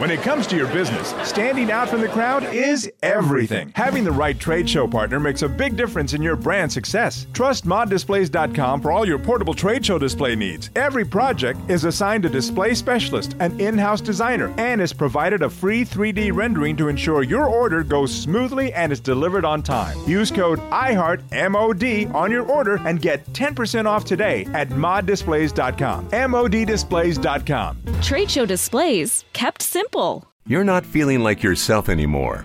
When it comes to your business, standing out from the crowd is everything. Having the right trade show partner makes a big difference in your brand success. Trust moddisplays.com for all your portable trade show display needs. Every project is assigned a display specialist, an in house designer, and is provided a free 3D rendering to ensure your order goes smoothly and is delivered on time. Use code IHEARTMOD on your order and get 10% off today at moddisplays.com. MODdisplays.com. Trade show displays kept simple. You're not feeling like yourself anymore.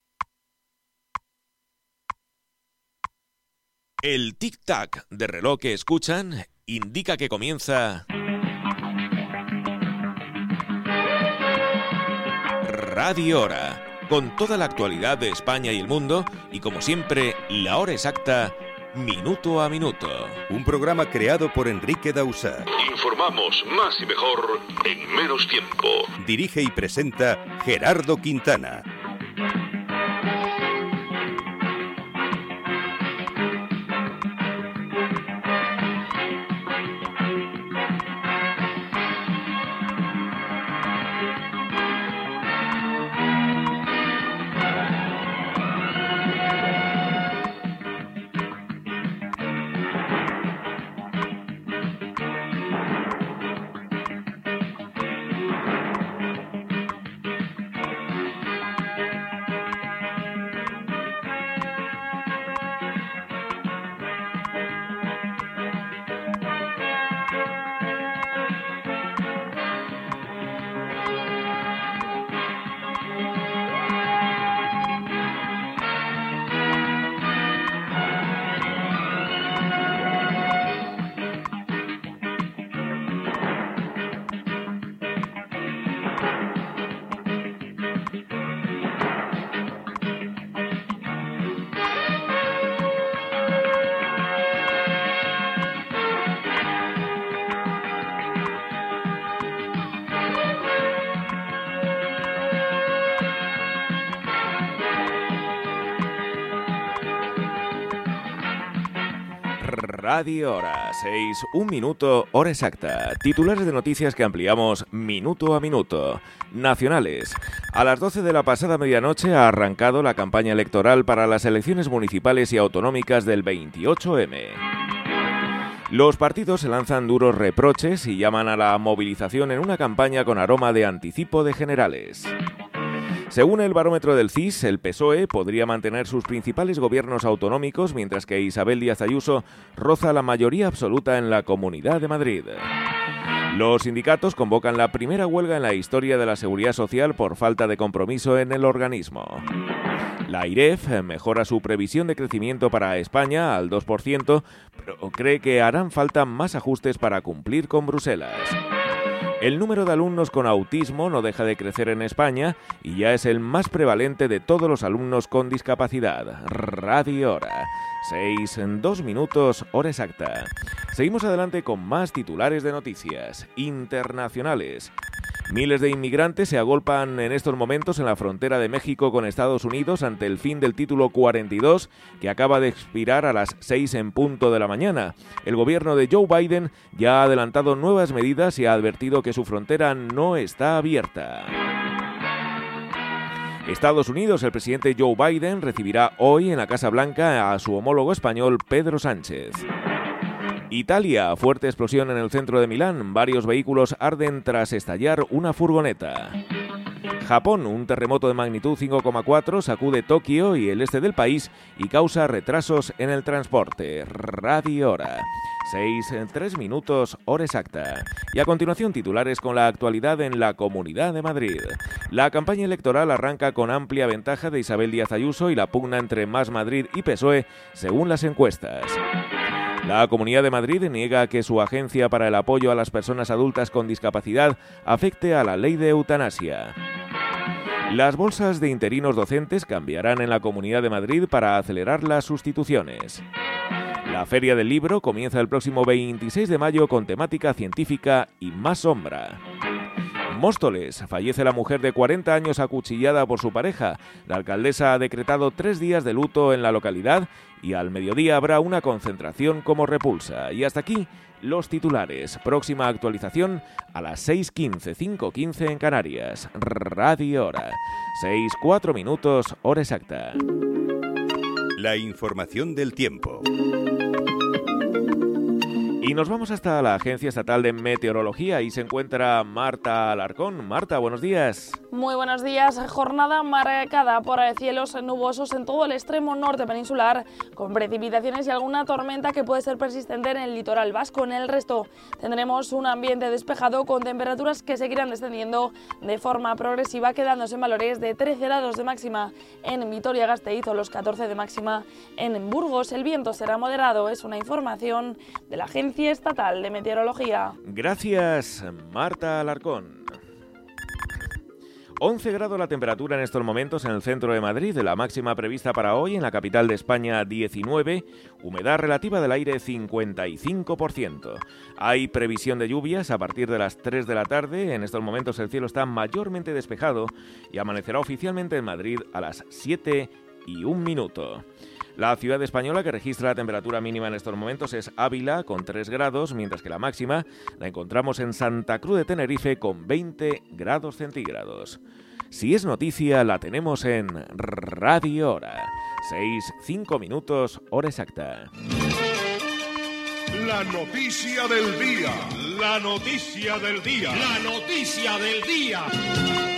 El tic-tac de reloj que escuchan indica que comienza Radio Hora, con toda la actualidad de España y el mundo y como siempre la hora exacta, minuto a minuto. Un programa creado por Enrique Dausa. Informamos más y mejor en menos tiempo. Dirige y presenta Gerardo Quintana. Radio Hora, 6, un minuto, hora exacta. Titulares de noticias que ampliamos minuto a minuto. Nacionales. A las 12 de la pasada medianoche ha arrancado la campaña electoral para las elecciones municipales y autonómicas del 28M. Los partidos se lanzan duros reproches y llaman a la movilización en una campaña con aroma de anticipo de generales. Según el barómetro del CIS, el PSOE podría mantener sus principales gobiernos autonómicos mientras que Isabel Díaz Ayuso roza la mayoría absoluta en la Comunidad de Madrid. Los sindicatos convocan la primera huelga en la historia de la seguridad social por falta de compromiso en el organismo. La IREF mejora su previsión de crecimiento para España al 2%, pero cree que harán falta más ajustes para cumplir con Bruselas. El número de alumnos con autismo no deja de crecer en España y ya es el más prevalente de todos los alumnos con discapacidad. Radio Hora. 6 en 2 minutos, hora exacta. Seguimos adelante con más titulares de noticias internacionales. Miles de inmigrantes se agolpan en estos momentos en la frontera de México con Estados Unidos ante el fin del título 42 que acaba de expirar a las 6 en punto de la mañana. El gobierno de Joe Biden ya ha adelantado nuevas medidas y ha advertido que su frontera no está abierta. Estados Unidos, el presidente Joe Biden recibirá hoy en la Casa Blanca a su homólogo español Pedro Sánchez. Italia, fuerte explosión en el centro de Milán. Varios vehículos arden tras estallar una furgoneta. Japón, un terremoto de magnitud 5,4 sacude Tokio y el este del país y causa retrasos en el transporte. Radio Hora. 6 en 3 minutos, hora exacta. Y a continuación titulares con la actualidad en la Comunidad de Madrid. La campaña electoral arranca con amplia ventaja de Isabel Díaz Ayuso y la pugna entre Más Madrid y PSOE, según las encuestas. La Comunidad de Madrid niega que su agencia para el apoyo a las personas adultas con discapacidad afecte a la ley de eutanasia. Las bolsas de interinos docentes cambiarán en la Comunidad de Madrid para acelerar las sustituciones. La Feria del Libro comienza el próximo 26 de mayo con temática científica y más sombra. Móstoles. Fallece la mujer de 40 años acuchillada por su pareja. La alcaldesa ha decretado tres días de luto en la localidad y al mediodía habrá una concentración como repulsa. Y hasta aquí los titulares. Próxima actualización a las 6.15, 5.15 en Canarias. Radio Hora. 6, 4 minutos, hora exacta. La información del tiempo. Y nos vamos hasta la Agencia Estatal de Meteorología y se encuentra Marta Alarcón. Marta, buenos días. Muy buenos días. Jornada marcada por cielos nubosos en todo el extremo norte peninsular, con precipitaciones y alguna tormenta que puede ser persistente en el litoral vasco. En el resto tendremos un ambiente despejado con temperaturas que seguirán descendiendo de forma progresiva, quedándose en valores de 13 grados de máxima en Vitoria-Gasteiz o los 14 de máxima en Burgos. El viento será moderado, es una información de la Agencia Estatal de Meteorología. Gracias, Marta Alarcón. 11 grados la temperatura en estos momentos en el centro de Madrid, la máxima prevista para hoy en la capital de España 19, humedad relativa del aire 55%. Hay previsión de lluvias a partir de las 3 de la tarde, en estos momentos el cielo está mayormente despejado y amanecerá oficialmente en Madrid a las 7 y un minuto. La ciudad española que registra la temperatura mínima en estos momentos es Ávila con 3 grados, mientras que la máxima la encontramos en Santa Cruz de Tenerife con 20 grados centígrados. Si es noticia, la tenemos en Radio Hora. 6, 5 minutos, hora exacta. La noticia del día. La noticia del día. La noticia del día.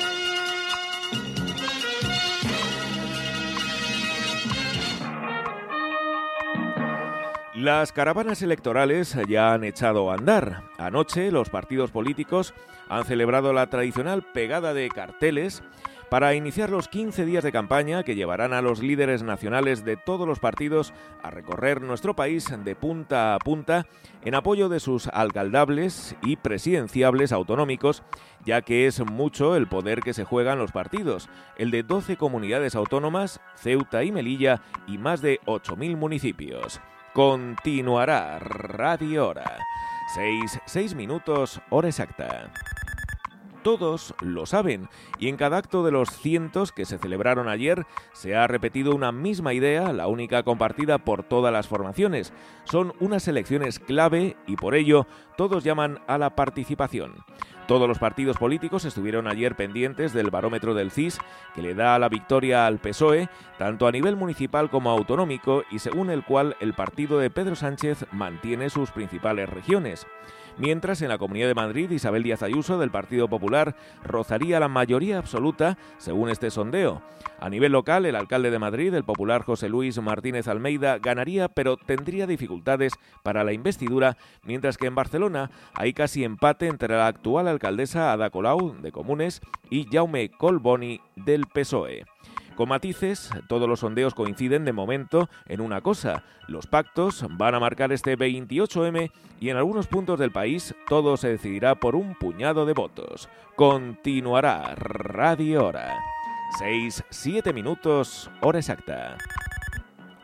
Las caravanas electorales ya han echado a andar. Anoche los partidos políticos han celebrado la tradicional pegada de carteles para iniciar los 15 días de campaña que llevarán a los líderes nacionales de todos los partidos a recorrer nuestro país de punta a punta en apoyo de sus alcaldables y presidenciables autonómicos, ya que es mucho el poder que se juegan los partidos, el de 12 comunidades autónomas, Ceuta y Melilla y más de 8.000 municipios. Continuará Radio Hora. 6, 6 minutos, hora exacta. Todos lo saben y en cada acto de los cientos que se celebraron ayer se ha repetido una misma idea, la única compartida por todas las formaciones. Son unas elecciones clave y por ello todos llaman a la participación. Todos los partidos políticos estuvieron ayer pendientes del barómetro del CIS, que le da la victoria al PSOE, tanto a nivel municipal como autonómico, y según el cual el partido de Pedro Sánchez mantiene sus principales regiones mientras en la Comunidad de Madrid Isabel Díaz Ayuso del Partido Popular rozaría la mayoría absoluta según este sondeo. A nivel local, el alcalde de Madrid, el popular José Luis Martínez Almeida, ganaría pero tendría dificultades para la investidura, mientras que en Barcelona hay casi empate entre la actual alcaldesa Ada Colau de Comunes y Jaume Colboni del PSOE. Con matices, todos los sondeos coinciden de momento en una cosa. Los pactos van a marcar este 28M y en algunos puntos del país todo se decidirá por un puñado de votos. Continuará Radio Hora. 6, 7 minutos, hora exacta.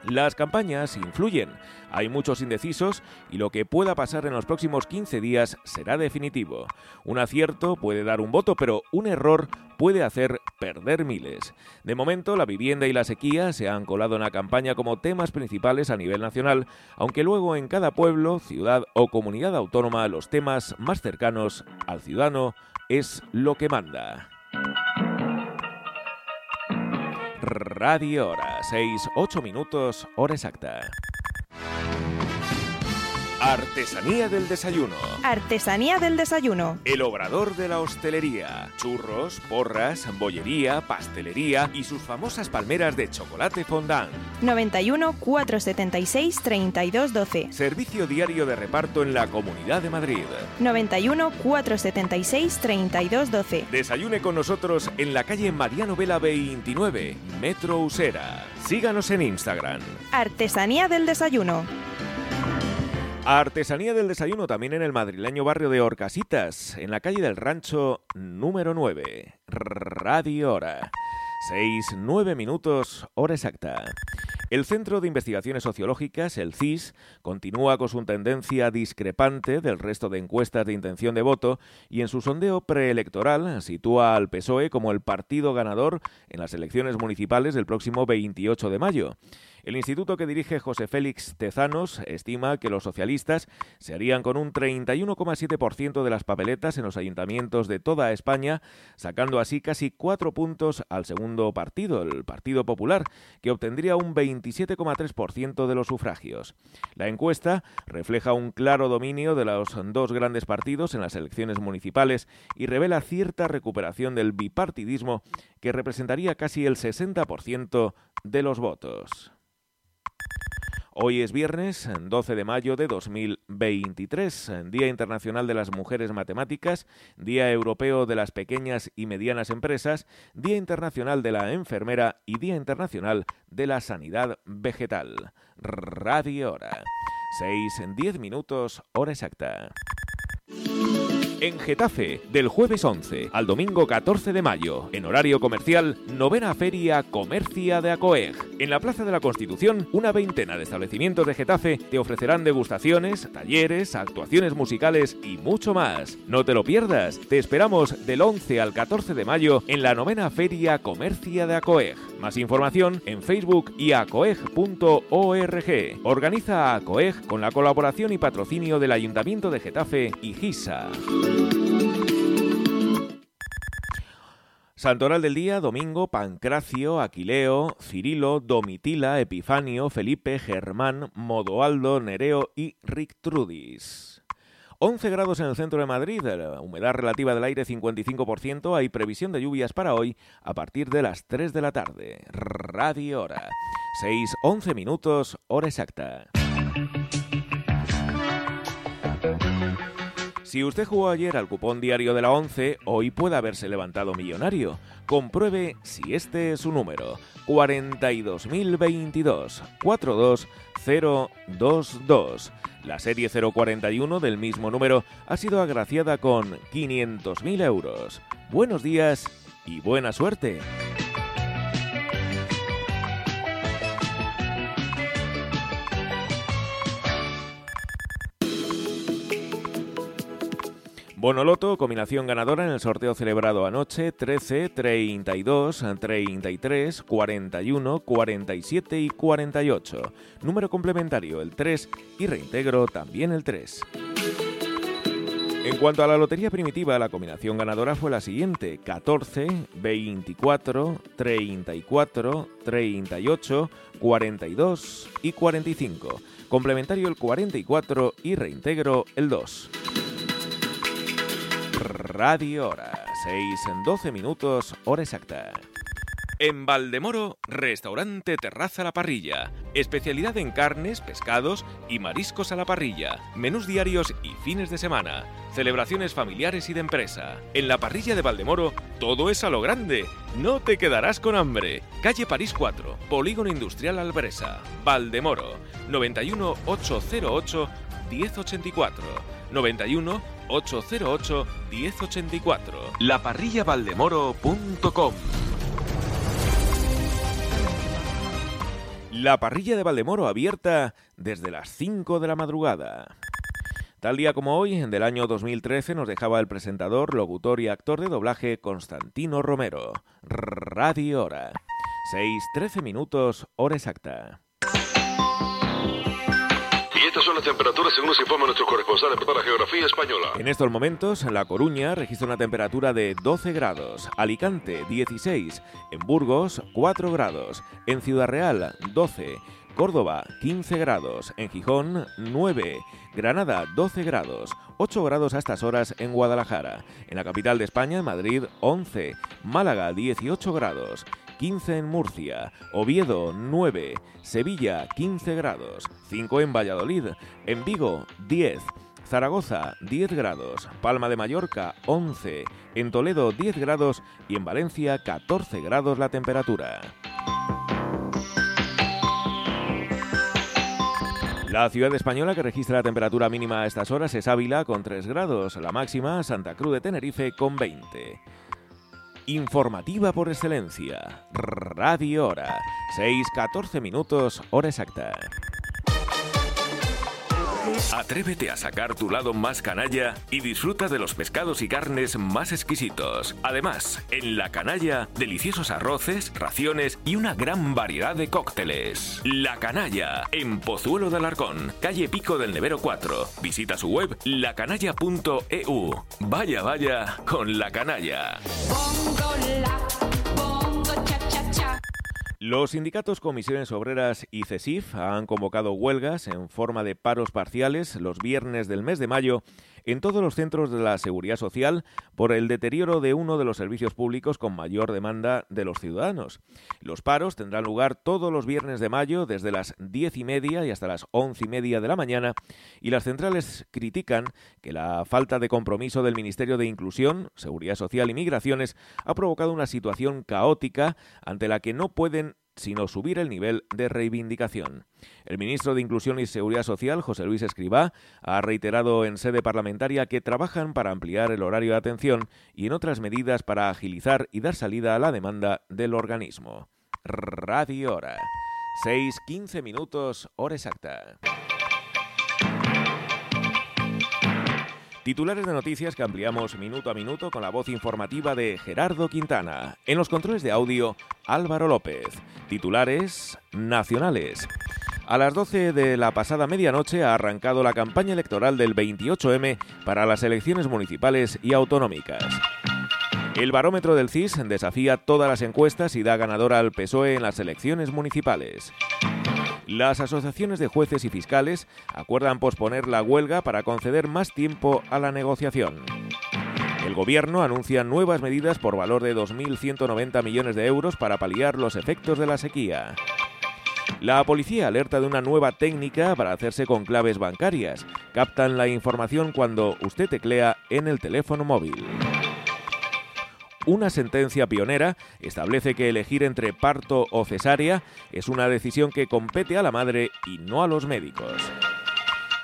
Las campañas influyen, hay muchos indecisos y lo que pueda pasar en los próximos 15 días será definitivo. Un acierto puede dar un voto, pero un error puede hacer perder miles. De momento, la vivienda y la sequía se han colado en la campaña como temas principales a nivel nacional, aunque luego en cada pueblo, ciudad o comunidad autónoma los temas más cercanos al ciudadano es lo que manda. Radio Hora, 6, 8 minutos, hora exacta. Artesanía del desayuno. Artesanía del desayuno. El obrador de la hostelería. Churros, porras, bollería, pastelería y sus famosas palmeras de chocolate fondant. 91 476 3212. Servicio diario de reparto en la Comunidad de Madrid. 91 476 3212. Desayune con nosotros en la calle Mariano Vela 29, Metro Usera. Síganos en Instagram. Artesanía del desayuno. Artesanía del desayuno también en el madrileño barrio de Orcasitas, en la calle del Rancho número 9. Radio Hora. 6, 9 minutos, hora exacta. El Centro de Investigaciones Sociológicas, el CIS, continúa con su tendencia discrepante del resto de encuestas de intención de voto y en su sondeo preelectoral sitúa al PSOE como el partido ganador en las elecciones municipales del próximo 28 de mayo. El instituto que dirige José Félix Tezanos estima que los socialistas se harían con un 31,7% de las papeletas en los ayuntamientos de toda España, sacando así casi cuatro puntos al segundo partido, el Partido Popular, que obtendría un 27,3% de los sufragios. La encuesta refleja un claro dominio de los dos grandes partidos en las elecciones municipales y revela cierta recuperación del bipartidismo que representaría casi el 60% de los votos. Hoy es viernes 12 de mayo de 2023, Día Internacional de las Mujeres Matemáticas, Día Europeo de las Pequeñas y Medianas Empresas, Día Internacional de la Enfermera y Día Internacional de la Sanidad Vegetal. Radio Hora. 6 en 10 minutos, hora exacta en Getafe, del jueves 11 al domingo 14 de mayo, en horario comercial, novena feria Comercia de Acoeg. En la Plaza de la Constitución, una veintena de establecimientos de Getafe te ofrecerán degustaciones, talleres, actuaciones musicales y mucho más. No te lo pierdas, te esperamos del 11 al 14 de mayo en la novena feria Comercia de Acoeg. Más información en Facebook y acoeg.org. Organiza Acoeg con la colaboración y patrocinio del Ayuntamiento de Getafe y GISA. Santoral del día, domingo, Pancracio, Aquileo, Cirilo, Domitila, Epifanio, Felipe, Germán, Modoaldo, Nereo y Rictrudis. 11 grados en el centro de Madrid, humedad relativa del aire 55%, hay previsión de lluvias para hoy a partir de las 3 de la tarde. Radio Hora. 6, 11 minutos, hora exacta. Si usted jugó ayer al cupón diario de la 11, hoy puede haberse levantado millonario. Compruebe si este es su número. 42022 42022. La serie 041 del mismo número ha sido agraciada con 500.000 euros. Buenos días y buena suerte. Bonoloto, combinación ganadora en el sorteo celebrado anoche, 13, 32, 33, 41, 47 y 48. Número complementario el 3 y reintegro también el 3. En cuanto a la lotería primitiva, la combinación ganadora fue la siguiente: 14, 24, 34, 38, 42 y 45. Complementario el 44 y reintegro el 2. Radio Hora, 6 en 12 minutos, hora exacta. En Valdemoro, restaurante Terraza la Parrilla. Especialidad en carnes, pescados y mariscos a la parrilla. Menús diarios y fines de semana. Celebraciones familiares y de empresa. En la parrilla de Valdemoro, todo es a lo grande. No te quedarás con hambre. Calle París 4, Polígono Industrial Albresa. Valdemoro, 91 808 1084. 91 808 1084. Laparrillavaldemoro.com La parrilla de Valdemoro abierta desde las 5 de la madrugada. Tal día como hoy, en del año 2013, nos dejaba el presentador, locutor y actor de doblaje Constantino Romero. Radio Hora. 6.13 minutos, hora exacta son las temperaturas según nos informa nuestro corresponsal para geografía española. En estos momentos, La Coruña registra una temperatura de 12 grados, Alicante 16, en Burgos 4 grados, en Ciudad Real 12, Córdoba 15 grados, en Gijón 9, Granada 12 grados, 8 grados a estas horas en Guadalajara, en la capital de España, Madrid 11, Málaga 18 grados, 15 en Murcia, Oviedo 9, Sevilla 15 grados, 5 en Valladolid, en Vigo 10, Zaragoza 10 grados, Palma de Mallorca 11, en Toledo 10 grados y en Valencia 14 grados la temperatura. La ciudad española que registra la temperatura mínima a estas horas es Ávila con 3 grados, la máxima Santa Cruz de Tenerife con 20. Informativa por excelencia, Radio Hora, 6-14 minutos, hora exacta. Atrévete a sacar tu lado más canalla y disfruta de los pescados y carnes más exquisitos. Además, en La Canalla, deliciosos arroces, raciones y una gran variedad de cócteles. La Canalla, en Pozuelo de Alarcón, calle Pico del Nevero 4. Visita su web lacanalla.eu. Vaya, vaya con La Canalla. Los sindicatos Comisiones Obreras y CESIF han convocado huelgas en forma de paros parciales los viernes del mes de mayo en todos los centros de la seguridad social por el deterioro de uno de los servicios públicos con mayor demanda de los ciudadanos. Los paros tendrán lugar todos los viernes de mayo desde las diez y media y hasta las once y media de la mañana y las centrales critican que la falta de compromiso del Ministerio de Inclusión, Seguridad Social y Migraciones ha provocado una situación caótica ante la que no pueden sino subir el nivel de reivindicación. El ministro de Inclusión y Seguridad Social, José Luis Escribá, ha reiterado en sede parlamentaria que trabajan para ampliar el horario de atención y en otras medidas para agilizar y dar salida a la demanda del organismo. Radio Hora. 6.15 minutos, hora exacta. Titulares de noticias que ampliamos minuto a minuto con la voz informativa de Gerardo Quintana. En los controles de audio, Álvaro López. Titulares nacionales. A las 12 de la pasada medianoche ha arrancado la campaña electoral del 28M para las elecciones municipales y autonómicas. El barómetro del CIS desafía todas las encuestas y da ganadora al PSOE en las elecciones municipales. Las asociaciones de jueces y fiscales acuerdan posponer la huelga para conceder más tiempo a la negociación. El Gobierno anuncia nuevas medidas por valor de 2.190 millones de euros para paliar los efectos de la sequía. La policía alerta de una nueva técnica para hacerse con claves bancarias. Captan la información cuando usted teclea en el teléfono móvil. Una sentencia pionera establece que elegir entre parto o cesárea es una decisión que compete a la madre y no a los médicos.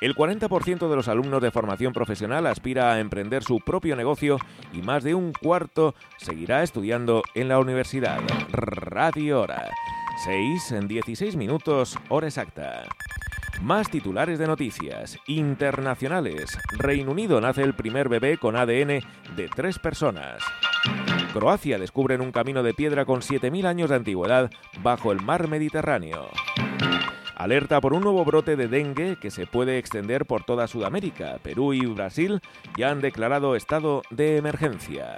El 40% de los alumnos de formación profesional aspira a emprender su propio negocio y más de un cuarto seguirá estudiando en la universidad. Radio Hora. 6 en 16 minutos, hora exacta. Más titulares de noticias internacionales. Reino Unido nace el primer bebé con ADN de tres personas. Croacia descubren un camino de piedra con 7.000 años de antigüedad bajo el mar Mediterráneo. Alerta por un nuevo brote de dengue que se puede extender por toda Sudamérica. Perú y Brasil ya han declarado estado de emergencia.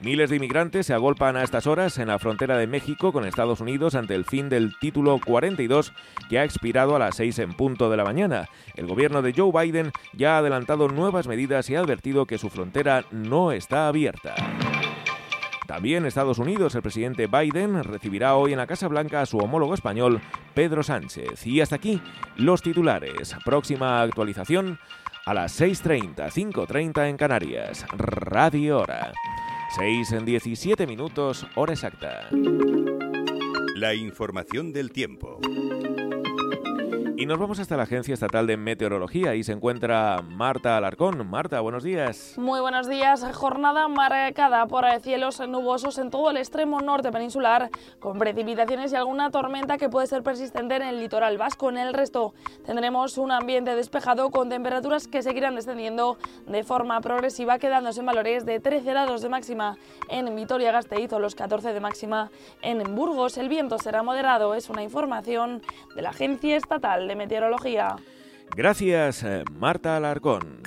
Miles de inmigrantes se agolpan a estas horas en la frontera de México con Estados Unidos ante el fin del título 42 que ha expirado a las 6 en punto de la mañana. El gobierno de Joe Biden ya ha adelantado nuevas medidas y ha advertido que su frontera no está abierta. También Estados Unidos, el presidente Biden recibirá hoy en la Casa Blanca a su homólogo español, Pedro Sánchez. Y hasta aquí los titulares. Próxima actualización a las 6.30, 5.30 en Canarias. Radio Hora. 6 en 17 minutos, hora exacta. La información del tiempo. Y nos vamos hasta la Agencia Estatal de Meteorología y se encuentra Marta Alarcón. Marta, buenos días. Muy buenos días. Jornada marcada por cielos nubosos en todo el extremo norte peninsular, con precipitaciones y alguna tormenta que puede ser persistente en el litoral vasco. En el resto tendremos un ambiente despejado con temperaturas que seguirán descendiendo de forma progresiva, quedándose en valores de 13 grados de máxima en Vitoria-Gasteiz o los 14 de máxima en Burgos. El viento será moderado. Es una información de la Agencia Estatal de Meteorología. Gracias, eh, Marta Alarcón.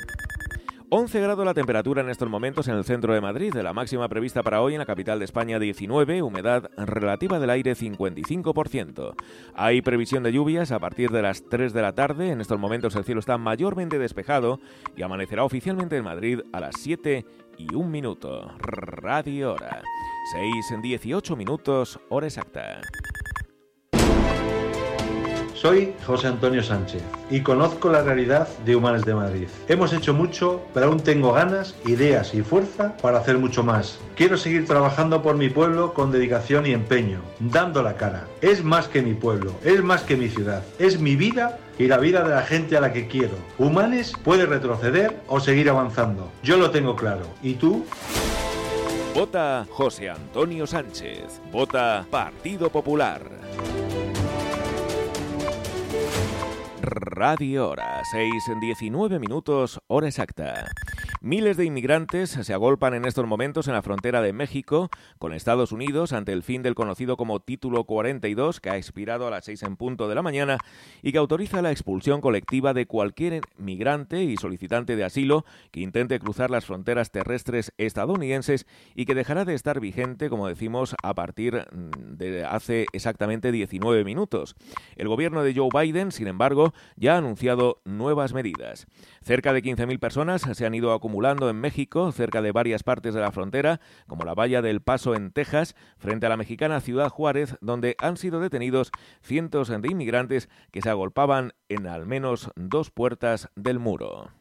11 grados la temperatura en estos momentos en el centro de Madrid, la máxima prevista para hoy en la capital de España 19, humedad relativa del aire 55%. Hay previsión de lluvias a partir de las 3 de la tarde, en estos momentos el cielo está mayormente despejado y amanecerá oficialmente en Madrid a las 7 y 1 minuto. Radio Hora. 6 en 18 minutos, hora exacta. Soy José Antonio Sánchez y conozco la realidad de Humanes de Madrid. Hemos hecho mucho, pero aún tengo ganas, ideas y fuerza para hacer mucho más. Quiero seguir trabajando por mi pueblo con dedicación y empeño, dando la cara. Es más que mi pueblo, es más que mi ciudad, es mi vida y la vida de la gente a la que quiero. Humanes puede retroceder o seguir avanzando. Yo lo tengo claro. ¿Y tú? Vota José Antonio Sánchez. Vota Partido Popular. Radio Hora, 6 en 19 minutos, hora exacta. Miles de inmigrantes se agolpan en estos momentos en la frontera de México con Estados Unidos ante el fin del conocido como Título 42, que ha expirado a las 6 en punto de la mañana y que autoriza la expulsión colectiva de cualquier migrante y solicitante de asilo que intente cruzar las fronteras terrestres estadounidenses y que dejará de estar vigente, como decimos, a partir de hace exactamente 19 minutos. El gobierno de Joe Biden, sin embargo, ya ha anunciado nuevas medidas. Cerca de 15.000 personas se han ido acumulando en México, cerca de varias partes de la frontera, como la valla del Paso en Texas, frente a la mexicana ciudad Juárez, donde han sido detenidos cientos de inmigrantes que se agolpaban en al menos dos puertas del muro.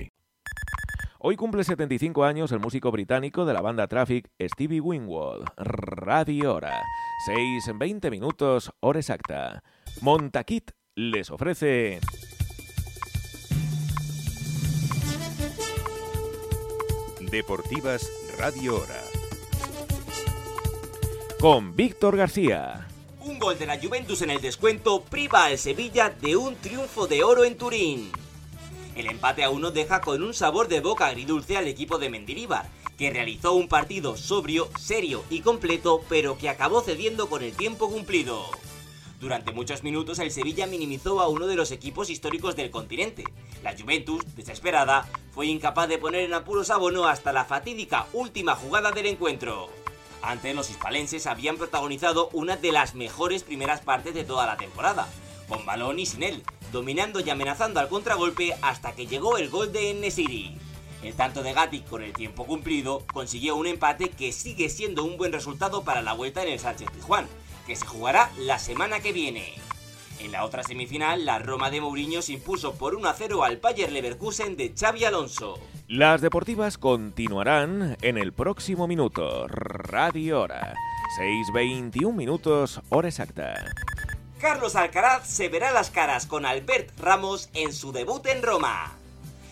Hoy cumple 75 años el músico británico de la banda Traffic, Stevie Winwood. Radio Hora. 6 en 20 minutos, hora exacta. Montaquit les ofrece... Deportivas Radio Hora. Con Víctor García. Un gol de la Juventus en el descuento priva al Sevilla de un triunfo de oro en Turín. El empate a uno deja con un sabor de boca agridulce al equipo de Mendilibar, que realizó un partido sobrio, serio y completo, pero que acabó cediendo con el tiempo cumplido. Durante muchos minutos el Sevilla minimizó a uno de los equipos históricos del continente. La Juventus, desesperada, fue incapaz de poner en apuros a Bono hasta la fatídica última jugada del encuentro. Antes los hispalenses habían protagonizado una de las mejores primeras partes de toda la temporada, con balón y sin él, dominando y amenazando al contragolpe hasta que llegó el gol de Nesiri. El tanto de Gatti con el tiempo cumplido consiguió un empate que sigue siendo un buen resultado para la vuelta en el Sánchez Pizjuán, que se jugará la semana que viene. En la otra semifinal, la Roma de Mourinho se impuso por 1 a 0 al Bayer Leverkusen de Xavi Alonso. Las deportivas continuarán en el próximo minuto. Radio Hora. 6.21 minutos, hora exacta. Carlos Alcaraz se verá las caras con Albert Ramos en su debut en Roma.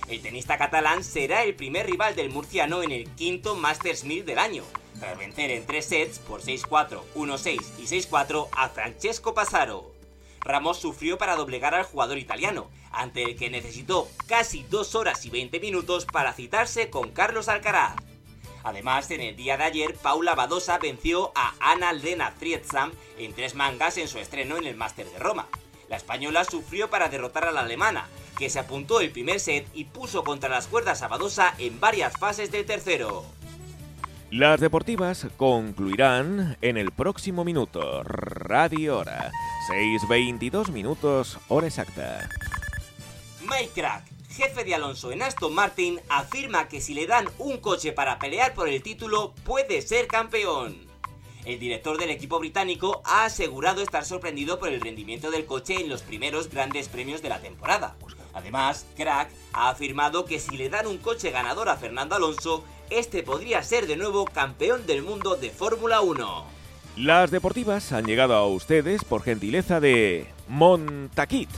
El tenista catalán será el primer rival del murciano en el quinto Masters 1000 del año, tras vencer en tres sets por 6-4, 1-6 y 6-4 a Francesco Passaro. Ramos sufrió para doblegar al jugador italiano, ante el que necesitó casi 2 horas y 20 minutos para citarse con Carlos Alcaraz. Además, en el día de ayer, Paula Badosa venció a Ana Lena Friedsam en tres mangas en su estreno en el Máster de Roma. La española sufrió para derrotar a la alemana, que se apuntó el primer set y puso contra las cuerdas a Badosa en varias fases del tercero. Las deportivas concluirán en el próximo minuto. Radio Hora. 6.22 minutos, hora exacta. Mike Crack, jefe de Alonso en Aston Martin, afirma que si le dan un coche para pelear por el título, puede ser campeón. El director del equipo británico ha asegurado estar sorprendido por el rendimiento del coche en los primeros grandes premios de la temporada. Además, Crack ha afirmado que si le dan un coche ganador a Fernando Alonso, este podría ser de nuevo campeón del mundo de Fórmula 1. Las deportivas han llegado a ustedes por gentileza de Montaquit.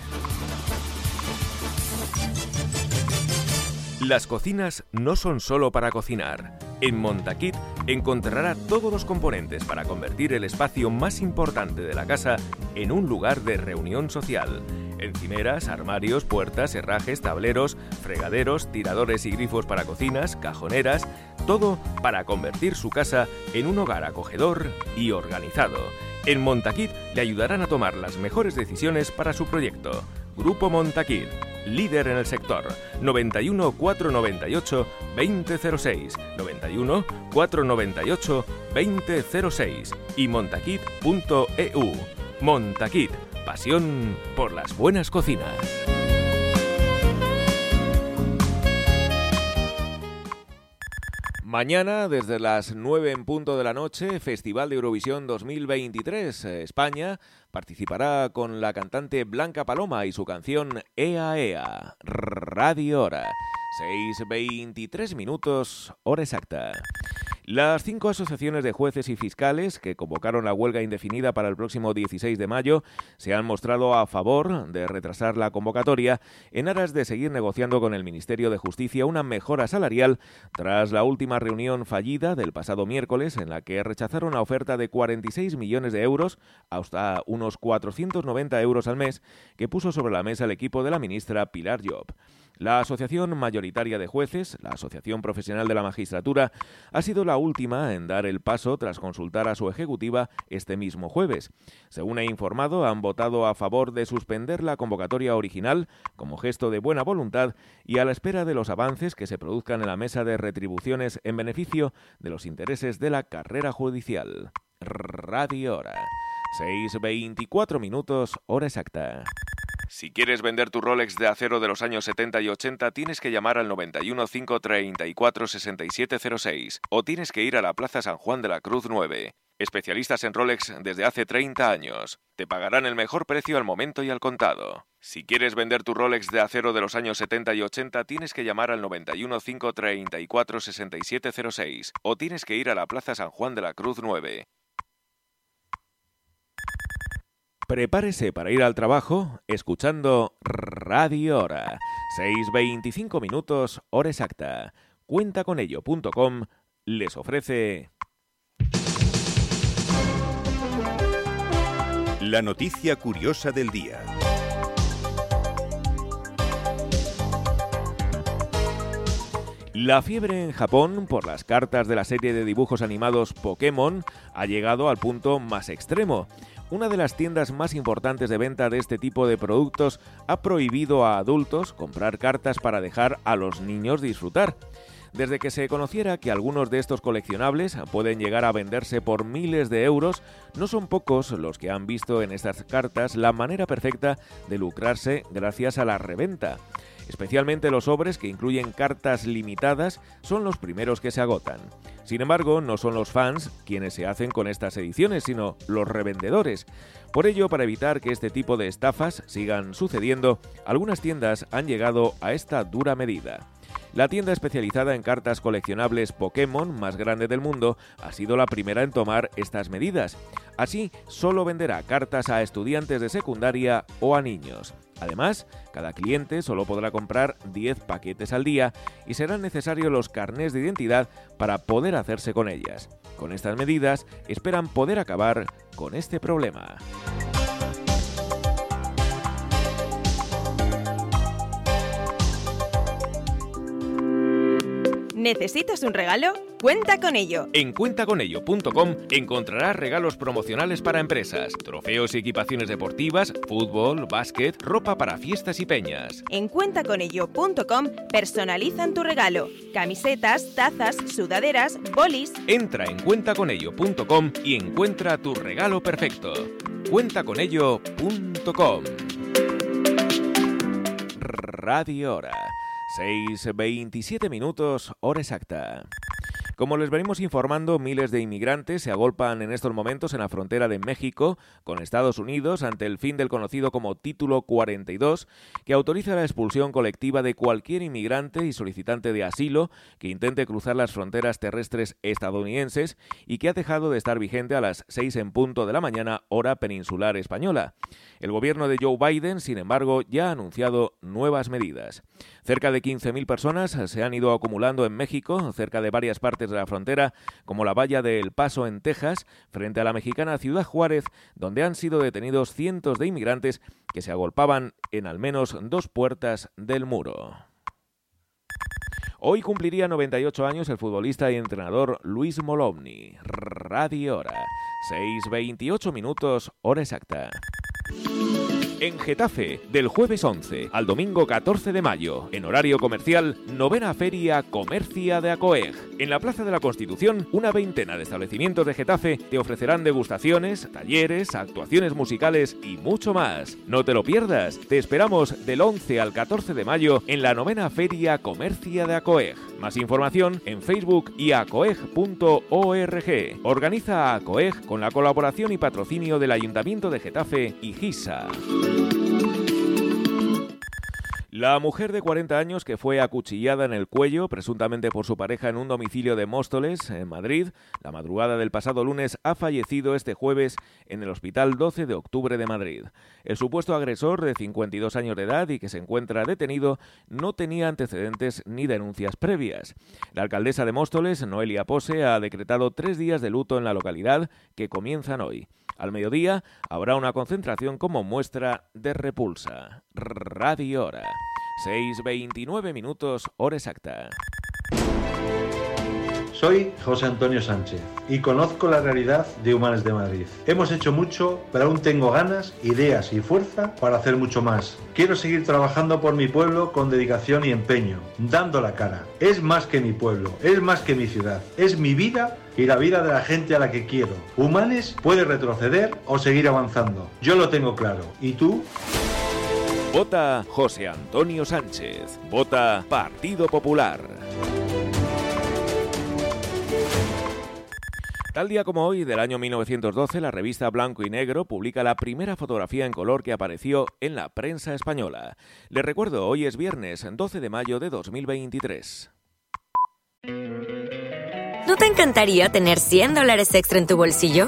Las cocinas no son solo para cocinar. En Montaquit encontrará todos los componentes para convertir el espacio más importante de la casa en un lugar de reunión social. Encimeras, armarios, puertas, herrajes, tableros, fregaderos, tiradores y grifos para cocinas, cajoneras, todo para convertir su casa en un hogar acogedor y organizado. En Montaquit le ayudarán a tomar las mejores decisiones para su proyecto. Grupo Montaquit, líder en el sector. 91 498 2006, 91 498 2006 y montaquit.eu. Montaquit, pasión por las buenas cocinas. Mañana, desde las 9 en punto de la noche, Festival de Eurovisión 2023. España participará con la cantante Blanca Paloma y su canción Ea Ea, Radio Hora. 6.23 minutos, hora exacta. Las cinco asociaciones de jueces y fiscales que convocaron la huelga indefinida para el próximo 16 de mayo se han mostrado a favor de retrasar la convocatoria en aras de seguir negociando con el Ministerio de Justicia una mejora salarial tras la última reunión fallida del pasado miércoles en la que rechazaron la oferta de 46 millones de euros, hasta unos 490 euros al mes, que puso sobre la mesa el equipo de la ministra Pilar Job. La Asociación Mayoritaria de Jueces, la Asociación Profesional de la Magistratura, ha sido la última en dar el paso tras consultar a su ejecutiva este mismo jueves. Según ha informado, han votado a favor de suspender la convocatoria original como gesto de buena voluntad y a la espera de los avances que se produzcan en la mesa de retribuciones en beneficio de los intereses de la carrera judicial. Radio Hora. 6.24 minutos, hora exacta. Si quieres vender tu Rolex de acero de los años 70 y 80, tienes que llamar al 91 534 6706 o tienes que ir a la Plaza San Juan de la Cruz 9. Especialistas en Rolex desde hace 30 años. Te pagarán el mejor precio al momento y al contado. Si quieres vender tu Rolex de acero de los años 70 y 80, tienes que llamar al 91 534 6706 o tienes que ir a la Plaza San Juan de la Cruz 9. Prepárese para ir al trabajo escuchando Radio Hora. 6.25 minutos, hora exacta. Cuentaconello.com les ofrece... La noticia curiosa del día. La fiebre en Japón por las cartas de la serie de dibujos animados Pokémon ha llegado al punto más extremo. Una de las tiendas más importantes de venta de este tipo de productos ha prohibido a adultos comprar cartas para dejar a los niños disfrutar. Desde que se conociera que algunos de estos coleccionables pueden llegar a venderse por miles de euros, no son pocos los que han visto en estas cartas la manera perfecta de lucrarse gracias a la reventa. Especialmente los sobres que incluyen cartas limitadas son los primeros que se agotan. Sin embargo, no son los fans quienes se hacen con estas ediciones, sino los revendedores. Por ello, para evitar que este tipo de estafas sigan sucediendo, algunas tiendas han llegado a esta dura medida. La tienda especializada en cartas coleccionables Pokémon más grande del mundo ha sido la primera en tomar estas medidas. Así, solo venderá cartas a estudiantes de secundaria o a niños. Además, cada cliente solo podrá comprar 10 paquetes al día y serán necesarios los carnés de identidad para poder hacerse con ellas. Con estas medidas esperan poder acabar con este problema. ¿Necesitas un regalo? Cuenta con ello. En cuentaconello.com encontrarás regalos promocionales para empresas, trofeos y equipaciones deportivas, fútbol, básquet, ropa para fiestas y peñas. En cuentaconello.com personalizan tu regalo. Camisetas, tazas, sudaderas, bolis. Entra en cuentaconello.com y encuentra tu regalo perfecto. Cuentaconello.com Radio Hora. 6.27 minutos, hora exacta. Como les venimos informando, miles de inmigrantes se agolpan en estos momentos en la frontera de México con Estados Unidos ante el fin del conocido como Título 42, que autoriza la expulsión colectiva de cualquier inmigrante y solicitante de asilo que intente cruzar las fronteras terrestres estadounidenses y que ha dejado de estar vigente a las 6 en punto de la mañana hora peninsular española. El gobierno de Joe Biden, sin embargo, ya ha anunciado nuevas medidas. Cerca de 15.000 personas se han ido acumulando en México, cerca de varias partes de la frontera, como la valla de El Paso en Texas, frente a la mexicana Ciudad Juárez, donde han sido detenidos cientos de inmigrantes que se agolpaban en al menos dos puertas del muro. Hoy cumpliría 98 años el futbolista y entrenador Luis Molovny. Radio Hora. 6.28 minutos, hora exacta en Getafe, del jueves 11 al domingo 14 de mayo, en horario comercial, novena feria Comercia de Acoeg. En la Plaza de la Constitución, una veintena de establecimientos de Getafe te ofrecerán degustaciones, talleres, actuaciones musicales y mucho más. No te lo pierdas, te esperamos del 11 al 14 de mayo en la novena feria Comercia de Acoeg. Más información en Facebook y acoeg.org. Organiza Acoeg con la colaboración y patrocinio del Ayuntamiento de Getafe y GISA. La mujer de 40 años que fue acuchillada en el cuello, presuntamente por su pareja en un domicilio de Móstoles, en Madrid, la madrugada del pasado lunes, ha fallecido este jueves en el Hospital 12 de Octubre de Madrid. El supuesto agresor, de 52 años de edad y que se encuentra detenido, no tenía antecedentes ni denuncias previas. La alcaldesa de Móstoles, Noelia Pose, ha decretado tres días de luto en la localidad que comienzan hoy. Al mediodía habrá una concentración como muestra de repulsa. Radio Hora. 6.29 minutos, hora exacta. Soy José Antonio Sánchez y conozco la realidad de Humanes de Madrid. Hemos hecho mucho, pero aún tengo ganas, ideas y fuerza para hacer mucho más. Quiero seguir trabajando por mi pueblo con dedicación y empeño, dando la cara. Es más que mi pueblo, es más que mi ciudad, es mi vida y la vida de la gente a la que quiero. Humanes puede retroceder o seguir avanzando. Yo lo tengo claro. ¿Y tú? Vota José Antonio Sánchez. Vota Partido Popular. Tal día como hoy, del año 1912, la revista Blanco y Negro publica la primera fotografía en color que apareció en la prensa española. Les recuerdo, hoy es viernes 12 de mayo de 2023. ¿No te encantaría tener 100 dólares extra en tu bolsillo?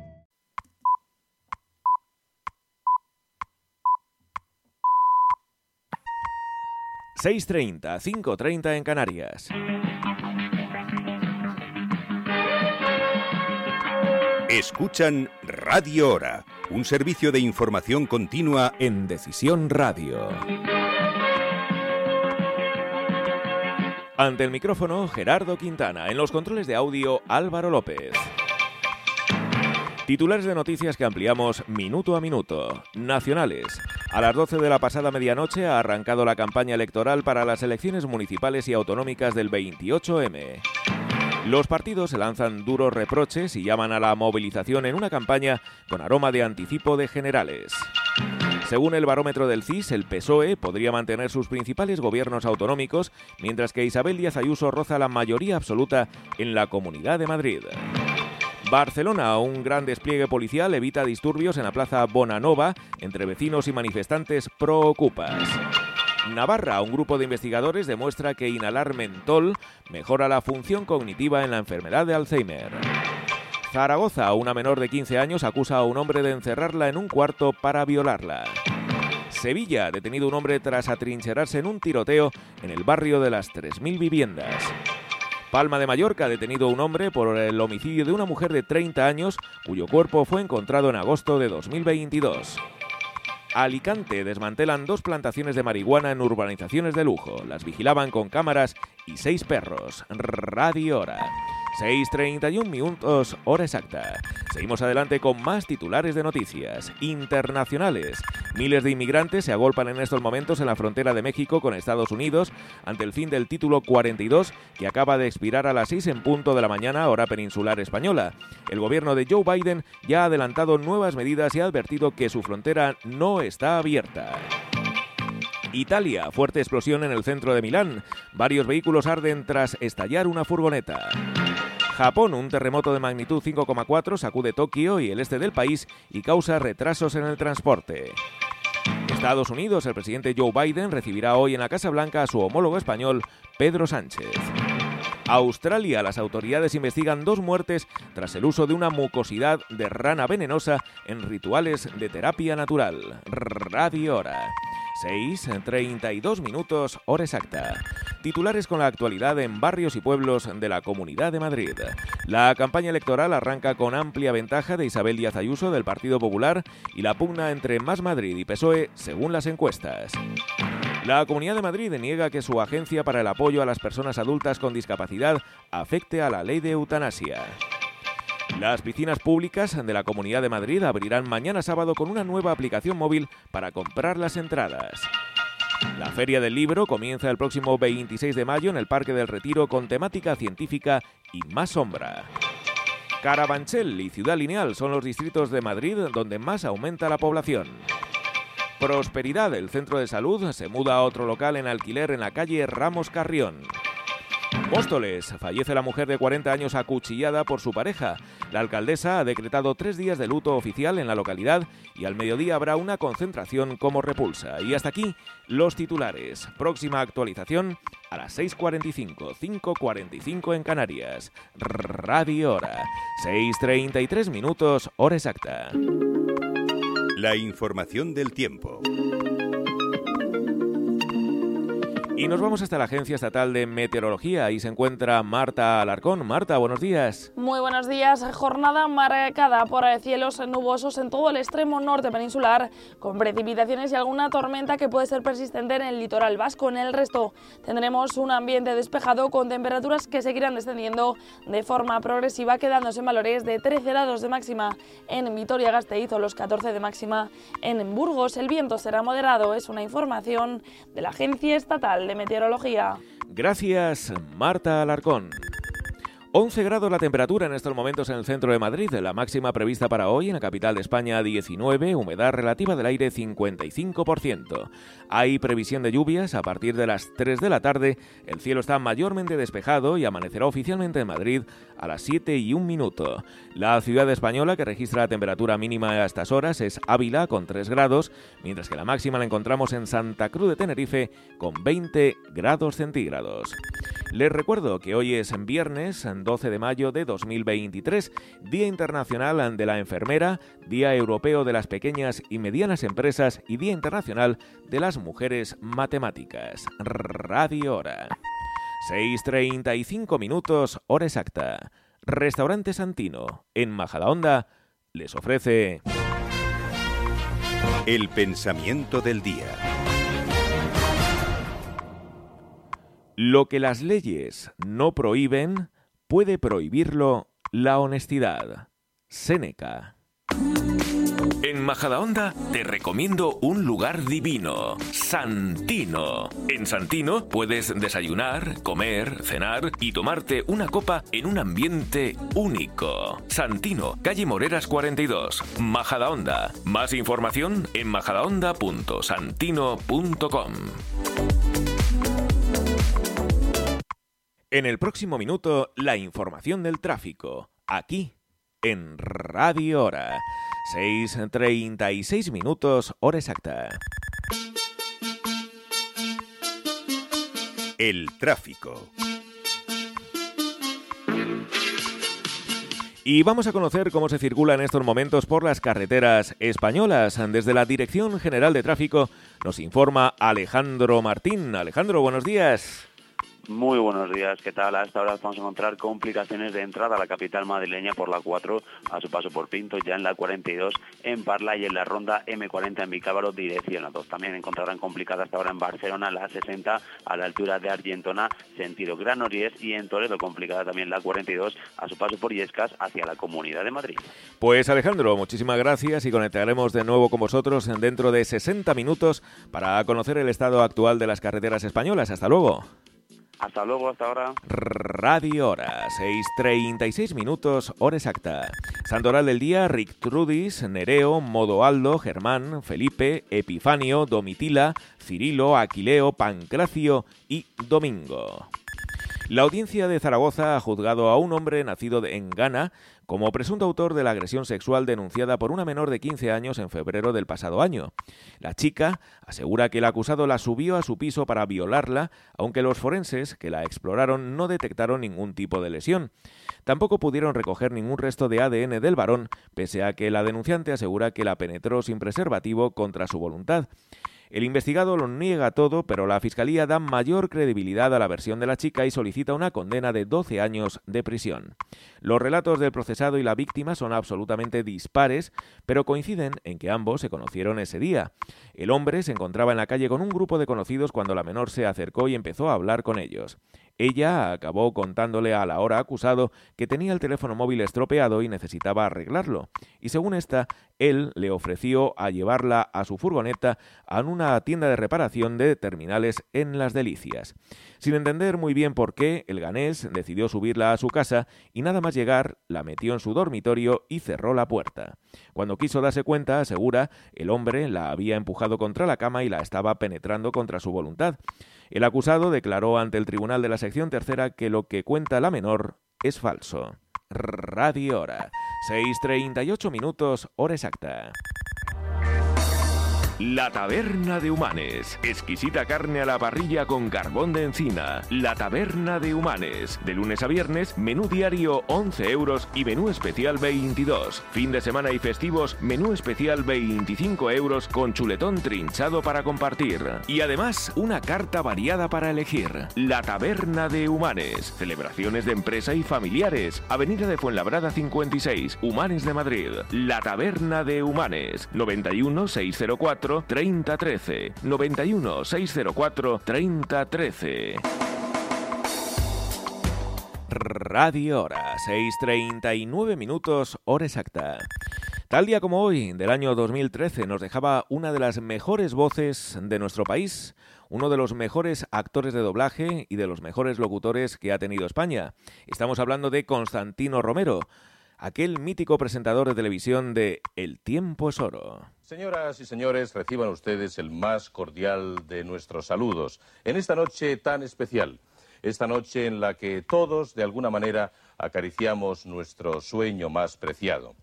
6.30, 5.30 en Canarias. Escuchan Radio Hora, un servicio de información continua en Decisión Radio. Ante el micrófono, Gerardo Quintana. En los controles de audio, Álvaro López. Titulares de noticias que ampliamos minuto a minuto. Nacionales. A las 12 de la pasada medianoche ha arrancado la campaña electoral para las elecciones municipales y autonómicas del 28M. Los partidos se lanzan duros reproches y llaman a la movilización en una campaña con aroma de anticipo de generales. Según el barómetro del CIS, el PSOE podría mantener sus principales gobiernos autonómicos, mientras que Isabel Díaz Ayuso roza la mayoría absoluta en la Comunidad de Madrid. Barcelona, un gran despliegue policial evita disturbios en la plaza Bonanova entre vecinos y manifestantes pro-ocupas. Navarra, un grupo de investigadores demuestra que inhalar mentol mejora la función cognitiva en la enfermedad de Alzheimer. Zaragoza, una menor de 15 años acusa a un hombre de encerrarla en un cuarto para violarla. Sevilla, detenido un hombre tras atrincherarse en un tiroteo en el barrio de las 3.000 viviendas. Palma de Mallorca ha detenido un hombre por el homicidio de una mujer de 30 años cuyo cuerpo fue encontrado en agosto de 2022. Alicante desmantelan dos plantaciones de marihuana en urbanizaciones de lujo. Las vigilaban con cámaras y seis perros. Radio Hora. 6.31 minutos, hora exacta. Seguimos adelante con más titulares de noticias internacionales. Miles de inmigrantes se agolpan en estos momentos en la frontera de México con Estados Unidos ante el fin del título 42 que acaba de expirar a las 6 en punto de la mañana hora peninsular española. El gobierno de Joe Biden ya ha adelantado nuevas medidas y ha advertido que su frontera no está abierta. Italia, fuerte explosión en el centro de Milán. Varios vehículos arden tras estallar una furgoneta. Japón, un terremoto de magnitud 5,4 sacude Tokio y el este del país y causa retrasos en el transporte. Estados Unidos, el presidente Joe Biden recibirá hoy en la Casa Blanca a su homólogo español, Pedro Sánchez. Australia, las autoridades investigan dos muertes tras el uso de una mucosidad de rana venenosa en rituales de terapia natural. Radio Hora. 6.32 minutos, hora exacta. Titulares con la actualidad en barrios y pueblos de la Comunidad de Madrid. La campaña electoral arranca con amplia ventaja de Isabel Díaz Ayuso del Partido Popular y la pugna entre Más Madrid y PSOE según las encuestas. La Comunidad de Madrid niega que su agencia para el apoyo a las personas adultas con discapacidad afecte a la ley de eutanasia. Las piscinas públicas de la Comunidad de Madrid abrirán mañana sábado con una nueva aplicación móvil para comprar las entradas. La Feria del Libro comienza el próximo 26 de mayo en el Parque del Retiro con temática científica y más sombra. Carabanchel y Ciudad Lineal son los distritos de Madrid donde más aumenta la población. Prosperidad, el centro de salud, se muda a otro local en alquiler en la calle Ramos Carrión. Móstoles, fallece la mujer de 40 años acuchillada por su pareja. La alcaldesa ha decretado tres días de luto oficial en la localidad y al mediodía habrá una concentración como repulsa. Y hasta aquí los titulares. Próxima actualización a las 6.45, 5.45 en Canarias. Radio Hora, 6.33 minutos, hora exacta. La información del tiempo. Y nos vamos hasta la Agencia Estatal de Meteorología. Ahí se encuentra Marta Alarcón. Marta, buenos días. Muy buenos días. Jornada marcada por cielos nubosos en todo el extremo norte peninsular, con precipitaciones y alguna tormenta que puede ser persistente en el litoral vasco. En el resto tendremos un ambiente despejado con temperaturas que seguirán descendiendo de forma progresiva, quedándose en valores de 13 grados de máxima en Vitoria-Gasteiz o los 14 de máxima en Burgos. El viento será moderado. Es una información de la Agencia Estatal Meteorología. Gracias, Marta Alarcón. 11 grados la temperatura en estos momentos en el centro de Madrid, la máxima prevista para hoy en la capital de España 19, humedad relativa del aire 55%. Hay previsión de lluvias a partir de las 3 de la tarde, el cielo está mayormente despejado y amanecerá oficialmente en Madrid a las 7 y 1 minuto. La ciudad española que registra la temperatura mínima a estas horas es Ávila con 3 grados, mientras que la máxima la encontramos en Santa Cruz de Tenerife con 20 grados centígrados. Les recuerdo que hoy es viernes 12 de mayo de 2023, Día Internacional de la Enfermera, Día Europeo de las Pequeñas y Medianas Empresas y Día Internacional de las Mujeres Matemáticas. Radio Hora. 6.35 minutos, hora exacta. Restaurante Santino, en Majadahonda, les ofrece... El pensamiento del día. Lo que las leyes no prohíben, puede prohibirlo la honestidad. Séneca. En Majadahonda te recomiendo un lugar divino, Santino. En Santino puedes desayunar, comer, cenar y tomarte una copa en un ambiente único. Santino, calle Moreras 42, Majadahonda. Más información en majadahonda.santino.com. En el próximo minuto, la información del tráfico, aquí, en Radio Hora. 6.36 minutos, hora exacta. El tráfico. Y vamos a conocer cómo se circula en estos momentos por las carreteras españolas. Desde la Dirección General de Tráfico nos informa Alejandro Martín. Alejandro, buenos días. Muy buenos días, ¿qué tal? A esta hora vamos a encontrar complicaciones de entrada a la capital madrileña por la 4 a su paso por Pinto, ya en la 42 en Parla y en la ronda M40 en Vicábaro dirección a 2. También encontrarán complicadas hasta ahora en Barcelona la 60 a la altura de Argentona, sentido Granollers y en Toledo complicada también la 42 a su paso por Yescas hacia la Comunidad de Madrid. Pues Alejandro, muchísimas gracias y conectaremos de nuevo con vosotros dentro de 60 minutos para conocer el estado actual de las carreteras españolas. Hasta luego. Hasta luego, hasta ahora. Radio Hora, 6.36 minutos, hora exacta. Santoral del día, Rick Trudis, Nereo, Modoaldo, Germán, Felipe, Epifanio, Domitila, Cirilo, Aquileo, Pancracio y Domingo. La audiencia de Zaragoza ha juzgado a un hombre nacido en Ghana como presunto autor de la agresión sexual denunciada por una menor de 15 años en febrero del pasado año. La chica asegura que el acusado la subió a su piso para violarla, aunque los forenses que la exploraron no detectaron ningún tipo de lesión. Tampoco pudieron recoger ningún resto de ADN del varón, pese a que la denunciante asegura que la penetró sin preservativo contra su voluntad. El investigado lo niega todo, pero la Fiscalía da mayor credibilidad a la versión de la chica y solicita una condena de 12 años de prisión. Los relatos del procesado y la víctima son absolutamente dispares, pero coinciden en que ambos se conocieron ese día. El hombre se encontraba en la calle con un grupo de conocidos cuando la menor se acercó y empezó a hablar con ellos. Ella acabó contándole a la hora acusado que tenía el teléfono móvil estropeado y necesitaba arreglarlo, y según esta, él le ofreció a llevarla a su furgoneta a una tienda de reparación de terminales en Las Delicias. Sin entender muy bien por qué, el ganés decidió subirla a su casa y nada más llegar la metió en su dormitorio y cerró la puerta. Cuando quiso darse cuenta, asegura, el hombre la había empujado contra la cama y la estaba penetrando contra su voluntad. El acusado declaró ante el Tribunal de la Sección Tercera que lo que cuenta la menor es falso. Radio Hora. 6.38 minutos, hora exacta. La Taberna de Humanes. Exquisita carne a la parrilla con carbón de encina. La Taberna de Humanes. De lunes a viernes, menú diario 11 euros y menú especial 22. Fin de semana y festivos, menú especial 25 euros con chuletón trinchado para compartir. Y además, una carta variada para elegir. La Taberna de Humanes. Celebraciones de empresa y familiares. Avenida de Fuenlabrada 56, Humanes de Madrid. La Taberna de Humanes. 91 604 3013 91 604 3013 Radio Hora, 6.39 minutos, hora exacta. Tal día como hoy, del año 2013, nos dejaba una de las mejores voces de nuestro país, uno de los mejores actores de doblaje y de los mejores locutores que ha tenido España. Estamos hablando de Constantino Romero, aquel mítico presentador de televisión de El tiempo es oro. Señoras y señores, reciban ustedes el más cordial de nuestros saludos en esta noche tan especial, esta noche en la que todos, de alguna manera, acariciamos nuestro sueño más preciado.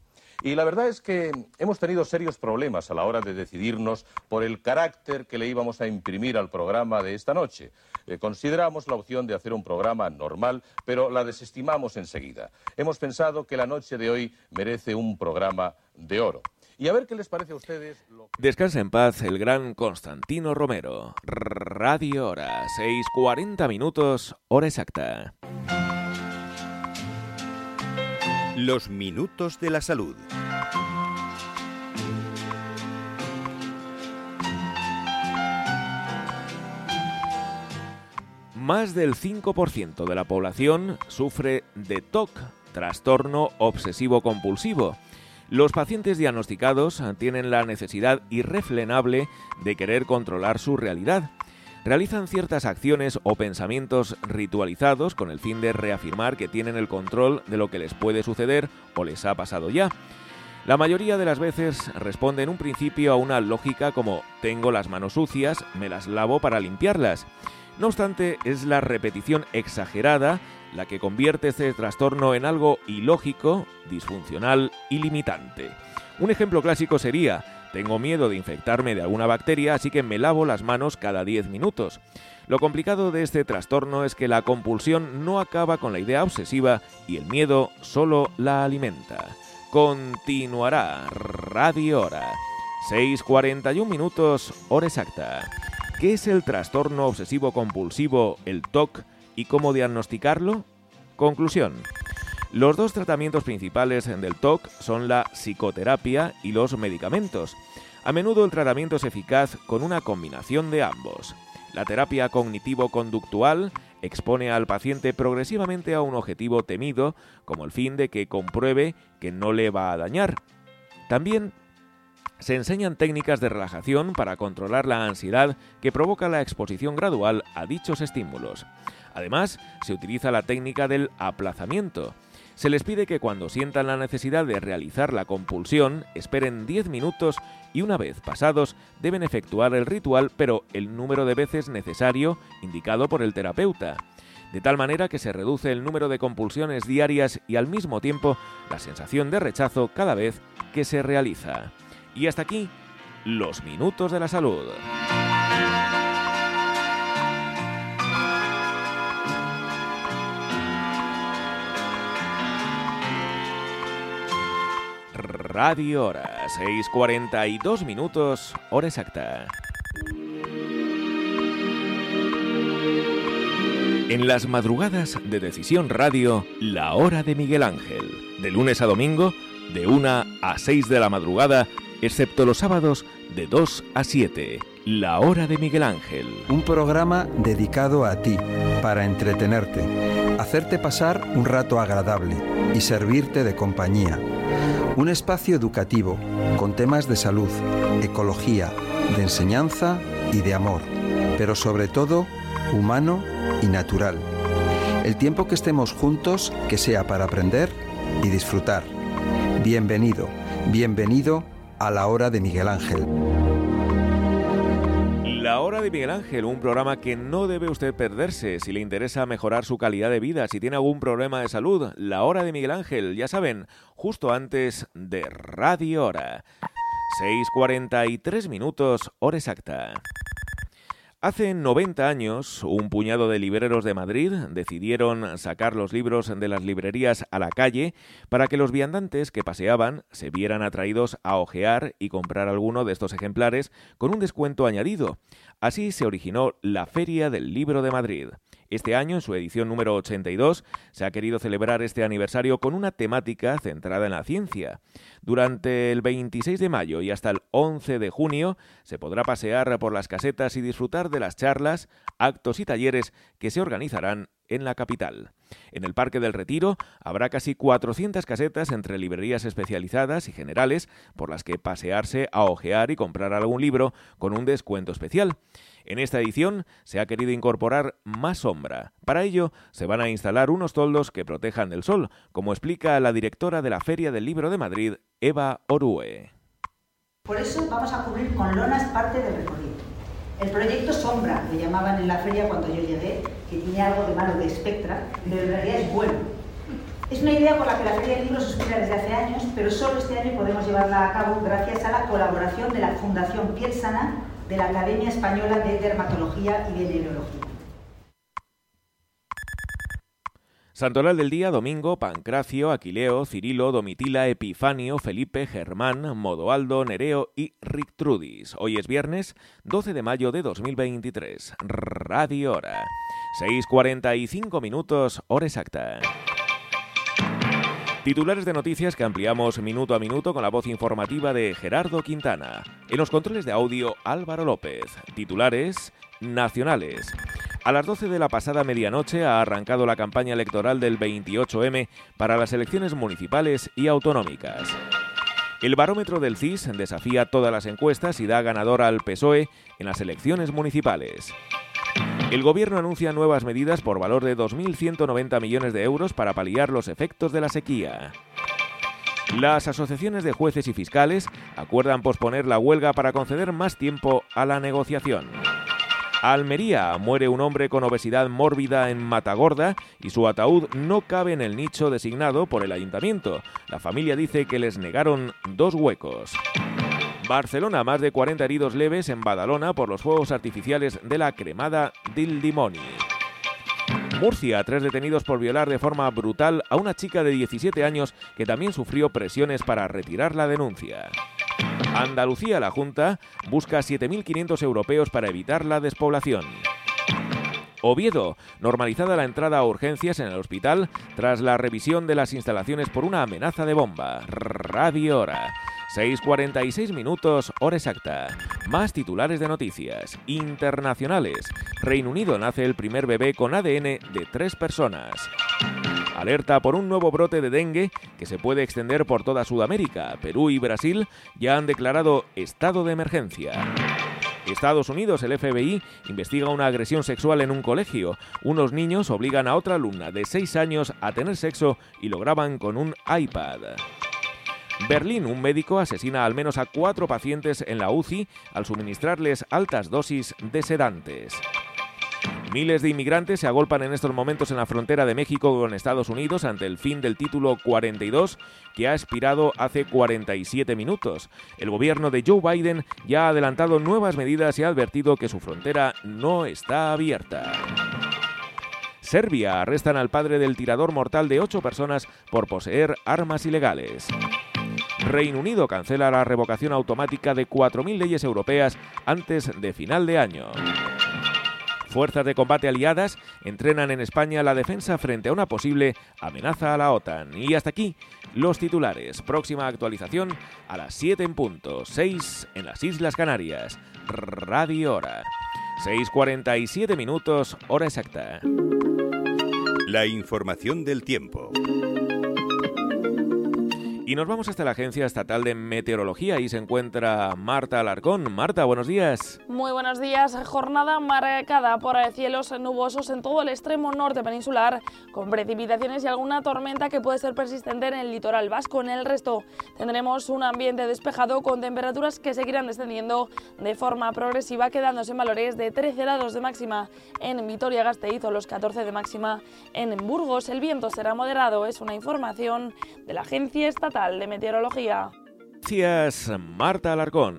Y la verdad es que hemos tenido serios problemas a la hora de decidirnos por el carácter que le íbamos a imprimir al programa de esta noche. Eh, consideramos la opción de hacer un programa normal, pero la desestimamos enseguida. Hemos pensado que la noche de hoy merece un programa de oro. Y a ver qué les parece a ustedes. Descansa en paz el gran Constantino Romero. Radio Hora, 6.40 minutos, hora exacta. Los minutos de la salud. Más del 5% de la población sufre de TOC, trastorno obsesivo compulsivo. Los pacientes diagnosticados tienen la necesidad irrefrenable de querer controlar su realidad realizan ciertas acciones o pensamientos ritualizados con el fin de reafirmar que tienen el control de lo que les puede suceder o les ha pasado ya. La mayoría de las veces responde en un principio a una lógica como tengo las manos sucias, me las lavo para limpiarlas. No obstante, es la repetición exagerada la que convierte este trastorno en algo ilógico, disfuncional y limitante. Un ejemplo clásico sería tengo miedo de infectarme de alguna bacteria, así que me lavo las manos cada 10 minutos. Lo complicado de este trastorno es que la compulsión no acaba con la idea obsesiva y el miedo solo la alimenta. Continuará Radio Hora. 6.41 minutos, hora exacta. ¿Qué es el trastorno obsesivo compulsivo, el TOC, y cómo diagnosticarlo? Conclusión. Los dos tratamientos principales del TOC son la psicoterapia y los medicamentos. A menudo el tratamiento es eficaz con una combinación de ambos. La terapia cognitivo-conductual expone al paciente progresivamente a un objetivo temido, como el fin de que compruebe que no le va a dañar. También se enseñan técnicas de relajación para controlar la ansiedad que provoca la exposición gradual a dichos estímulos. Además, se utiliza la técnica del aplazamiento, se les pide que cuando sientan la necesidad de realizar la compulsión, esperen 10 minutos y una vez pasados deben efectuar el ritual, pero el número de veces necesario indicado por el terapeuta de tal manera que se reduce el número de compulsiones diarias y al mismo tiempo la sensación de rechazo cada vez que se realiza. Y hasta aquí, los minutos de la salud. Radio Hora, 6.42 minutos, hora exacta. En las madrugadas de Decisión Radio, la hora de Miguel Ángel, de lunes a domingo, de 1 a 6 de la madrugada, excepto los sábados de 2 a 7. La Hora de Miguel Ángel. Un programa dedicado a ti, para entretenerte, hacerte pasar un rato agradable y servirte de compañía. Un espacio educativo con temas de salud, ecología, de enseñanza y de amor, pero sobre todo humano y natural. El tiempo que estemos juntos, que sea para aprender y disfrutar. Bienvenido, bienvenido a la hora de Miguel Ángel. La Hora de Miguel Ángel, un programa que no debe usted perderse si le interesa mejorar su calidad de vida, si tiene algún problema de salud. La Hora de Miguel Ángel, ya saben, justo antes de Radio Hora. 6.43 minutos, hora exacta. Hace 90 años, un puñado de libreros de Madrid decidieron sacar los libros de las librerías a la calle para que los viandantes que paseaban se vieran atraídos a ojear y comprar alguno de estos ejemplares con un descuento añadido. Así se originó la Feria del Libro de Madrid. Este año, en su edición número 82, se ha querido celebrar este aniversario con una temática centrada en la ciencia. Durante el 26 de mayo y hasta el 11 de junio se podrá pasear por las casetas y disfrutar de las charlas, actos y talleres que se organizarán en la capital. En el Parque del Retiro habrá casi 400 casetas entre librerías especializadas y generales por las que pasearse a ojear y comprar algún libro con un descuento especial. En esta edición se ha querido incorporar más sombra. Para ello se van a instalar unos toldos que protejan del sol, como explica la directora de la Feria del Libro de Madrid, Eva Orue. Por eso vamos a cubrir con lonas parte del recorrido. El proyecto Sombra, le llamaban en la feria cuando yo llegué, que tiene algo de malo de espectra, pero en realidad es bueno. Es una idea por la que la Feria del Libro suspira desde hace años, pero solo este año podemos llevarla a cabo gracias a la colaboración de la Fundación Piel Sana de la Academia Española de Dermatología y Venerología. Santoral del día, domingo, Pancracio, Aquileo, Cirilo, Domitila, Epifanio, Felipe, Germán, Modoaldo, Nereo y Rictrudis. Hoy es viernes 12 de mayo de 2023. Radio Hora. 6.45 minutos, hora exacta. Titulares de noticias que ampliamos minuto a minuto con la voz informativa de Gerardo Quintana. En los controles de audio, Álvaro López. Titulares nacionales. A las 12 de la pasada medianoche ha arrancado la campaña electoral del 28M para las elecciones municipales y autonómicas. El barómetro del CIS desafía todas las encuestas y da ganador al PSOE en las elecciones municipales. El gobierno anuncia nuevas medidas por valor de 2.190 millones de euros para paliar los efectos de la sequía. Las asociaciones de jueces y fiscales acuerdan posponer la huelga para conceder más tiempo a la negociación. Almería muere un hombre con obesidad mórbida en Matagorda y su ataúd no cabe en el nicho designado por el ayuntamiento. La familia dice que les negaron dos huecos. Barcelona, más de 40 heridos leves en Badalona por los fuegos artificiales de la cremada Dildimoni. Murcia, tres detenidos por violar de forma brutal a una chica de 17 años que también sufrió presiones para retirar la denuncia. Andalucía, la Junta, busca 7.500 europeos para evitar la despoblación. Oviedo, normalizada la entrada a urgencias en el hospital tras la revisión de las instalaciones por una amenaza de bomba. Radio Hora. 6.46 minutos, hora exacta. Más titulares de noticias. Internacionales. Reino Unido nace el primer bebé con ADN de tres personas. Alerta por un nuevo brote de dengue que se puede extender por toda Sudamérica. Perú y Brasil ya han declarado estado de emergencia. Estados Unidos, el FBI, investiga una agresión sexual en un colegio. Unos niños obligan a otra alumna de 6 años a tener sexo y lo graban con un iPad. Berlín, un médico asesina al menos a cuatro pacientes en la UCI al suministrarles altas dosis de sedantes. Miles de inmigrantes se agolpan en estos momentos en la frontera de México con Estados Unidos ante el fin del título 42 que ha expirado hace 47 minutos. El gobierno de Joe Biden ya ha adelantado nuevas medidas y ha advertido que su frontera no está abierta. Serbia arrestan al padre del tirador mortal de ocho personas por poseer armas ilegales. Reino Unido cancela la revocación automática de 4.000 leyes europeas antes de final de año. Fuerzas de combate aliadas entrenan en España la defensa frente a una posible amenaza a la OTAN. Y hasta aquí los titulares. Próxima actualización a las 7 en punto, 6 en las Islas Canarias. Radio Hora. 6.47 minutos, hora exacta. La información del tiempo. Y nos vamos hasta la Agencia Estatal de Meteorología y se encuentra Marta Alarcón. Marta, buenos días. Muy buenos días. Jornada marcada por cielos nubosos en todo el extremo norte peninsular, con precipitaciones y alguna tormenta que puede ser persistente en el litoral vasco. En el resto tendremos un ambiente despejado con temperaturas que seguirán descendiendo de forma progresiva, quedándose en valores de 13 grados de máxima en Vitoria-Gasteiz o los 14 de máxima en Burgos. El viento será moderado, es una información de la Agencia Estatal de Meteorología. Gracias, Marta Alarcón.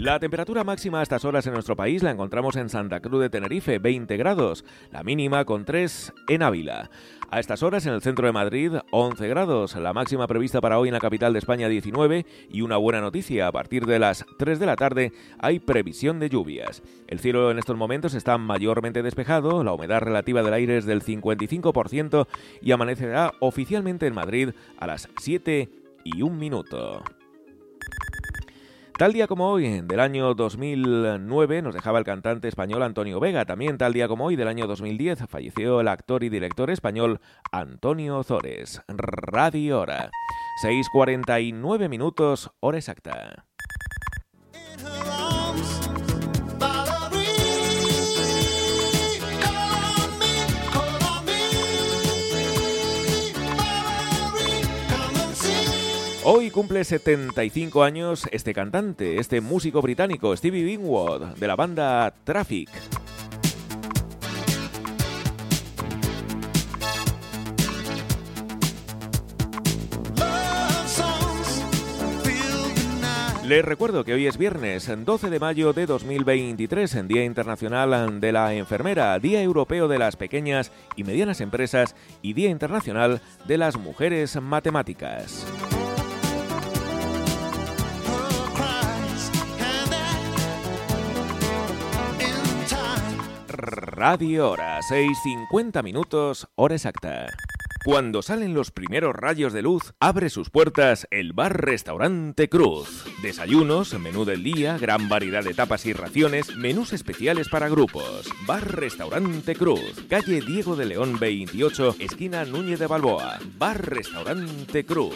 La temperatura máxima a estas horas en nuestro país la encontramos en Santa Cruz de Tenerife, 20 grados, la mínima con 3 en Ávila. A estas horas en el centro de Madrid, 11 grados, la máxima prevista para hoy en la capital de España, 19, y una buena noticia, a partir de las 3 de la tarde hay previsión de lluvias. El cielo en estos momentos está mayormente despejado, la humedad relativa del aire es del 55% y amanecerá oficialmente en Madrid a las 7 y un minuto. Tal día como hoy, del año 2009, nos dejaba el cantante español Antonio Vega. También tal día como hoy, del año 2010, falleció el actor y director español Antonio Ozores. Radio Hora. 6.49 minutos, hora exacta. Hoy cumple 75 años este cantante, este músico británico, Stevie Winwood, de la banda Traffic. Les recuerdo que hoy es viernes 12 de mayo de 2023, en Día Internacional de la Enfermera, Día Europeo de las Pequeñas y Medianas Empresas y Día Internacional de las Mujeres Matemáticas. Radio Hora, 6.50 minutos, hora exacta. Cuando salen los primeros rayos de luz, abre sus puertas el bar-restaurante Cruz. Desayunos, menú del día, gran variedad de tapas y raciones, menús especiales para grupos. Bar-restaurante Cruz, calle Diego de León 28, esquina Núñez de Balboa. Bar-restaurante Cruz.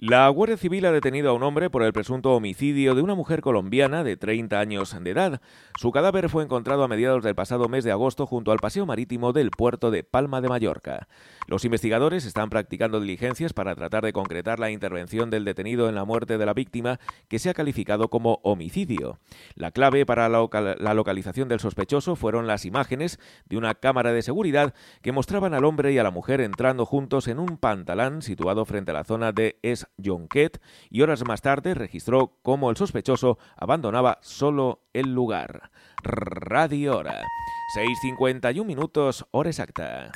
La Guardia Civil ha detenido a un hombre por el presunto homicidio de una mujer colombiana de 30 años de edad. Su cadáver fue encontrado a mediados del pasado mes de agosto junto al paseo marítimo del puerto de Palma de Mallorca. Los investigadores están practicando diligencias para tratar de concretar la intervención del detenido en la muerte de la víctima, que se ha calificado como homicidio. La clave para la, localización del sospechoso fueron las imágenes de una cámara de seguridad que mostraban al hombre y a la mujer entrando juntos en un pantalán situado frente a la zona de Es Jonquet y horas más tarde registró cómo el sospechoso abandonaba solo el lugar. Radio Hora. 6.51 minutos, hora exacta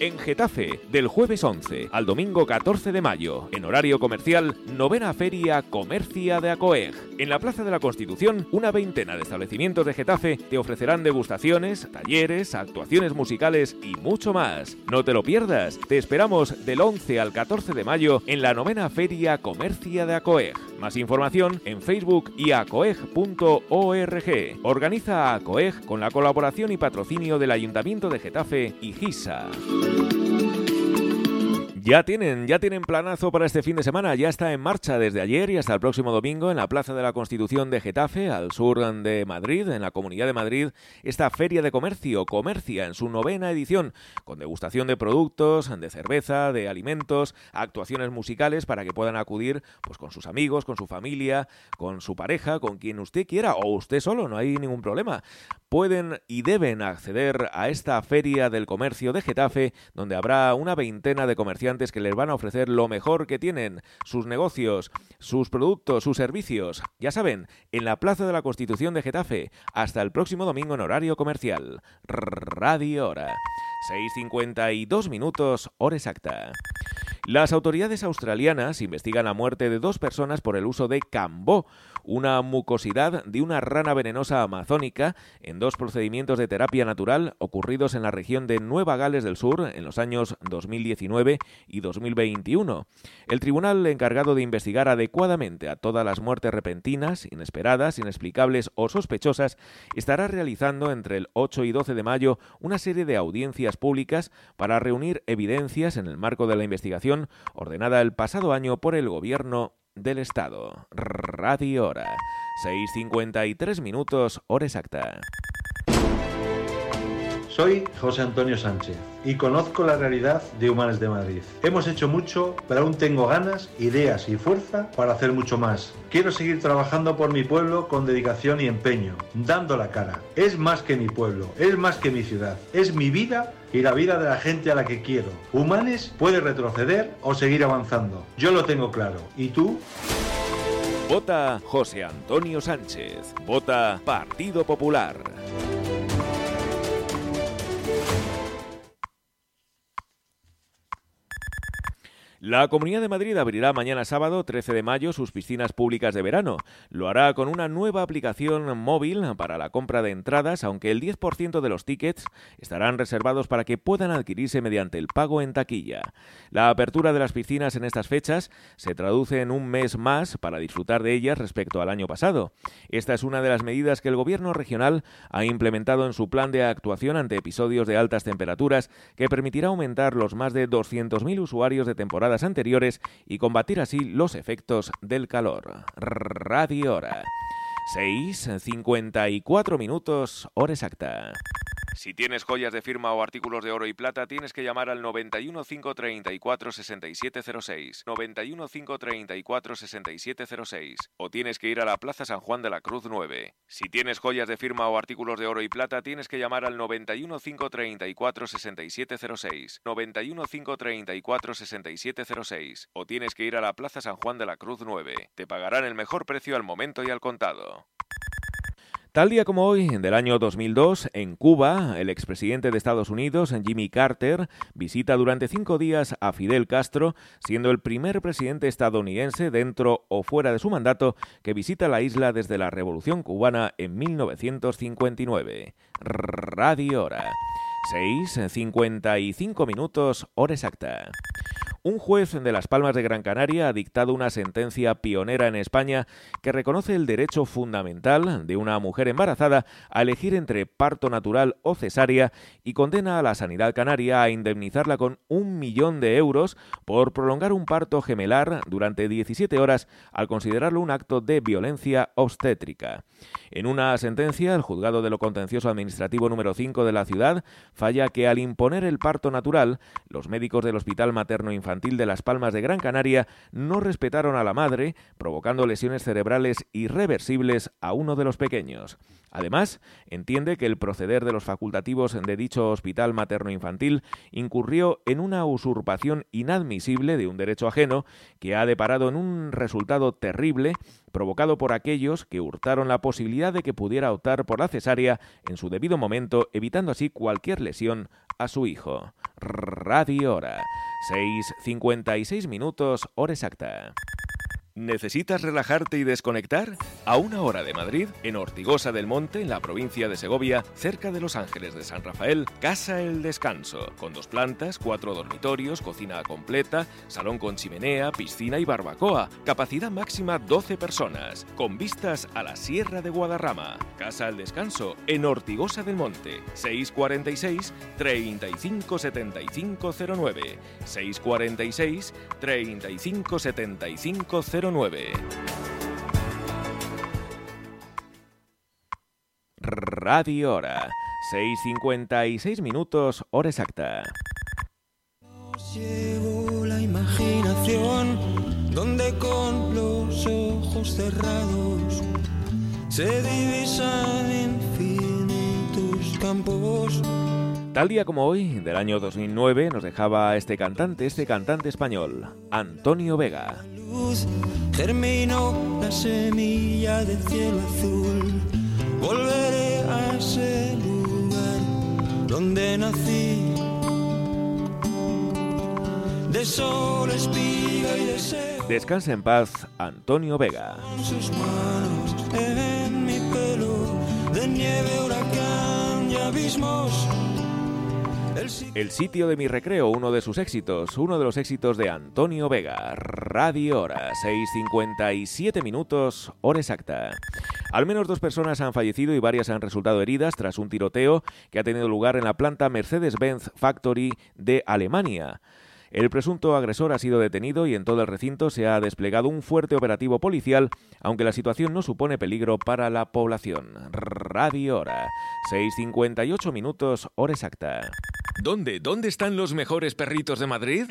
en Getafe, del jueves 11 al domingo 14 de mayo, en horario comercial, novena feria Comercia de Acoeg. En la Plaza de la Constitución, una veintena de establecimientos de Getafe te ofrecerán degustaciones, talleres, actuaciones musicales y mucho más. No te lo pierdas, te esperamos del 11 al 14 de mayo en la novena feria Comercia de Acoeg. Más información en Facebook y acoeg.org. Organiza Acoeg con la colaboración y patrocinio del Ayuntamiento de Getafe y GISA. Ya tienen, ya tienen planazo para este fin de semana, ya está en marcha desde ayer y hasta el próximo domingo en la Plaza de la Constitución de Getafe, al sur de Madrid, en la Comunidad de Madrid, esta Feria de Comercio, Comercia, en su novena edición, con degustación de productos, de cerveza, de alimentos, actuaciones musicales para que puedan acudir pues con sus amigos, con su familia, con su pareja, con quien usted quiera o usted solo, no hay ningún problema. Pueden y deben acceder a esta Feria del Comercio de Getafe, donde habrá una veintena de comerciantes que les van a ofrecer lo mejor que tienen, sus negocios, sus productos, sus servicios. Ya saben, en la Plaza de la Constitución de Getafe, hasta el próximo domingo en horario comercial. Radio Hora. 6.52 minutos, hora exacta. Las autoridades australianas investigan la muerte de dos personas por el uso de cambó, una mucosidad de una rana venenosa amazónica, en dos procedimientos de terapia natural ocurridos en la región de Nueva Gales del Sur en los años 2019 y 2021. El tribunal encargado de investigar adecuadamente a todas las muertes repentinas, inesperadas, inexplicables o sospechosas estará realizando entre el 8 y 12 de mayo una serie de audiencias públicas para reunir evidencias en el marco de la investigación ordenada el pasado año por el Gobierno del Estado. Radio Hora. 6.53 minutos, hora exacta. Soy José Antonio Sánchez y conozco la realidad de Humanes de Madrid. Hemos hecho mucho, pero aún tengo ganas, ideas y fuerza para hacer mucho más. Quiero seguir trabajando por mi pueblo con dedicación y empeño, dando la cara. Es más que mi pueblo, es más que mi ciudad, es mi vida y la vida de la gente a la que quiero. Humanes puede retroceder o seguir avanzando. Yo lo tengo claro. ¿Y tú? Vota José Antonio Sánchez. Vota Partido Popular. La Comunidad de Madrid abrirá mañana sábado 13 de mayo sus piscinas públicas de verano. Lo hará con una nueva aplicación móvil para la compra de entradas, aunque el 10% de los tickets estarán reservados para que puedan adquirirse mediante el pago en taquilla. La apertura de las piscinas en estas fechas se traduce en un mes más para disfrutar de ellas respecto al año pasado. Esta es una de las medidas que el Gobierno regional ha implementado en su plan de actuación ante episodios de altas temperaturas que permitirá aumentar los más de 200.000 usuarios de temporada anteriores y combatir así los efectos del calor. Radio Hora. 6.54 minutos, hora exacta. Si tienes joyas de firma o artículos de oro y plata, tienes que llamar al 91 534 6706. 91 534 6706. O tienes que ir a la Plaza San Juan de la Cruz 9. Si tienes joyas de firma o artículos de oro y plata, tienes que llamar al 91 534 6706. 91 534 6706. O tienes que ir a la Plaza San Juan de la Cruz 9. Te pagarán el mejor precio al momento y al contado. Tal día como hoy, del año 2002, en Cuba, el expresidente de Estados Unidos, Jimmy Carter, visita durante cinco días a Fidel Castro, siendo el primer presidente estadounidense dentro o fuera de su mandato que visita la isla desde la Revolución cubana en 1959. Radio Hora. 6.55 minutos, hora exacta. Un juez de Las Palmas de Gran Canaria ha dictado una sentencia pionera en España que reconoce el derecho fundamental de una mujer embarazada a elegir entre parto natural o cesárea y condena a la sanidad canaria a indemnizarla con un millón de euros por prolongar un parto gemelar durante 17 horas al considerarlo un acto de violencia obstétrica. En una sentencia, el juzgado de lo contencioso administrativo número 5 de la ciudad falla que al imponer el parto natural, los médicos del Hospital Materno Infantil de Las Palmas de Gran Canaria no respetaron a la madre, provocando lesiones cerebrales irreversibles a uno de los pequeños. Además, entiende que el proceder de los facultativos de dicho hospital materno-infantil incurrió en una usurpación inadmisible de un derecho ajeno que ha deparado en un resultado terrible provocado por aquellos que hurtaron la posibilidad de que pudiera optar por la cesárea en su debido momento, evitando así cualquier lesión a su hijo. Radio Hora. 6.56 minutos, hora exacta. ¿Necesitas relajarte y desconectar? A una hora de Madrid, en Ortigosa del Monte, en la provincia de Segovia, cerca de Los Ángeles de San Rafael, Casa El Descanso, con dos plantas, cuatro dormitorios, cocina completa, salón con chimenea, piscina y barbacoa, capacidad máxima 12 personas, con vistas a la Sierra de Guadarrama. Casa El Descanso, en Ortigosa del Monte, 646 357509 646 357509 Radio Hora. 6.56 minutos, hora exacta. Llevo la imaginación donde con los ojos cerrados se divisan infinitos campos Tal día como hoy, del año 2009, nos dejaba este cantante, este cantante español, Antonio Vega. Germinó la semilla de cielo azul, volveré a ese lugar donde nací. sol, espiga y deseo. Descansa en paz, Antonio Vega. Con sus manos en mi pelo, de nieve, huracán y abismos. El sitio de mi recreo, uno de sus éxitos, uno de los éxitos de Antonio Vega, Radio Hora, 6.57 minutos, hora exacta. Al menos dos personas han fallecido y varias han resultado heridas tras un tiroteo que ha tenido lugar en la planta Mercedes-Benz Factory de Alemania. El presunto agresor ha sido detenido y en todo el recinto se ha desplegado un fuerte operativo policial, aunque la situación no supone peligro para la población. Radio Hora, 6.58 minutos, hora exacta. ¿Dónde? ¿Dónde están los mejores perritos de Madrid?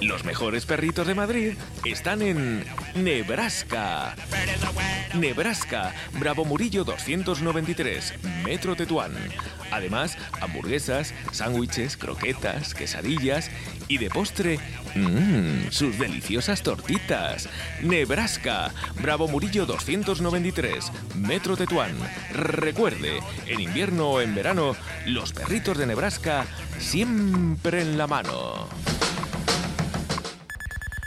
Los mejores perritos de Madrid están en Nebraska. Nebraska, Bravo Murillo 293, Metro Tetuán. Además, hamburguesas, sándwiches, croquetas, quesadillas y de postre, mmm, sus deliciosas tortitas. Nebraska, Bravo Murillo 293, Metro Tetuán. Recuerde, en invierno o en verano, los perritos de Nebraska siempre en la mano.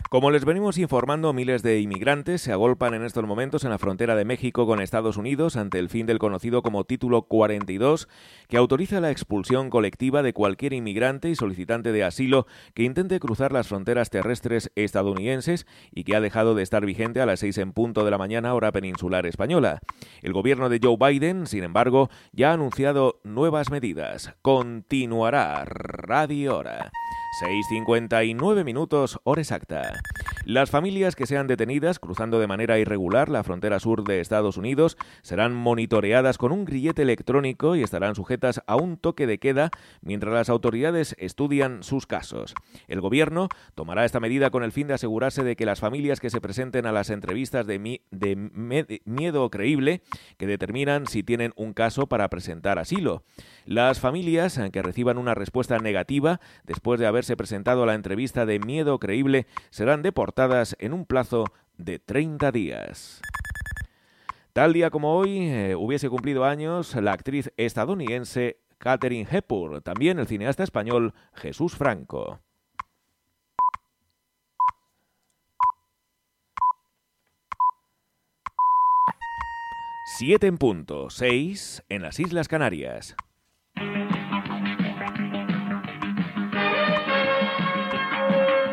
Como les venimos informando, miles de inmigrantes se agolpan en estos momentos en la frontera de México con Estados Unidos ante el fin del conocido como Título 42, que autoriza la expulsión colectiva de cualquier inmigrante y solicitante de asilo que intente cruzar las fronteras terrestres estadounidenses y que ha dejado de estar vigente a las seis en punto de la mañana hora peninsular española. El gobierno de Joe Biden, sin embargo, ya ha anunciado nuevas medidas. Continuará Radio Hora. 6.59 minutos, hora exacta. Las familias que sean detenidas cruzando de manera irregular la frontera sur de Estados Unidos serán monitoreadas con un grillete electrónico y estarán sujetas a un toque de queda mientras las autoridades estudian sus casos. El gobierno tomará esta medida con el fin de asegurarse de que las familias que se presenten a las entrevistas de, miedo creíble que determinan si tienen un caso para presentar asilo. Las familias que reciban una respuesta negativa después de haberse presentado a la entrevista de miedo creíble serán deportadas en un plazo de 30 días. Tal día como hoy eh, hubiese cumplido años la actriz estadounidense Catherine Hepburn, también el cineasta español Jesús Franco. Siete en punto, seis en las Islas Canarias.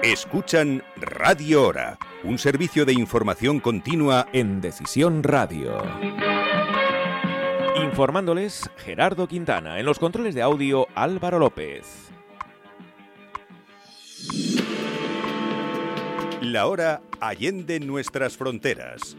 Escuchan Radio Hora, un servicio de información continua en Decisión Radio. Informándoles Gerardo Quintana, en los controles de audio Álvaro López. La hora allende nuestras fronteras.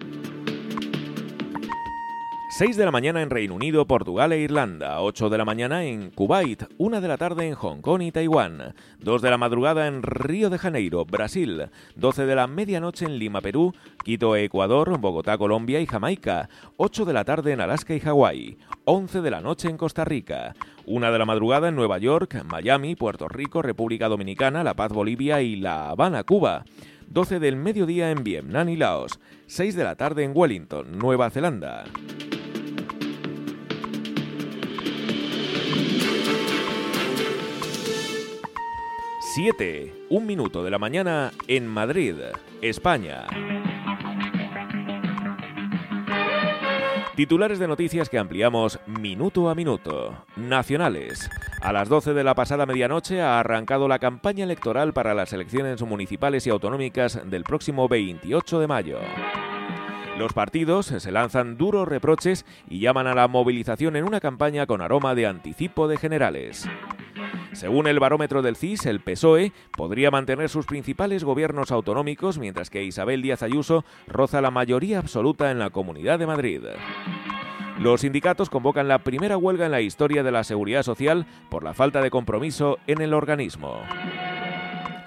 6 de la mañana en Reino Unido, Portugal e Irlanda, 8 de la mañana en Kuwait, 1 de la tarde en Hong Kong y Taiwán, 2 de la madrugada en Río de Janeiro, Brasil, 12 de la medianoche en Lima, Perú, Quito, Ecuador, Bogotá, Colombia y Jamaica, 8 de la tarde en Alaska y Hawái, 11 de la noche en Costa Rica, 1 de la madrugada en Nueva York, Miami, Puerto Rico, República Dominicana, La Paz, Bolivia y La Habana, Cuba. 12 del mediodía en Vietnam y Laos, 6 de la tarde en Wellington, Nueva Zelanda. 7, un minuto de la mañana en Madrid, España. Titulares de noticias que ampliamos minuto a minuto. Nacionales. A las 12 de la pasada medianoche ha arrancado la campaña electoral para las elecciones municipales y autonómicas del próximo 28 de mayo. Los partidos se lanzan duros reproches y llaman a la movilización en una campaña con aroma de anticipo de generales. Según el barómetro del CIS, el PSOE podría mantener sus principales gobiernos autonómicos, mientras que Isabel Díaz Ayuso roza la mayoría absoluta en la Comunidad de Madrid. Los sindicatos convocan la primera huelga en la historia de la seguridad social por la falta de compromiso en el organismo.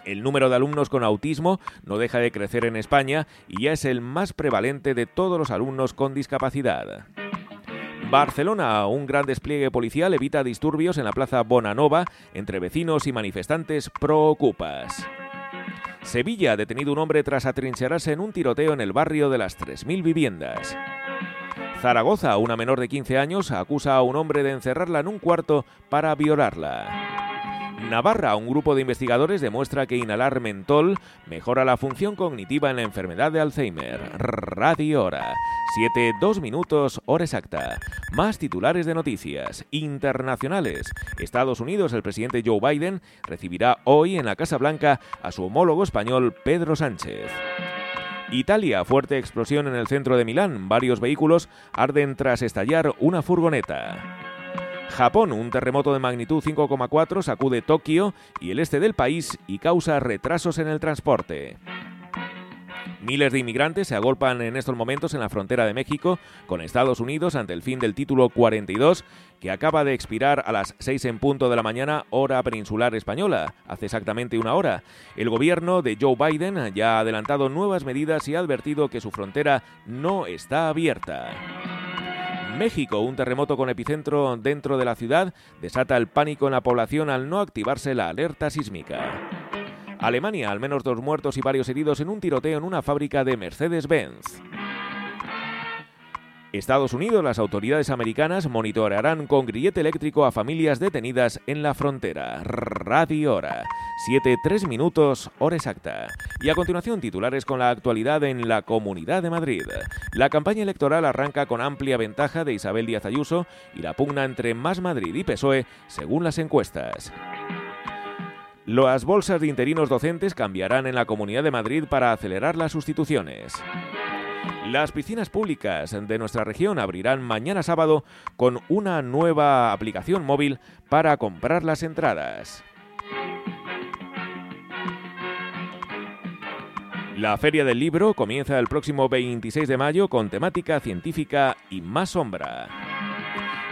El número de alumnos con autismo no deja de crecer en España y ya es el más prevalente de todos los alumnos con discapacidad. Barcelona, un gran despliegue policial evita disturbios en la Plaza Bonanova entre vecinos y manifestantes pro-ocupas. Sevilla detenido un hombre tras atrincherarse en un tiroteo en el barrio de las 3.000 viviendas. Zaragoza, una menor de 15 años, acusa a un hombre de encerrarla en un cuarto para violarla. Navarra, un grupo de investigadores demuestra que inhalar mentol mejora la función cognitiva en la enfermedad de Alzheimer. Radio Hora. 7, 2 minutos, hora exacta. Más titulares de noticias internacionales. Estados Unidos, el presidente Joe Biden recibirá hoy en la Casa Blanca a su homólogo español Pedro Sánchez. Italia, fuerte explosión en el centro de Milán. Varios vehículos arden tras estallar una furgoneta. Japón, un terremoto de magnitud 5,4 sacude Tokio y el este del país y causa retrasos en el transporte. Miles de inmigrantes se agolpan en estos momentos en la frontera de México con Estados Unidos ante el fin del título 42 que acaba de expirar a las 6 en punto de la mañana hora peninsular española, hace exactamente una hora. El gobierno de Joe Biden ya ha adelantado nuevas medidas y ha advertido que su frontera no está abierta. México, un terremoto con epicentro dentro de la ciudad desata el pánico en la población al no activarse la alerta sísmica. Alemania, al menos dos muertos y varios heridos en un tiroteo en una fábrica de Mercedes-Benz. Estados Unidos, las autoridades americanas monitorearán con grillete eléctrico a familias detenidas en la frontera. Radio Hora. 7, 3 minutos, hora exacta. Y a continuación, titulares con la actualidad en la Comunidad de Madrid. La campaña electoral arranca con amplia ventaja de Isabel Díaz Ayuso y la pugna entre Más Madrid y PSOE, según las encuestas. Las bolsas de interinos docentes cambiarán en la Comunidad de Madrid para acelerar las sustituciones. Las piscinas públicas de nuestra región abrirán mañana sábado con una nueva aplicación móvil para comprar las entradas. La Feria del Libro comienza el próximo 26 de mayo con temática científica y más sombra.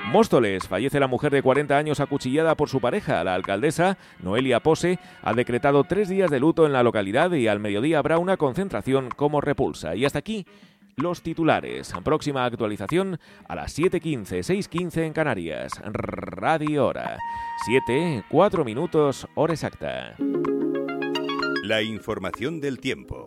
Móstoles, fallece la mujer de 40 años acuchillada por su pareja. La alcaldesa, Noelia Pose, ha decretado tres días de luto en la localidad y al mediodía habrá una concentración como repulsa. Y hasta aquí los titulares. Próxima actualización a las 7.15, 6.15 en Canarias. Radio Hora. 7, 4 minutos, hora exacta. La información del tiempo.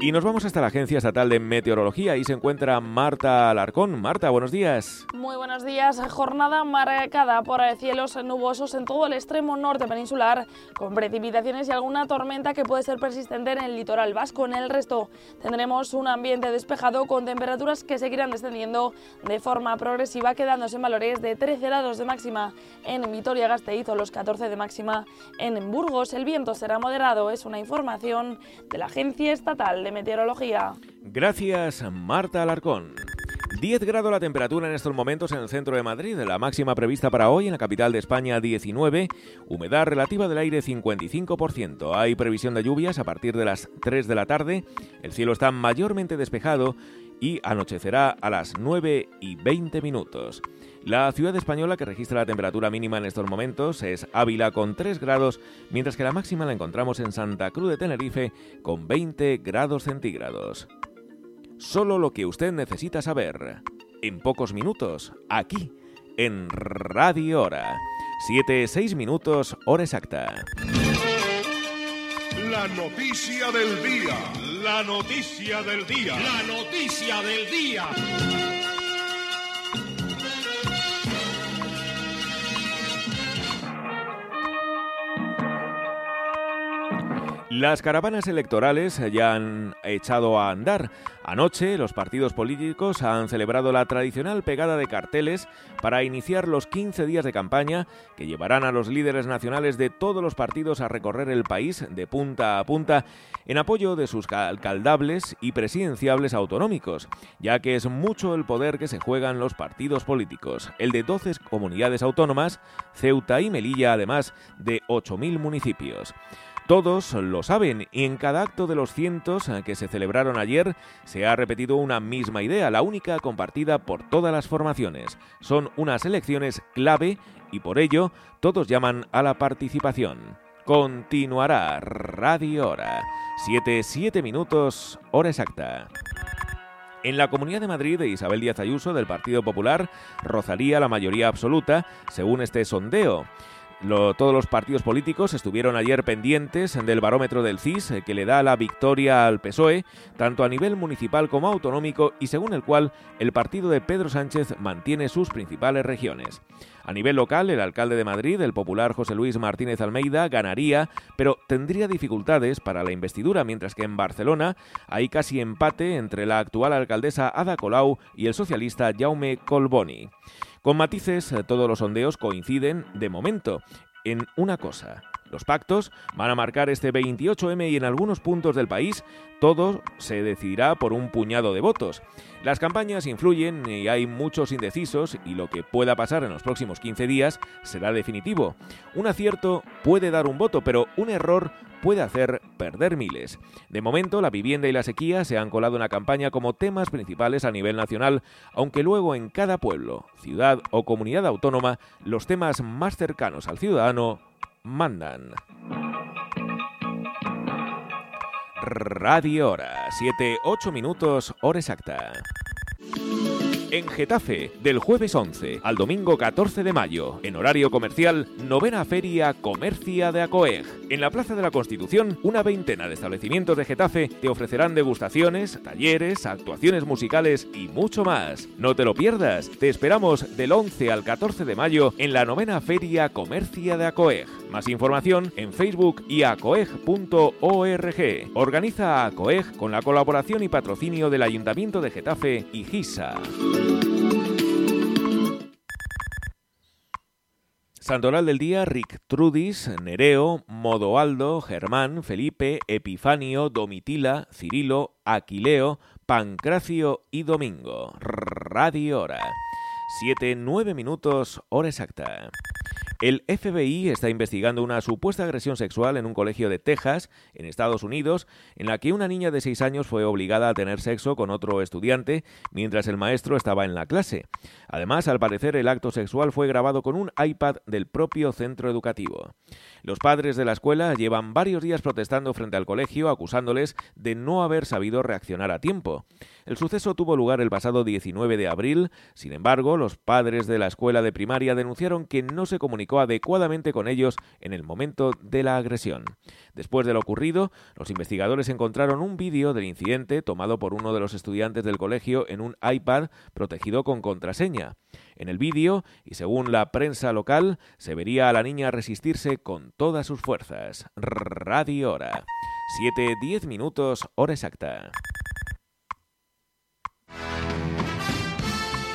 Y nos vamos hasta la Agencia Estatal de Meteorología. Ahí se encuentra Marta Alarcón. Marta, buenos días. Muy buenos días. Jornada marcada por cielos nubosos en todo el extremo norte peninsular, con precipitaciones y alguna tormenta que puede ser persistente en el litoral vasco. En el resto tendremos un ambiente despejado con temperaturas que seguirán descendiendo de forma progresiva, quedándose en valores de 13 grados de máxima en Vitoria-Gasteiz o los 14 de máxima en Burgos. El viento será moderado. Es una información de la Agencia Estatal de Meteorología. Gracias, Marta Alarcón. 10 grados la temperatura en estos momentos en el centro de Madrid, la máxima prevista para hoy en la capital de España 19, humedad relativa del aire 55%. Hay previsión de lluvias a partir de las 3 de la tarde, el cielo está mayormente despejado y anochecerá a las 9 y 20 minutos. La ciudad española que registra la temperatura mínima en estos momentos es Ávila con 3 grados, mientras que la máxima la encontramos en Santa Cruz de Tenerife con 20 grados centígrados. Solo lo que usted necesita saber. En pocos minutos, aquí, en Radio Hora. 7-6 minutos, hora exacta. La noticia del día. La noticia del día. La noticia del día. Las caravanas electorales ya han echado a andar. Anoche los partidos políticos han celebrado la tradicional pegada de carteles para iniciar los 15 días de campaña que llevarán a los líderes nacionales de todos los partidos a recorrer el país de punta a punta en apoyo de sus alcaldables y presidenciables autonómicos, ya que es mucho el poder que se juegan los partidos políticos, el de 12 comunidades autónomas, Ceuta y Melilla, además de 8.000 municipios. Todos lo saben y en cada acto de los cientos que se celebraron ayer se ha repetido una misma idea, la única compartida por todas las formaciones. Son unas elecciones clave y por ello todos llaman a la participación. Continuará Radio Hora. 7, 7 minutos, hora exacta. En la Comunidad de Madrid, Isabel Díaz Ayuso, del Partido Popular, rozaría la mayoría absoluta, según este sondeo. Todos los partidos políticos estuvieron ayer pendientes del barómetro del CIS que le da la victoria al PSOE, tanto a nivel municipal como autonómico, y según el cual el partido de Pedro Sánchez mantiene sus principales regiones. A nivel local, el alcalde de Madrid, el popular José Luis Martínez Almeida, ganaría, pero tendría dificultades para la investidura, mientras que en Barcelona hay casi empate entre la actual alcaldesa Ada Colau y el socialista Jaume Colboni. Con matices, todos los sondeos coinciden, de momento, en una cosa. Los pactos van a marcar este 28M y en algunos puntos del país todo se decidirá por un puñado de votos. Las campañas influyen y hay muchos indecisos y lo que pueda pasar en los próximos 15 días será definitivo. Un acierto puede dar un voto, pero un error puede hacer perder miles. De momento, la vivienda y la sequía se han colado en la campaña como temas principales a nivel nacional, aunque luego en cada pueblo, ciudad o comunidad autónoma, los temas más cercanos al ciudadano mandan. Radio Hora, 7-8 minutos, hora exacta. En Getafe, del jueves 11 al domingo 14 de mayo, en horario comercial, novena feria Comercia de Acoeg. En la Plaza de la Constitución, una veintena de establecimientos de Getafe te ofrecerán degustaciones, talleres, actuaciones musicales y mucho más. No te lo pierdas, te esperamos del 11 al 14 de mayo en la novena feria Comercia de Acoeg. Más información en Facebook y acoeg.org. Organiza Acoeg con la colaboración y patrocinio del Ayuntamiento de Getafe y GISA. Santoral del día, Rick Trudis, Nereo, Modoaldo, Germán, Felipe, Epifanio, Domitila, Cirilo, Aquileo, Pancracio y Domingo. Radio Hora. 7-9 minutos, hora exacta. El FBI está investigando una supuesta agresión sexual en un colegio de Texas, en Estados Unidos, en la que una niña de 6 años fue obligada a tener sexo con otro estudiante mientras el maestro estaba en la clase. Además, al parecer, el acto sexual fue grabado con un iPad del propio centro educativo. Los padres de la escuela llevan varios días protestando frente al colegio acusándoles de no haber sabido reaccionar a tiempo. El suceso tuvo lugar el pasado 19 de abril, sin embargo, los padres de la escuela de primaria denunciaron que no se adecuadamente con ellos en el momento de la agresión. Después de lo ocurrido, los investigadores encontraron un vídeo del incidente tomado por uno de los estudiantes del colegio en un iPad protegido con contraseña. En el vídeo, y según la prensa local, se vería a la niña resistirse con todas sus fuerzas. Radio Hora. 7-10 minutos, hora exacta.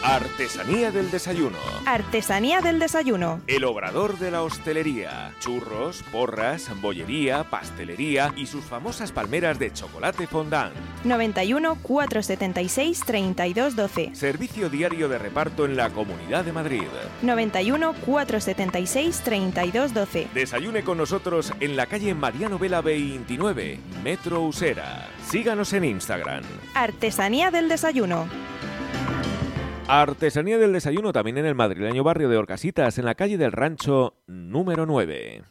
Artesanía del desayuno. Artesanía del desayuno. El obrador de la hostelería. Churros, porras, bollería, pastelería y sus famosas palmeras de chocolate fondant. 91 476 3212. Servicio diario de reparto en la Comunidad de Madrid. 91 476 3212. Desayune con nosotros en la calle Mariano Vela 29, Metro Usera. Síganos en Instagram. Artesanía del desayuno. Artesanía del desayuno también en el madrileño barrio de Orcasitas, en la calle del Rancho número 9.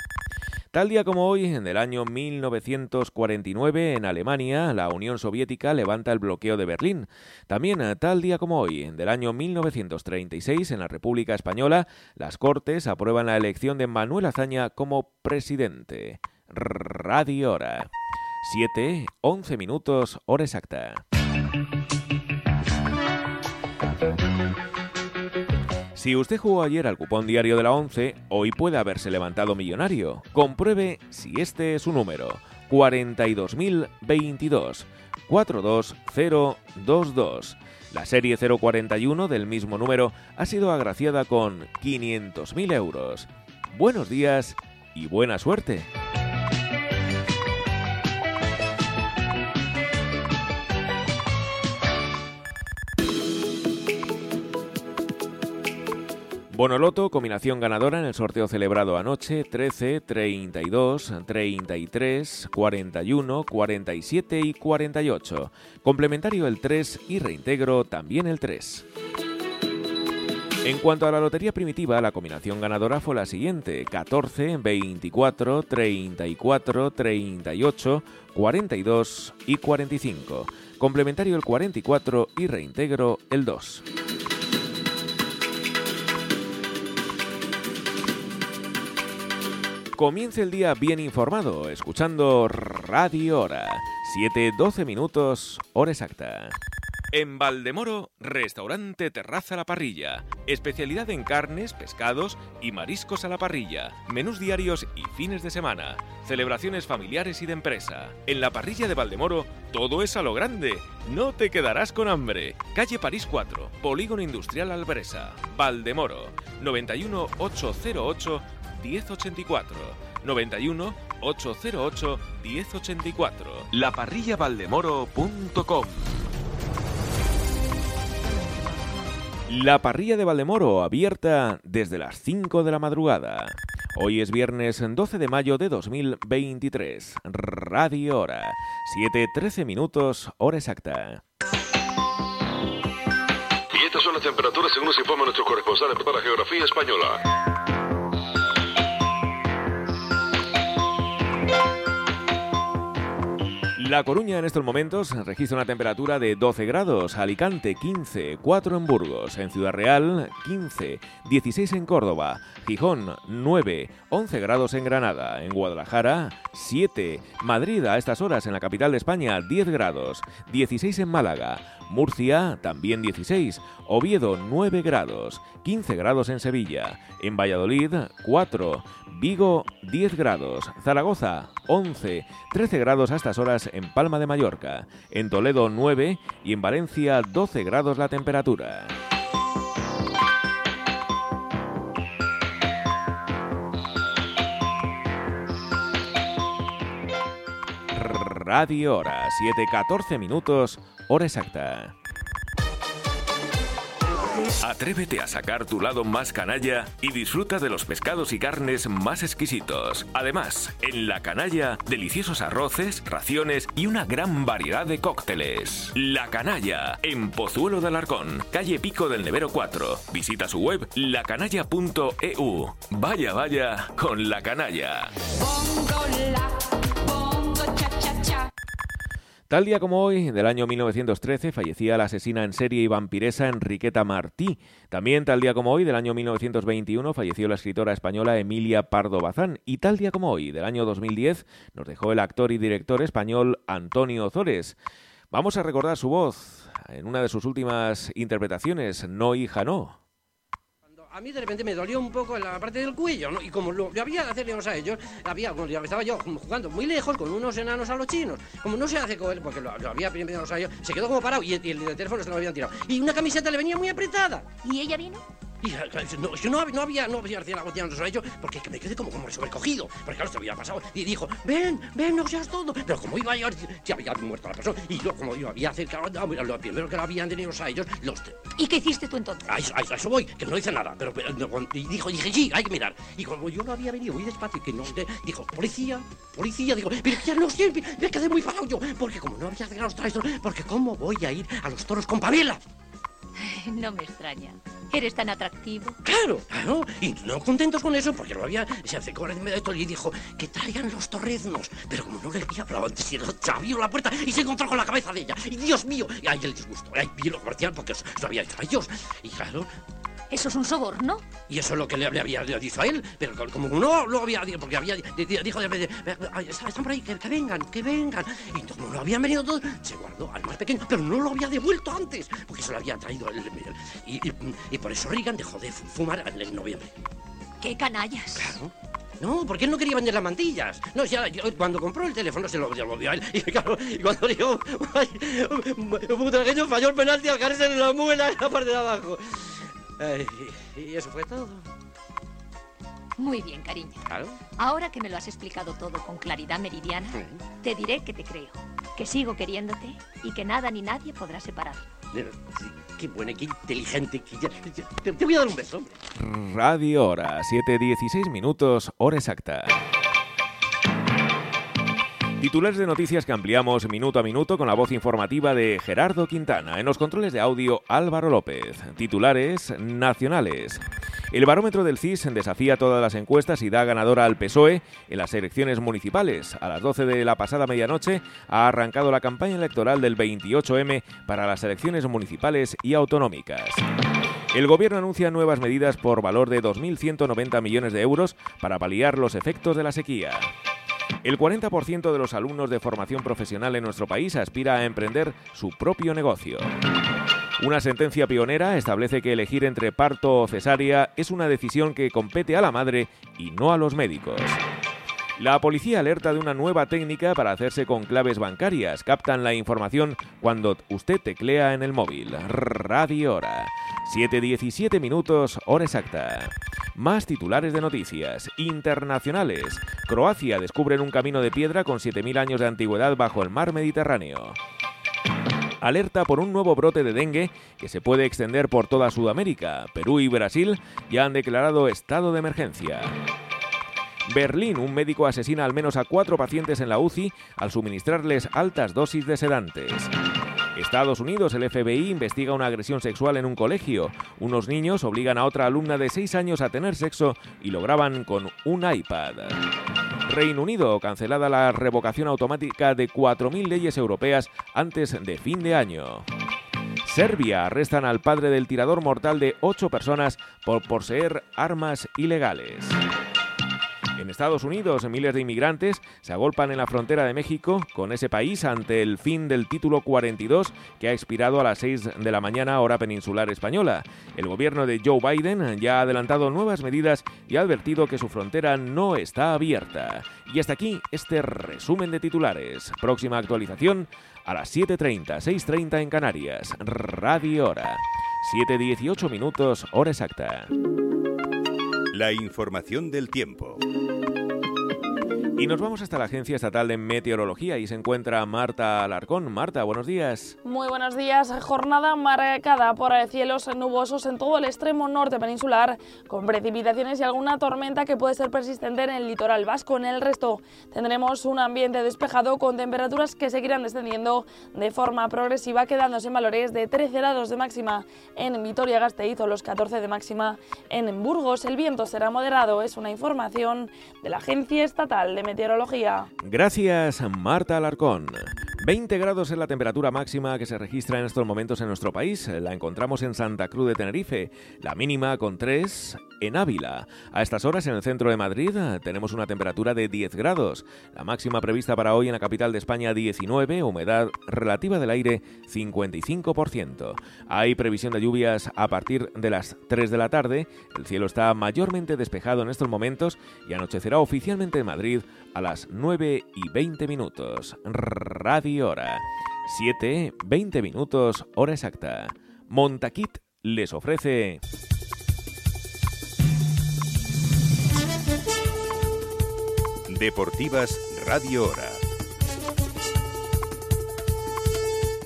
Tal día como hoy, en el año 1949, en Alemania, la Unión Soviética levanta el bloqueo de Berlín. También eh, tal día como hoy, en el año 1936, en la República Española, las Cortes aprueban la elección de Manuel Azaña como presidente. Radio Hora. 7, 11 minutos, hora exacta. Si usted jugó ayer al cupón diario de la 11, hoy puede haberse levantado millonario. Compruebe si este es su número. 42.022 42022. La serie 041 del mismo número ha sido agraciada con 500.000 euros. Buenos días y buena suerte. Bonoloto, combinación ganadora en el sorteo celebrado anoche, 13, 32, 33, 41, 47 y 48. Complementario el 3 y reintegro también el 3. En cuanto a la lotería primitiva, la combinación ganadora fue la siguiente: 14, 24, 34, 38, 42 y 45. Complementario el 44 y reintegro el 2. Comience el día bien informado, escuchando Radio Hora. 7-12 minutos, hora exacta. En Valdemoro, restaurante Terraza la Parrilla. Especialidad en carnes, pescados y mariscos a la parrilla. Menús diarios y fines de semana. Celebraciones familiares y de empresa. En la parrilla de Valdemoro, todo es a lo grande. No te quedarás con hambre. Calle París 4, Polígono Industrial Albresa. Valdemoro, 91 808 1084. 91 808 1084. Laparrillavaldemoro.com La parrilla de Valdemoro abierta desde las 5 de la madrugada. Hoy es viernes 12 de mayo de 2023. Radio Hora. 7.13 minutos, hora exacta. Y estas son las temperaturas según nos informa nuestro corresponsal para la Geografía Española. La Coruña en estos momentos registra una temperatura de 12 grados, Alicante 15, 4 en Burgos, en Ciudad Real 15, 16 en Córdoba, Gijón 9, 11 grados en Granada, en Guadalajara 7, Madrid a estas horas en la capital de España 10 grados, 16 en Málaga, Murcia también 16, Oviedo 9 grados, 15 grados en Sevilla, en Valladolid 4, Vigo 10 grados, Zaragoza 11, 13 grados a estas horas en Palma de Mallorca, en Toledo 9 y en Valencia 12 grados la temperatura. Radio Hora, 7.14 minutos, hora exacta. Atrévete a sacar tu lado más canalla y disfruta de los pescados y carnes más exquisitos. Además, en La Canalla, deliciosos arroces, raciones y una gran variedad de cócteles. La Canalla, en Pozuelo de Alarcón, calle Pico del Nevero 4. Visita su web lacanalla.eu. Vaya, vaya con La Canalla. Tal día como hoy, del año 1913, fallecía la asesina en serie y vampiresa Enriqueta Martí. También tal día como hoy, del año 1921, falleció la escritora española Emilia Pardo Bazán. Y tal día como hoy, del año 2010, nos dejó el actor y director español Antonio Ozores. Vamos a recordar su voz en una de sus últimas interpretaciones, No hija no a mí de repente me dolió un poco en la parte del cuello, ¿no? Y como lo, había de hacerles a ellos, había, bueno, estaba yo jugando muy lejos con unos enanos a los chinos. Como no se hace con él, porque lo, había primero a ellos, se quedó como parado y, el, el teléfono se lo habían tirado. Y una camiseta le venía muy apretada. ¿Y ella vino? Y no, yo no, había, no había, no había a ellos porque me quedé como, como sobrecogido. Porque claro, se había pasado. Y dijo, ven, ven, no seas todo. Pero como iba yo, ya había muerto la persona. Y yo, como yo había acercado, lo primero que lo habían tenido a ellos, los. ¿Y qué hiciste tú entonces? A eso, a eso voy, que no hice nada. Pero, y dijo, dije, sí, hay que mirar. Y como yo no había venido muy despacio, que no. Dijo, policía, policía. Digo, pero ya no sé, me quedé muy parado yo. Porque como no había llegado los traidores, porque ¿cómo voy a ir a los toros con Pamela? No me extraña. Eres tan atractivo. Claro, claro. Y no contentos con eso, porque lo había. Se acercó en medio de todo y dijo que traigan los torreznos. Pero como no le había hablado antes, se abrió la puerta y se encontró con la cabeza de ella. Y Dios mío, y ahí el disgusto. Ahí vi lo comercial porque eso, lo había hecho a ellos. Y claro, eso es un soborno. Y eso es lo que le, había dicho a él. Pero como no lo había dicho, porque había dijo de están por ahí, que, vengan, que vengan. Y como no habían venido todos, se guardó al más pequeño, pero no lo había devuelto antes, porque se lo había traído. El, y, y, por eso Reagan dejó de fumar en noviembre. ¡Qué canallas! Claro. No, porque él no quería vender las mantillas. No, ya, cuando compró el teléfono se lo, devolvió a él. Y, claro, y cuando dijo, ¡ay! Un falló el penalti al caerse en la muela en la parte de abajo y eso fue todo. Muy bien, cariño. ¿Claro? Ahora que me lo has explicado todo con claridad meridiana, te diré que te creo, que sigo queriéndote y que nada ni nadie podrá separar. Qué buena, qué inteligente. te, te voy a dar un beso. Radio Hora, 7.16 minutos, hora exacta. Titulares de noticias que ampliamos minuto a minuto con la voz informativa de Gerardo Quintana. En los controles de audio, Álvaro López. Titulares nacionales. El barómetro del CIS desafía todas las encuestas y da ganadora al PSOE en las elecciones municipales. A las 12 de la pasada medianoche ha arrancado la campaña electoral del 28M para las elecciones municipales y autonómicas. El gobierno anuncia nuevas medidas por valor de 2.190 millones de euros para paliar los efectos de la sequía. El 40% de los alumnos de formación profesional en nuestro país aspira a emprender su propio negocio. Una sentencia pionera establece que elegir entre parto o cesárea es una decisión que compete a la madre y no a los médicos. La policía alerta de una nueva técnica para hacerse con claves bancarias. Captan la información cuando usted teclea en el móvil. Radio Hora. 7.17 minutos, hora exacta. Más titulares de noticias internacionales. Croacia descubre un camino de piedra con 7.000 años de antigüedad bajo el mar Mediterráneo alerta por un nuevo brote de dengue que se puede extender por toda Sudamérica. Perú y Brasil ya han declarado estado de emergencia. Berlín, un médico asesina al menos a cuatro pacientes en la UCI al suministrarles altas dosis de sedantes. Estados Unidos, el FBI investiga una agresión sexual en un colegio. Unos niños obligan a otra alumna de 6 años a tener sexo y lo graban con un iPad. Reino Unido, cancelada la revocación automática de 4.000 leyes europeas antes de fin de año. Serbia arrestan al padre del tirador mortal de 8 personas por poseer armas ilegales. En Estados Unidos, miles de inmigrantes se agolpan en la frontera de México con ese país ante el fin del título 42 que ha expirado a las 6 de la mañana hora peninsular española. El gobierno de Joe Biden ya ha adelantado nuevas medidas y ha advertido que su frontera no está abierta. Y hasta aquí este resumen de titulares. Próxima actualización a las 7.30, 6.30 en Canarias. Radio Hora. 7.18 minutos, hora exacta. La información del tiempo. Y nos vamos hasta la Agencia Estatal de Meteorología y se encuentra Marta Alarcón. Marta, buenos días. Muy buenos días. Jornada marcada por cielos nubosos en todo el extremo norte peninsular, con precipitaciones y alguna tormenta que puede ser persistente en el litoral vasco. En el resto tendremos un ambiente despejado con temperaturas que seguirán descendiendo de forma progresiva, quedándose en valores de 13 grados de máxima en Vitoria-Gasteiz o los 14 de máxima en Burgos. El viento será moderado, es una información de la Agencia Estatal de Meteorología meteorología. Gracias, Marta Alarcón. 20 grados es la temperatura máxima que se registra en estos momentos en nuestro país. La encontramos en Santa Cruz de Tenerife, la mínima con 3 en Ávila. A estas horas en el centro de Madrid tenemos una temperatura de 10 grados. La máxima prevista para hoy en la capital de España 19, humedad relativa del aire 55%. Hay previsión de lluvias a partir de las 3 de la tarde. El cielo está mayormente despejado en estos momentos y anochecerá oficialmente en Madrid a las 9 y 20 minutos. Radio Hora. 7, 20 minutos, hora exacta. Montaquit les ofrece... Deportivas Radio Hora.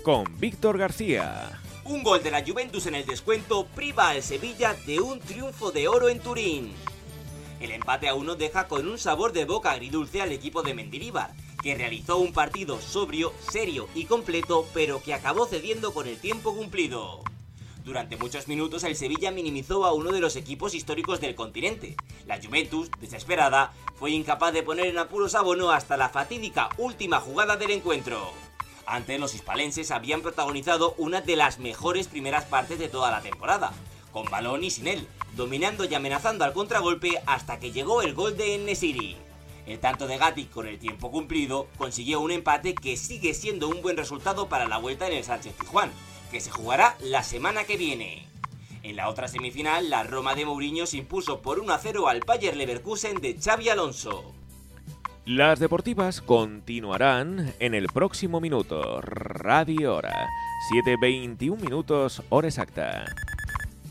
Con Víctor García. Un gol de la Juventus en el descuento priva al Sevilla de un triunfo de oro en Turín. El empate a uno deja con un sabor de boca agridulce al equipo de Mendilibar, que realizó un partido sobrio, serio y completo, pero que acabó cediendo con el tiempo cumplido. Durante muchos minutos el Sevilla minimizó a uno de los equipos históricos del continente. La Juventus, desesperada, fue incapaz de poner en apuros a Bono hasta la fatídica última jugada del encuentro. Antes los hispalenses habían protagonizado una de las mejores primeras partes de toda la temporada, con balón y sin él, dominando y amenazando al contragolpe hasta que llegó el gol de Nesiri. El tanto de Gatti con el tiempo cumplido consiguió un empate que sigue siendo un buen resultado para la vuelta en el Sánchez Tijuán, que se jugará la semana que viene. En la otra semifinal, la Roma de Mourinho se impuso por 1 a 0 al Bayer Leverkusen de Xavi Alonso. Las deportivas continuarán en el próximo minuto. Radio Hora. 7.21 minutos, hora exacta.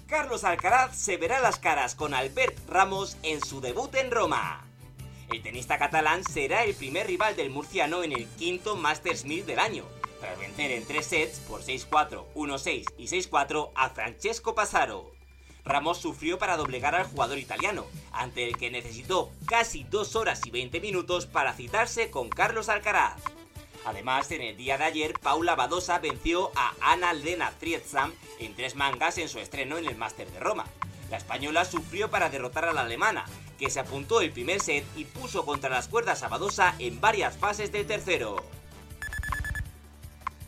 Carlos Alcaraz se verá las caras con Albert Ramos en su debut en Roma. El tenista catalán será el primer rival del murciano en el quinto Masters 1000 del año, tras vencer en tres sets por 6-4, 1-6 y 6-4 a Francesco Passaro. Ramos sufrió para doblegar al jugador italiano, ante el que necesitó casi 2 horas y 20 minutos para citarse con Carlos Alcaraz. Además, en el día de ayer, Paula Badosa venció a Ana Lena Friedsam en tres mangas en su estreno en el Máster de Roma. La española sufrió para derrotar a la alemana, que se apuntó el primer set y puso contra las cuerdas a Badosa en varias fases del tercero.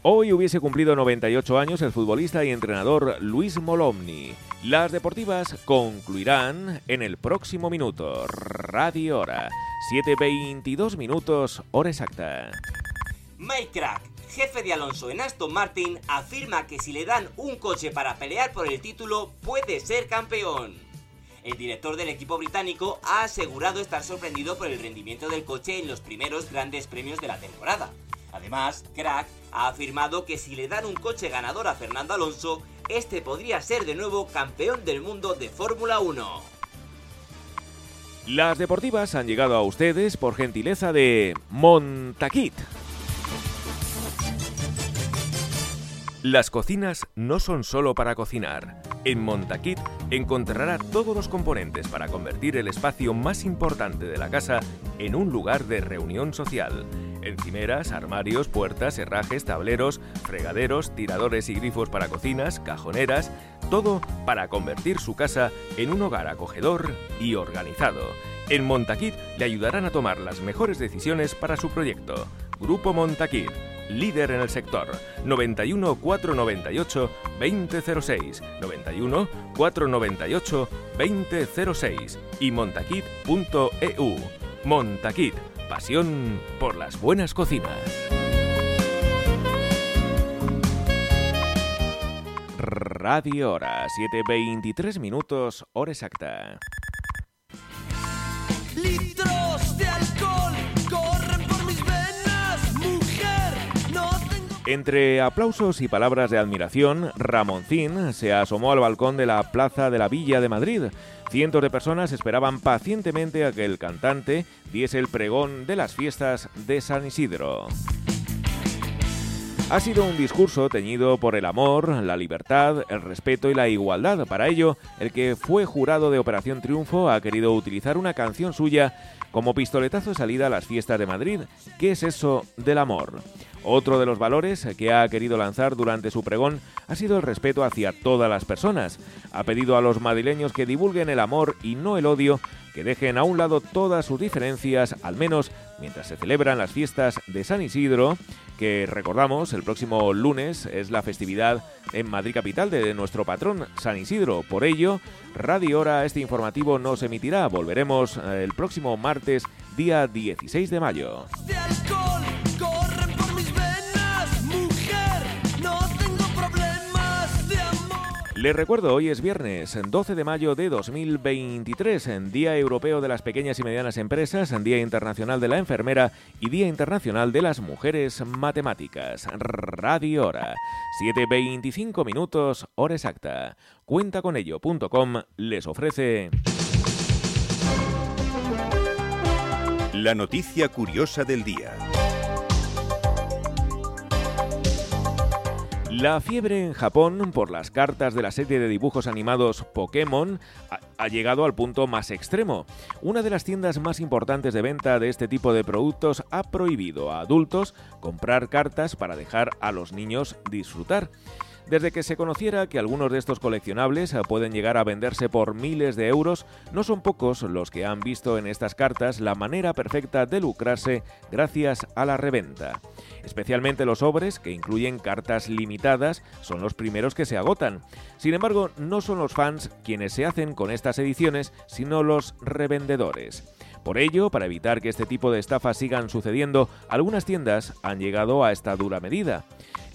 Hoy hubiese cumplido 98 años el futbolista y entrenador Luis Molomni. Las deportivas concluirán en el próximo minuto. Radio Hora. 7.22 minutos, hora exacta. Mike Crack, jefe de Alonso en Aston Martin, afirma que si le dan un coche para pelear por el título, puede ser campeón. El director del equipo británico ha asegurado estar sorprendido por el rendimiento del coche en los primeros grandes premios de la temporada. Además, Crack ha afirmado que si le dan un coche ganador a Fernando Alonso, este podría ser de nuevo campeón del mundo de Fórmula 1. Las deportivas han llegado a ustedes por gentileza de Montaquit. Las cocinas no son solo para cocinar. En Montaquit encontrará todos los componentes para convertir el espacio más importante de la casa en un lugar de reunión social. Encimeras, armarios, puertas, herrajes, tableros, fregaderos, tiradores y grifos para cocinas, cajoneras, todo para convertir su casa en un hogar acogedor y organizado. En Montaquit le ayudarán a tomar las mejores decisiones para su proyecto. Grupo Montaquit, líder en el sector. 91 498 2006, 91 498 2006 y montaquit.eu. Montaquit, pasión por las buenas cocinas. Radio Hora, 7.23 minutos, hora exacta. Entre aplausos y palabras de admiración, Ramoncín se asomó al balcón de la Plaza de la Villa de Madrid. Cientos de personas esperaban pacientemente a que el cantante diese el pregón de las fiestas de San Isidro. Ha sido un discurso teñido por el amor, la libertad, el respeto y la igualdad. Para ello, el que fue jurado de Operación Triunfo ha querido utilizar una canción suya como pistoletazo de salida a las fiestas de Madrid. ¿Qué es eso del amor? Otro de los valores que ha querido lanzar durante su pregón ha sido el respeto hacia todas las personas. Ha pedido a los madrileños que divulguen el amor y no el odio, que dejen a un lado todas sus diferencias, al menos mientras se celebran las fiestas de San Isidro, que recordamos, el próximo lunes es la festividad en Madrid capital de nuestro patrón San Isidro. Por ello, Radio Hora, este informativo no se emitirá. Volveremos eh, el próximo martes, día 16 de mayo. de alcohol Les recuerdo, hoy es viernes 12 de mayo de 2023, en Día Europeo de las Pequeñas y Medianas Empresas, en Día Internacional de la Enfermera y Día Internacional de las Mujeres Matemáticas. Radio Hora, 7.25 minutos, hora exacta. Cuentaconello.com les ofrece... La noticia curiosa del día. La fiebre en Japón por las cartas de la serie de dibujos animados Pokémon ha, llegado al punto más extremo. Una de las tiendas más importantes de venta de este tipo de productos ha prohibido a adultos comprar cartas para dejar a los niños disfrutar. Desde que se conociera que algunos de estos coleccionables pueden llegar a venderse por miles de euros, no son pocos los que han visto en estas cartas la manera perfecta de lucrarse gracias a la reventa. Especialmente los sobres, que incluyen cartas limitadas, son los primeros que se agotan. Sin embargo, no son los fans quienes se hacen con estas ediciones, sino los revendedores. Por ello, para evitar que este tipo de estafas sigan sucediendo, algunas tiendas han llegado a esta dura medida.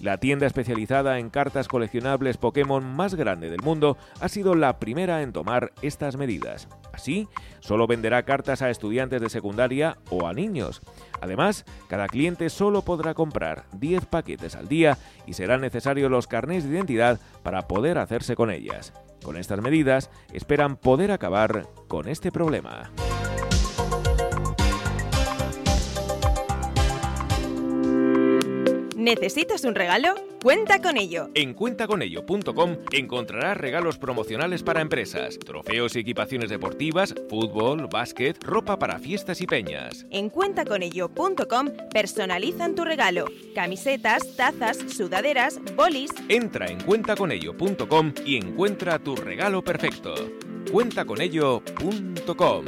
La tienda especializada en cartas coleccionables Pokémon más grande del mundo ha sido la primera en tomar estas medidas. Así, solo venderá cartas a estudiantes de secundaria o a niños. Además, cada cliente solo podrá comprar 10 paquetes al día y serán necesarios los carnés de identidad para poder hacerse con ellas. Con estas medidas, esperan poder acabar con este problema. ¿Necesitas un regalo? Cuenta con ello. En cuentaconello.com encontrarás regalos promocionales para empresas, trofeos y equipaciones deportivas, fútbol, básquet, ropa para fiestas y peñas. En cuentaconello.com personalizan tu regalo. Camisetas, tazas, sudaderas, bolis. Entra en cuentaconello.com y encuentra tu regalo perfecto. Cuentaconello.com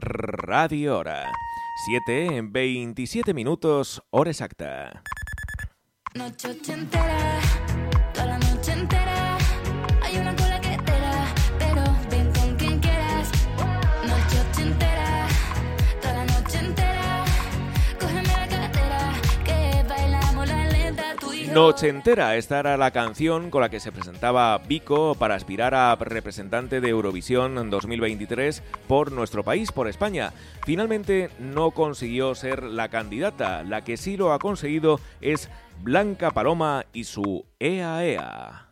Radio Hora. 7 en 27 minutos, hora exacta. Noche entera, lenta tú y yo. Noche entera, esta era la canción con la que se presentaba Vico para aspirar a representante de Eurovisión 2023 por nuestro país, por España. Finalmente no consiguió ser la candidata, la que sí lo ha conseguido es Blanca Paloma y su E EA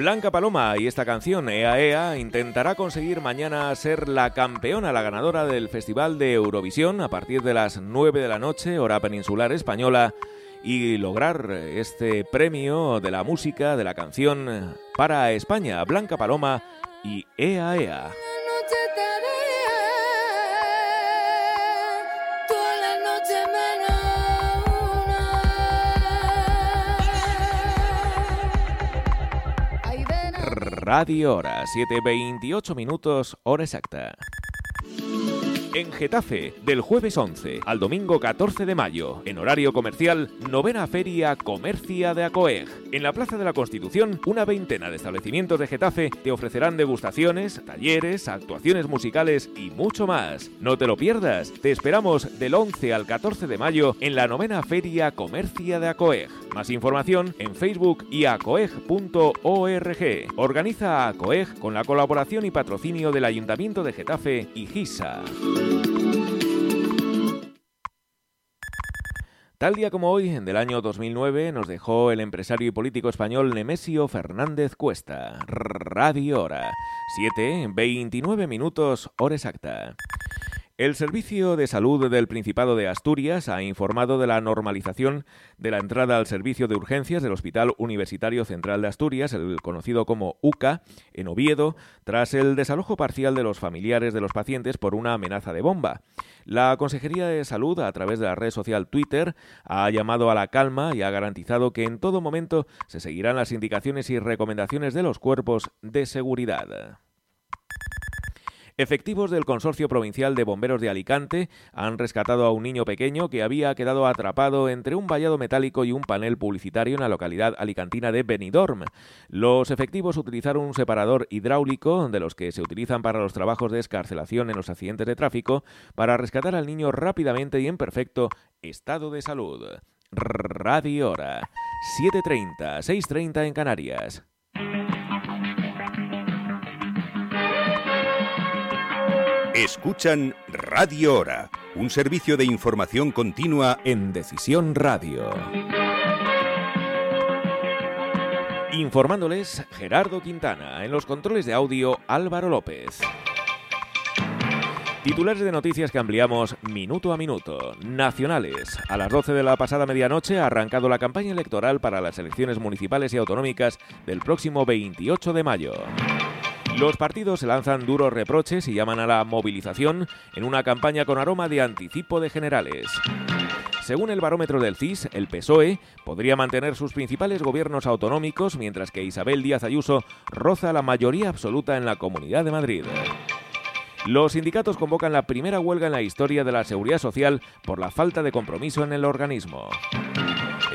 Blanca Paloma y esta canción Ea Ea intentará conseguir mañana ser la campeona, la ganadora del Festival de Eurovisión a partir de las 9 de la noche, hora peninsular española, y lograr este premio de la música, de la canción para España, Blanca Paloma y Ea Ea. Radio Hora, 7.28 minutos, hora exacta. En Getafe, del jueves 11 al domingo 14 de mayo, en horario comercial, novena feria Comercia de Acoeg. En la Plaza de la Constitución, una veintena de establecimientos de Getafe te ofrecerán degustaciones, talleres, actuaciones musicales y mucho más. No te lo pierdas, te esperamos del 11 al 14 de mayo en la novena feria Comercia de Acoeg. Más información en Facebook y acoeg.org. Organiza Acoeg con la colaboración y patrocinio del Ayuntamiento de Getafe y GISA. Tal día como hoy, del año 2009, nos dejó el empresario y político español Nemesio Fernández Cuesta. Radio Hora. 7, 29 minutos, hora exacta. El Servicio de Salud del Principado de Asturias ha informado de la normalización de la entrada al servicio de urgencias del Hospital Universitario Central de Asturias, el conocido como UCA, en Oviedo, tras el desalojo parcial de los familiares de los pacientes por una amenaza de bomba. La Consejería de Salud, a través de la red social Twitter, ha llamado a la calma y ha garantizado que en todo momento se seguirán las indicaciones y recomendaciones de los cuerpos de seguridad. Efectivos del Consorcio Provincial de Bomberos de Alicante han rescatado a un niño pequeño que había quedado atrapado entre un vallado metálico y un panel publicitario en la localidad alicantina de Benidorm. Los efectivos utilizaron un separador hidráulico, de los que se utilizan para los trabajos de escarcelación en los accidentes de tráfico, para rescatar al niño rápidamente y en perfecto estado de salud. Radio Hora. 7.30, 6.30 en Canarias. Escuchan Radio Hora, un servicio de información continua en Decisión Radio. Informándoles Gerardo Quintana, en los controles de audio Álvaro López. Titulares de noticias que ampliamos minuto a minuto. Nacionales. A las 12 de la pasada medianoche ha arrancado la campaña electoral para las elecciones municipales y autonómicas del próximo 28 de mayo. Los partidos se lanzan duros reproches y llaman a la movilización en una campaña con aroma de anticipo de generales. Según el barómetro del CIS, el PSOE podría mantener sus principales gobiernos autonómicos mientras que Isabel Díaz Ayuso roza la mayoría absoluta en la Comunidad de Madrid. Los sindicatos convocan la primera huelga en la historia de la seguridad social por la falta de compromiso en el organismo.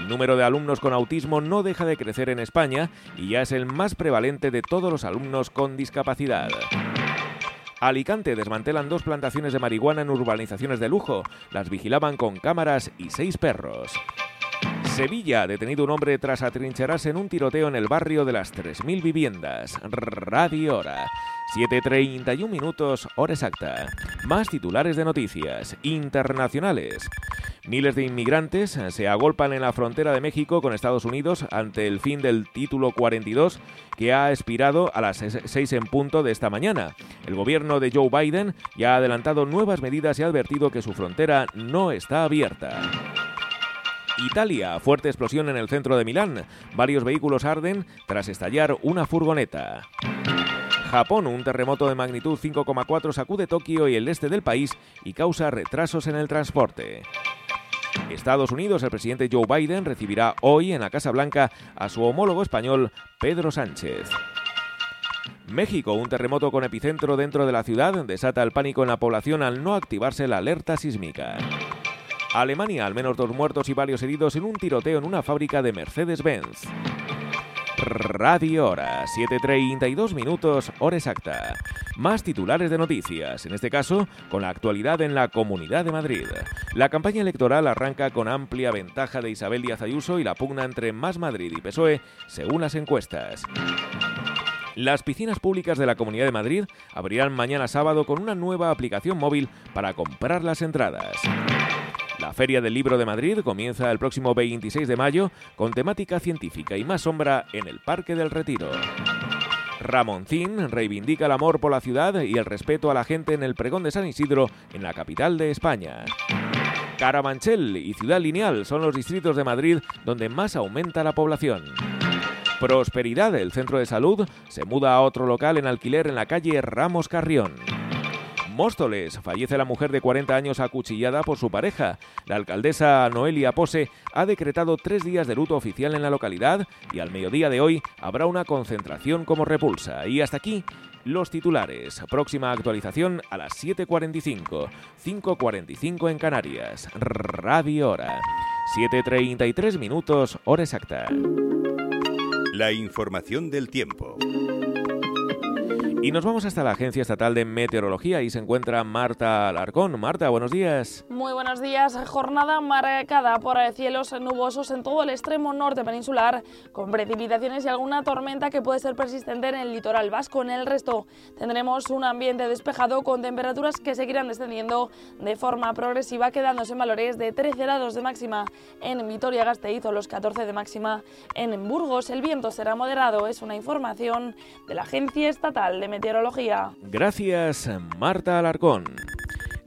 El número de alumnos con autismo no deja de crecer en España y ya es el más prevalente de todos los alumnos con discapacidad. Alicante desmantelan dos plantaciones de marihuana en urbanizaciones de lujo. Las vigilaban con cámaras y seis perros. Sevilla ha detenido un hombre tras atrincherarse en un tiroteo en el barrio de las 3.000 viviendas. Radio Hora. 7.31 minutos, hora exacta. Más titulares de noticias internacionales. Miles de inmigrantes se agolpan en la frontera de México con Estados Unidos ante el fin del título 42 que ha expirado a las 6 en punto de esta mañana. El gobierno de Joe Biden ya ha adelantado nuevas medidas y ha advertido que su frontera no está abierta. Italia, fuerte explosión en el centro de Milán. Varios vehículos arden tras estallar una furgoneta. Japón, un terremoto de magnitud 5,4 sacude Tokio y el este del país y causa retrasos en el transporte. Estados Unidos, el presidente Joe Biden recibirá hoy en la Casa Blanca a su homólogo español Pedro Sánchez. México, un terremoto con epicentro dentro de la ciudad desata el pánico en la población al no activarse la alerta sísmica. Alemania, al menos dos muertos y varios heridos en un tiroteo en una fábrica de Mercedes-Benz. Radio Hora, 7.32 minutos, hora exacta. Más titulares de noticias, en este caso con la actualidad en la Comunidad de Madrid. La campaña electoral arranca con amplia ventaja de Isabel Díaz Ayuso y la pugna entre Más Madrid y PSOE, según las encuestas. Las piscinas públicas de la Comunidad de Madrid abrirán mañana sábado con una nueva aplicación móvil para comprar las entradas. La Feria del Libro de Madrid comienza el próximo 26 de mayo con temática científica y más sombra en el Parque del Retiro. Ramoncín reivindica el amor por la ciudad y el respeto a la gente en el pregón de San Isidro en la capital de España. Carabanchel y Ciudad Lineal son los distritos de Madrid donde más aumenta la población. Prosperidad, el centro de salud, se muda a otro local en alquiler en la calle Ramos Carrión. Móstoles, fallece la mujer de 40 años acuchillada por su pareja. La alcaldesa Noelia Pose ha decretado tres días de luto oficial en la localidad y al mediodía de hoy habrá una concentración como repulsa. Y hasta aquí los titulares. Próxima actualización a las 7.45, 5.45 en Canarias. Radio Hora. 7.33 minutos, hora exacta. La información del tiempo. Y nos vamos hasta la Agencia Estatal de Meteorología y se encuentra Marta Alarcón. Marta, buenos días. Muy buenos días. Jornada marcada por cielos nubosos en todo el extremo norte peninsular, con precipitaciones y alguna tormenta que puede ser persistente en el litoral vasco. En el resto tendremos un ambiente despejado con temperaturas que seguirán descendiendo de forma progresiva, quedándose en valores de 13 grados de máxima en Vitoria-Gasteiz o los 14 de máxima en Burgos. El viento será moderado. Es una información de la Agencia Estatal de Meteorología. Gracias, Marta Alarcón.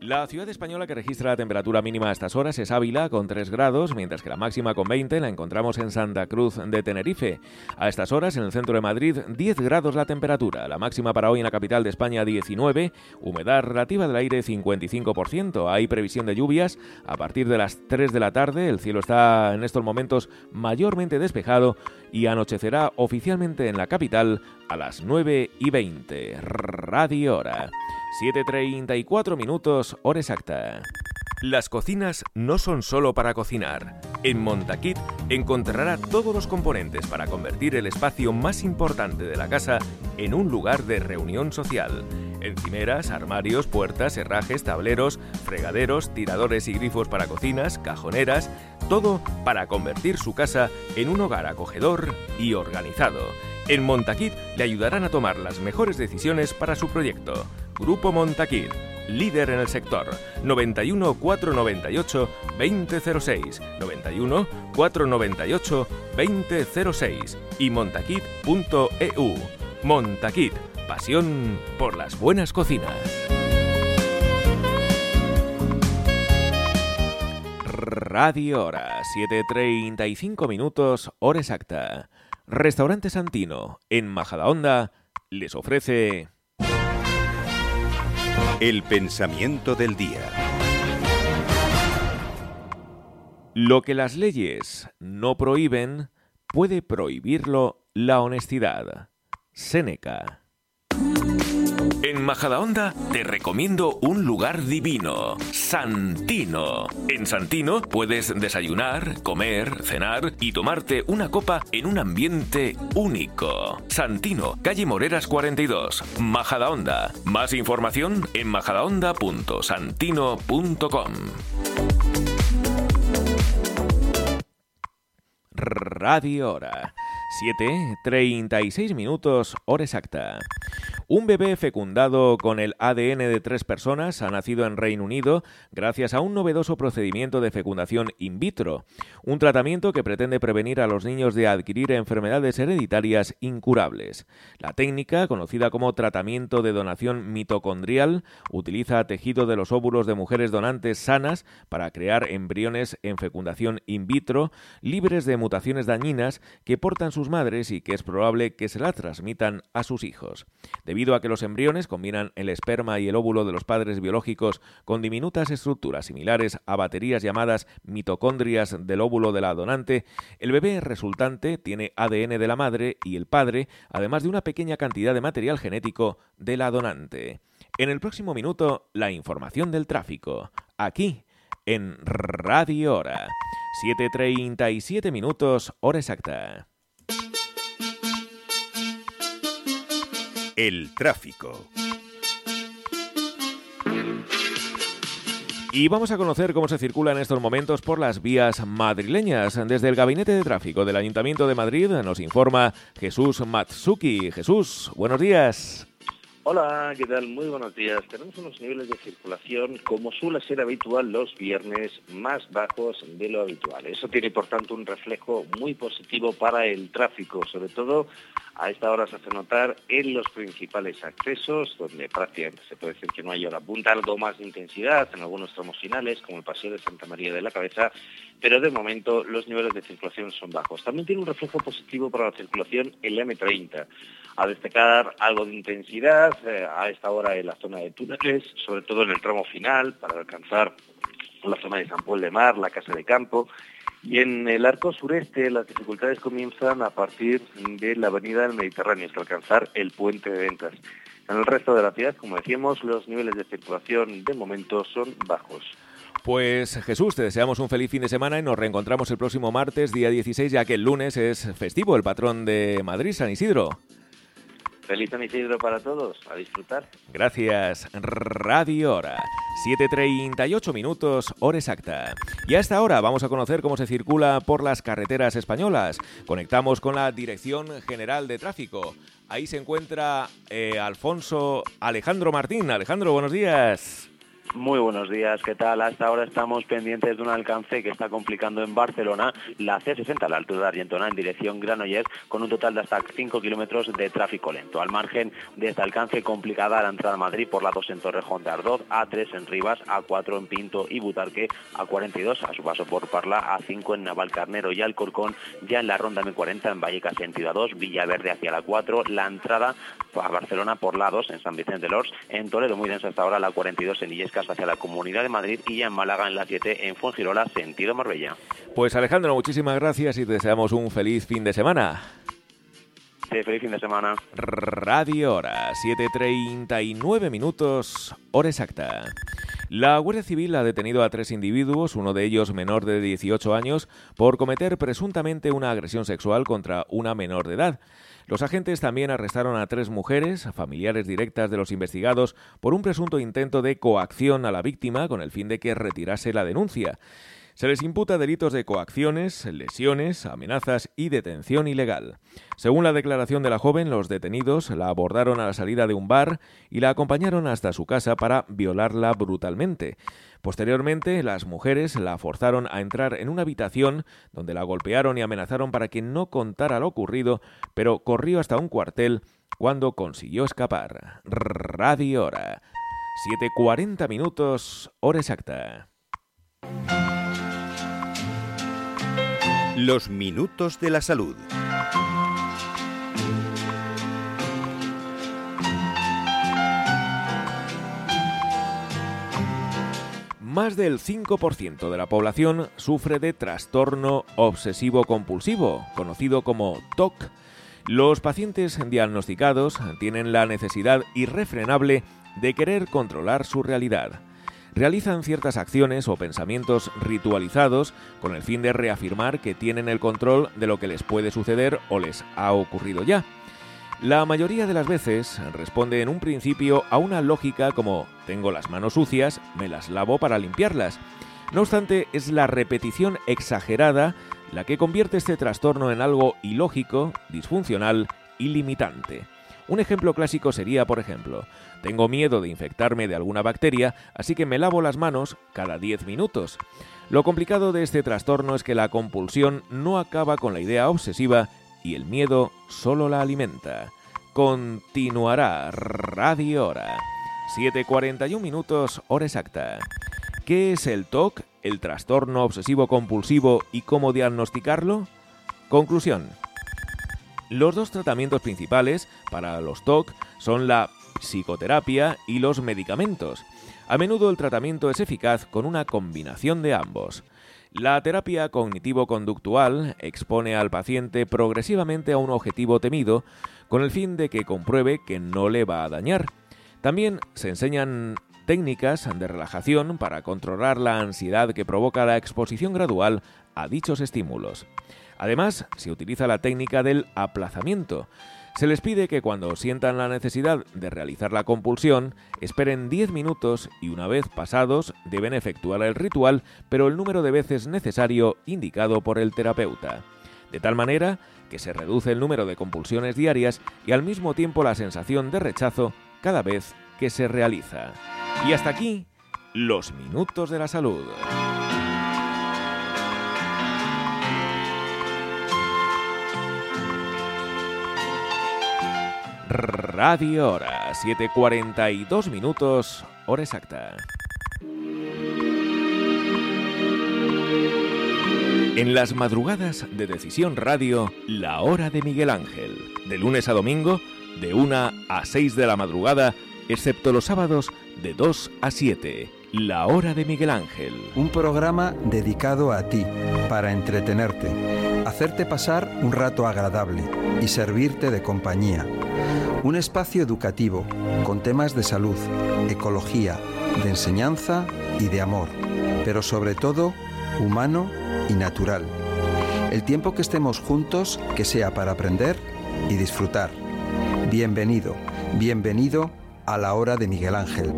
La ciudad española que registra la temperatura mínima a estas horas es Ávila con 3 grados, mientras que la máxima con 20 la encontramos en Santa Cruz de Tenerife. A estas horas en el centro de Madrid 10 grados la temperatura, la máxima para hoy en la capital de España 19, humedad relativa del aire 55%. Hay previsión de lluvias a partir de las 3 de la tarde, el cielo está en estos momentos mayormente despejado y anochecerá oficialmente en la capital a las 9 y 20. Radio Hora. 7.34 minutos, hora exacta. Las cocinas no son solo para cocinar. En Montaquit encontrará todos los componentes para convertir el espacio más importante de la casa en un lugar de reunión social. Encimeras, armarios, puertas, herrajes, tableros, fregaderos, tiradores y grifos para cocinas, cajoneras, todo para convertir su casa en un hogar acogedor y organizado. En Montaquit le ayudarán a tomar las mejores decisiones para su proyecto. Grupo Montaquit, líder en el sector. 91 498 2006, 91 498 2006 y montaquit.eu. Montaquit, pasión por las buenas cocinas. Radio Hora, 7.35 minutos, hora exacta. Restaurante Santino, en Majadahonda, les ofrece... El pensamiento del día. Lo que las leyes no prohíben, puede prohibirlo la honestidad. Séneca. Majadahonda te recomiendo un lugar divino, Santino. En Santino puedes desayunar, comer, cenar y tomarte una copa en un ambiente único. Santino, calle Moreras 42, Majadahonda. Más información en majadahonda.santino.com. Radio Hora. 7.36 minutos, hora exacta. Un bebé fecundado con el ADN de tres personas ha nacido en Reino Unido gracias a un novedoso procedimiento de fecundación in vitro, un tratamiento que pretende prevenir a los niños de adquirir enfermedades hereditarias incurables. La técnica, conocida como tratamiento de donación mitocondrial, utiliza tejido de los óvulos de mujeres donantes sanas para crear embriones en fecundación in vitro libres de mutaciones dañinas que portan sus madres y que es probable que se las transmitan a sus hijos. Debido a que los embriones combinan el esperma y el óvulo de los padres biológicos con diminutas estructuras similares a baterías llamadas mitocondrias del óvulo de la donante, el bebé resultante tiene ADN de la madre y el padre, además de una pequeña cantidad de material genético de la donante. En el próximo minuto, la información del tráfico. Aquí, en Radio Hora. 7.37 minutos, hora exacta. El tráfico. Y vamos a conocer cómo se circula en estos momentos por las vías madrileñas. Desde el Gabinete de Tráfico del Ayuntamiento de Madrid nos informa Jesús Matsuki. Jesús, buenos días. Hola, ¿qué tal? Muy buenos días. Tenemos unos niveles de circulación, como suele ser habitual los viernes, más bajos de lo habitual. Eso tiene, por tanto, un reflejo muy positivo para el tráfico, sobre todo a esta hora se hace notar en los principales accesos, donde prácticamente se puede decir que no hay hora punta, algo más de intensidad en algunos tramos finales, como el Paseo de Santa María de la Cabeza, pero de momento los niveles de circulación son bajos. También tiene un reflejo positivo para la circulación el M30. A destacar algo de intensidad eh, a esta hora en la zona de túneles, sobre todo en el tramo final, para alcanzar la zona de San Paul de Mar, la Casa de Campo, y en el arco sureste las dificultades comienzan a partir de la avenida del Mediterráneo hasta alcanzar el puente de ventas. En el resto de la ciudad, como decíamos, los niveles de circulación de momento son bajos. Pues Jesús, te deseamos un feliz fin de semana y nos reencontramos el próximo martes, día 16, ya que el lunes es festivo, el patrón de Madrid, San Isidro. Feliz San Isidro para todos, a disfrutar. Gracias. Radio Hora. 7.38 minutos, hora exacta. Y a esta hora vamos a conocer cómo se circula por las carreteras españolas. Conectamos con la Dirección General de Tráfico. Ahí se encuentra eh, Alfonso Alejandro Martín. Alejandro, buenos días. Muy buenos días, ¿qué tal? Hasta ahora estamos pendientes de un alcance que está complicando en Barcelona la C60 a la altura de Argentona en dirección Granollers con un total de hasta 5 kilómetros de tráfico lento. Al margen de este alcance complicada la entrada a Madrid por la 2 en Torrejón de Ardoz, A3 en Rivas, A4 en Pinto y Butarque, A42 a su paso por Parla, A5 en Navalcarnero y Alcorcón, ya en la ronda M40 en Vallecas sentido A2, Villaverde hacia la 4, la entrada a Barcelona por la 2 en San Vicente de Lors, en Toledo muy densa hasta ahora la 42 en Hacia la Comunidad de Madrid y en Málaga en la 7 en Fuengirola, sentido Marbella. Pues Alejandro, muchísimas gracias y te deseamos un feliz fin de semana. Sí, feliz fin de semana. Radio Hora, 7.39 minutos, hora exacta. La Guardia Civil ha detenido a tres individuos, uno de ellos menor de 18 años, por cometer presuntamente una agresión sexual contra una menor de edad. Los agentes también arrestaron a tres mujeres, familiares directas de los investigados, por un presunto intento de coacción a la víctima con el fin de que retirase la denuncia. Se les imputa delitos de coacciones, lesiones, amenazas y detención ilegal. Según la declaración de la joven, los detenidos la abordaron a la salida de un bar y la acompañaron hasta su casa para violarla brutalmente. Posteriormente, las mujeres la forzaron a entrar en una habitación donde la golpearon y amenazaron para que no contara lo ocurrido, pero corrió hasta un cuartel cuando consiguió escapar. Radio Hora. 7.40 minutos, hora exacta. Los minutos de la salud. Más del 5% de la población sufre de trastorno obsesivo-compulsivo, conocido como TOC. Los pacientes diagnosticados tienen la necesidad irrefrenable de querer controlar su realidad. Realizan ciertas acciones o pensamientos ritualizados con el fin de reafirmar que tienen el control de lo que les puede suceder o les ha ocurrido ya. La mayoría de las veces responde en un principio a una lógica como tengo las manos sucias, me las lavo para limpiarlas. No obstante, es la repetición exagerada la que convierte este trastorno en algo ilógico, disfuncional y limitante. Un ejemplo clásico sería, por ejemplo, tengo miedo de infectarme de alguna bacteria, así que me lavo las manos cada 10 minutos. Lo complicado de este trastorno es que la compulsión no acaba con la idea obsesiva y el miedo solo la alimenta. Continuará Radio Hora. 7.41 minutos, hora exacta. ¿Qué es el TOC, el trastorno obsesivo compulsivo y cómo diagnosticarlo? Conclusión. Los dos tratamientos principales para los TOC son la psicoterapia y los medicamentos. A menudo el tratamiento es eficaz con una combinación de ambos. La terapia cognitivo-conductual expone al paciente progresivamente a un objetivo temido con el fin de que compruebe que no le va a dañar. También se enseñan técnicas de relajación para controlar la ansiedad que provoca la exposición gradual a dichos estímulos. Además, se utiliza la técnica del aplazamiento. Se les pide que cuando sientan la necesidad de realizar la compulsión, esperen 10 minutos y una vez pasados deben efectuar el ritual, pero el número de veces necesario indicado por el terapeuta. De tal manera que se reduce el número de compulsiones diarias y al mismo tiempo la sensación de rechazo cada vez que se realiza. Y hasta aquí, los minutos de la salud. Radio Hora, 7.42 minutos, hora exacta. En las madrugadas de Decisión Radio, la hora de Miguel Ángel. De lunes a domingo, de 1 a 6 de la madrugada, excepto los sábados, de 2 a 7. La hora de Miguel Ángel. Un programa dedicado a ti, para entretenerte, hacerte pasar un rato agradable y servirte de compañía. Un espacio educativo con temas de salud, ecología, de enseñanza y de amor, pero sobre todo humano y natural. El tiempo que estemos juntos, que sea para aprender y disfrutar. Bienvenido, bienvenido a la hora de Miguel Ángel.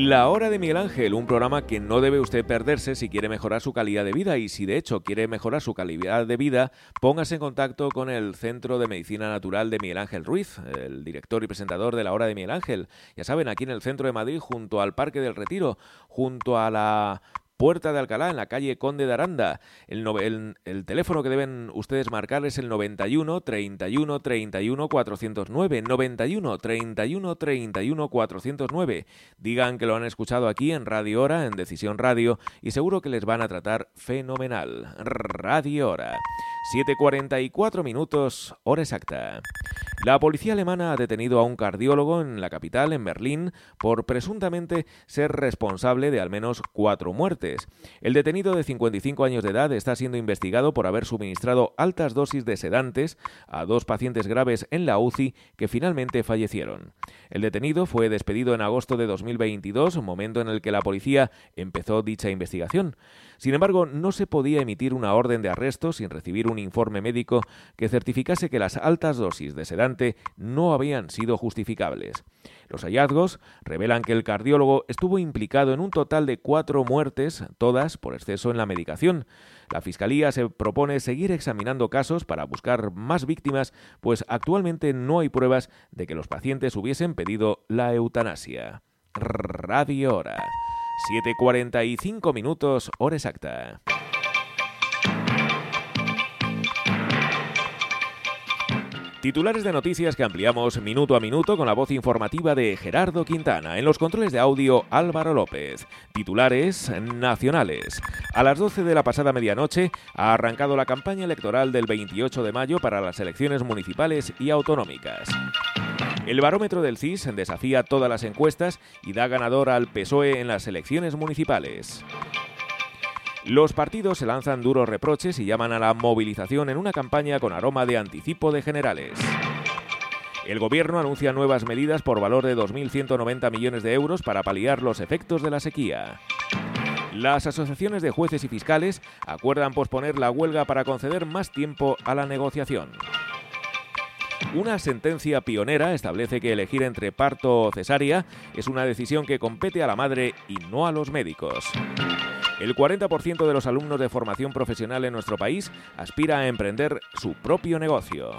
La Hora de Miguel Ángel, un programa que no debe usted perderse si quiere mejorar su calidad de vida y si de hecho quiere mejorar su calidad de vida, póngase en contacto con el Centro de Medicina Natural de Miguel Ángel Ruiz, el director y presentador de La Hora de Miguel Ángel. Ya saben, aquí en el centro de Madrid, junto al Parque del Retiro, junto a la Puerta de Alcalá, en la calle Conde de Aranda. El, el, el, teléfono que deben ustedes marcar es el 91 31 31 409. 91 31 31 409. Digan que lo han escuchado aquí en Radio Hora, en Decisión Radio, y seguro que les van a tratar fenomenal. Radio Hora. 7.44 minutos, hora exacta. La policía alemana ha detenido a un cardiólogo en la capital, en Berlín, por presuntamente ser responsable de al menos cuatro muertes. El detenido de 55 años de edad está siendo investigado por haber suministrado altas dosis de sedantes a dos pacientes graves en la UCI que finalmente fallecieron. El detenido fue despedido en agosto de 2022, momento en el que la policía empezó dicha investigación. Sin embargo, no se podía emitir una orden de arresto sin recibir un informe médico que certificase que las altas dosis de sedante no habían sido justificables. Los hallazgos revelan que el cardiólogo estuvo implicado en un total de cuatro muertes, todas por exceso en la medicación. La Fiscalía se propone seguir examinando casos para buscar más víctimas, pues actualmente no hay pruebas de que los pacientes hubiesen pedido la eutanasia. Radio Hora. 7.45 minutos, hora exacta. Titulares de noticias que ampliamos minuto a minuto con la voz informativa de Gerardo Quintana. En los controles de audio, Álvaro López. Titulares nacionales. A las 12 de la pasada medianoche ha arrancado la campaña electoral del 28 de mayo para las elecciones municipales y autonómicas. El barómetro del CIS desafía todas las encuestas y da ganador al PSOE en las elecciones municipales. Los partidos se lanzan duros reproches y llaman a la movilización en una campaña con aroma de anticipo de generales. El gobierno anuncia nuevas medidas por valor de 2.190 millones de euros para paliar los efectos de la sequía. Las asociaciones de jueces y fiscales acuerdan posponer la huelga para conceder más tiempo a la negociación. Una sentencia pionera establece que elegir entre parto o cesárea es una decisión que compete a la madre y no a los médicos. El 40% de los alumnos de formación profesional en nuestro país aspira a emprender su propio negocio.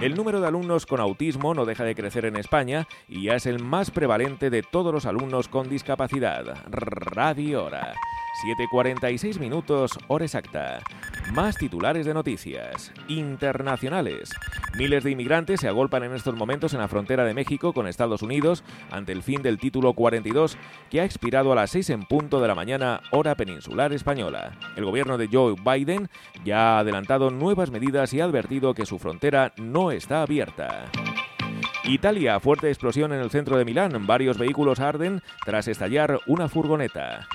El número de alumnos con autismo no deja de crecer en España y ya es el más prevalente de todos los alumnos con discapacidad. Radio Hora. 7.46 minutos, hora exacta. Más titulares de noticias. Internacionales. Miles de inmigrantes se agolpan en estos momentos en la frontera de México con Estados Unidos ante el fin del título 42 que ha expirado a las 6 en punto de la mañana, hora peninsular española. El gobierno de Joe Biden ya ha adelantado nuevas medidas y ha advertido que su frontera no está abierta. Italia, fuerte explosión en el centro de Milán. Varios vehículos arden tras estallar una furgoneta.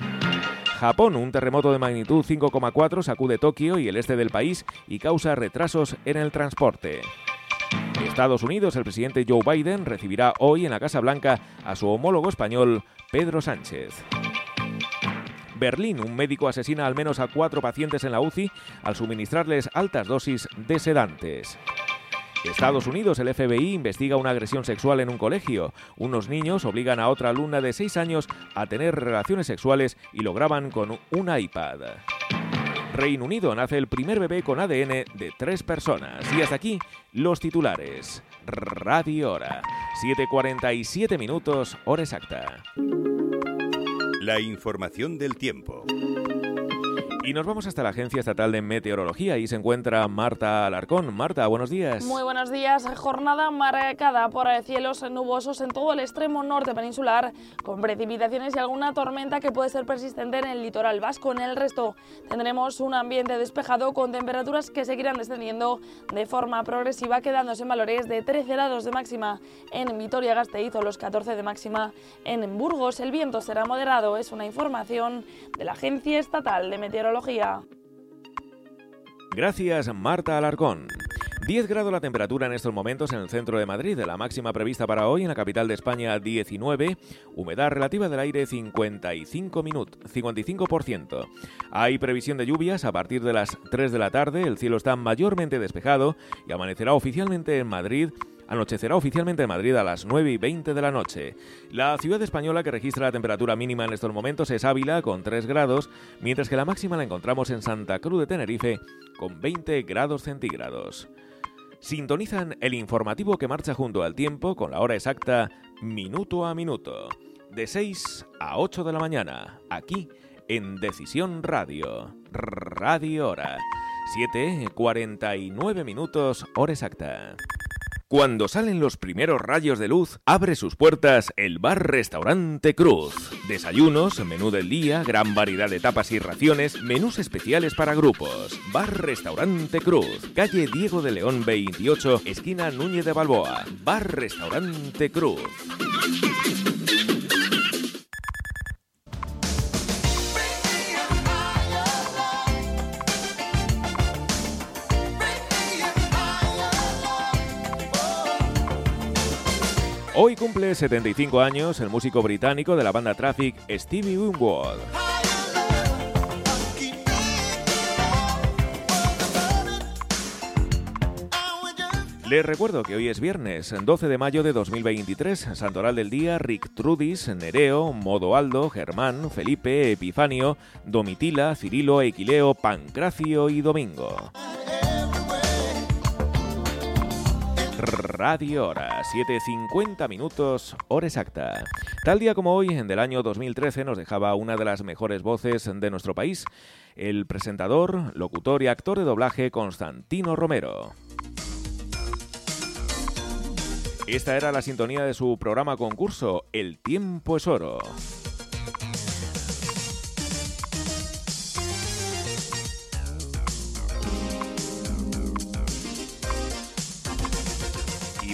Japón, un terremoto de magnitud 5,4 sacude Tokio y el este del país y causa retrasos en el transporte. Estados Unidos, el presidente Joe Biden recibirá hoy en la Casa Blanca a su homólogo español, Pedro Sánchez. Berlín, un médico asesina al menos a cuatro pacientes en la UCI al suministrarles altas dosis de sedantes. Estados Unidos, el FBI investiga una agresión sexual en un colegio. Unos niños obligan a otra alumna de 6 años a tener relaciones sexuales y lo graban con un iPad. Reino Unido nace el primer bebé con ADN de tres personas. Y hasta aquí los titulares. Radio Hora. 7.47 minutos, hora exacta. La información del tiempo. Y nos vamos hasta la Agencia Estatal de Meteorología. Ahí se encuentra Marta Alarcón. Marta, buenos días. Muy buenos días. Jornada marcada por cielos nubosos en todo el extremo norte peninsular, con precipitaciones y alguna tormenta que puede ser persistente en el litoral vasco. En el resto tendremos un ambiente despejado con temperaturas que seguirán descendiendo de forma progresiva, quedándose en valores de 13 grados de máxima en Vitoria-Gasteiz o los 14 de máxima en Burgos. El viento será moderado. Es una información de la Agencia Estatal de Meteorología. Gracias, Marta Alarcón. 10 grados la temperatura en estos momentos en el centro de Madrid, la máxima prevista para hoy en la capital de España 19, humedad relativa del aire 55 minutos, 55%. Hay previsión de lluvias a partir de las 3 de la tarde, el cielo está mayormente despejado y amanecerá oficialmente en Madrid anochecerá oficialmente en Madrid a las 9 y 20 de la noche. La ciudad española que registra la temperatura mínima en estos momentos es Ávila con 3 grados, mientras que la máxima la encontramos en Santa Cruz de Tenerife con 20 grados centígrados. Sintonizan el informativo que marcha junto al tiempo con la hora exacta minuto a minuto, de 6 a 8 de la mañana, aquí en Decisión Radio, Radio Hora, 7.49 minutos, hora exacta. Cuando salen los primeros rayos de luz, abre sus puertas el bar-restaurante Cruz. Desayunos, menú del día, gran variedad de tapas y raciones, menús especiales para grupos. Bar-restaurante Cruz, calle Diego de León 28, esquina Núñez de Balboa. Bar-restaurante Cruz. Hoy cumple 75 años el músico británico de la banda Traffic, Stevie Winwood. Les recuerdo que hoy es viernes, 12 de mayo de 2023, Santoral del Día, Rick Trudis, Nereo, Modo Aldo, Germán, Felipe, Epifanio, Domitila, Cirilo, Equileo, Pancracio y Domingo. Radio Hora, 7.50 minutos, hora exacta. Tal día como hoy, en del año 2013, nos dejaba una de las mejores voces de nuestro país, el presentador, locutor y actor de doblaje Constantino Romero. Esta era la sintonía de su programa concurso, El tiempo es oro.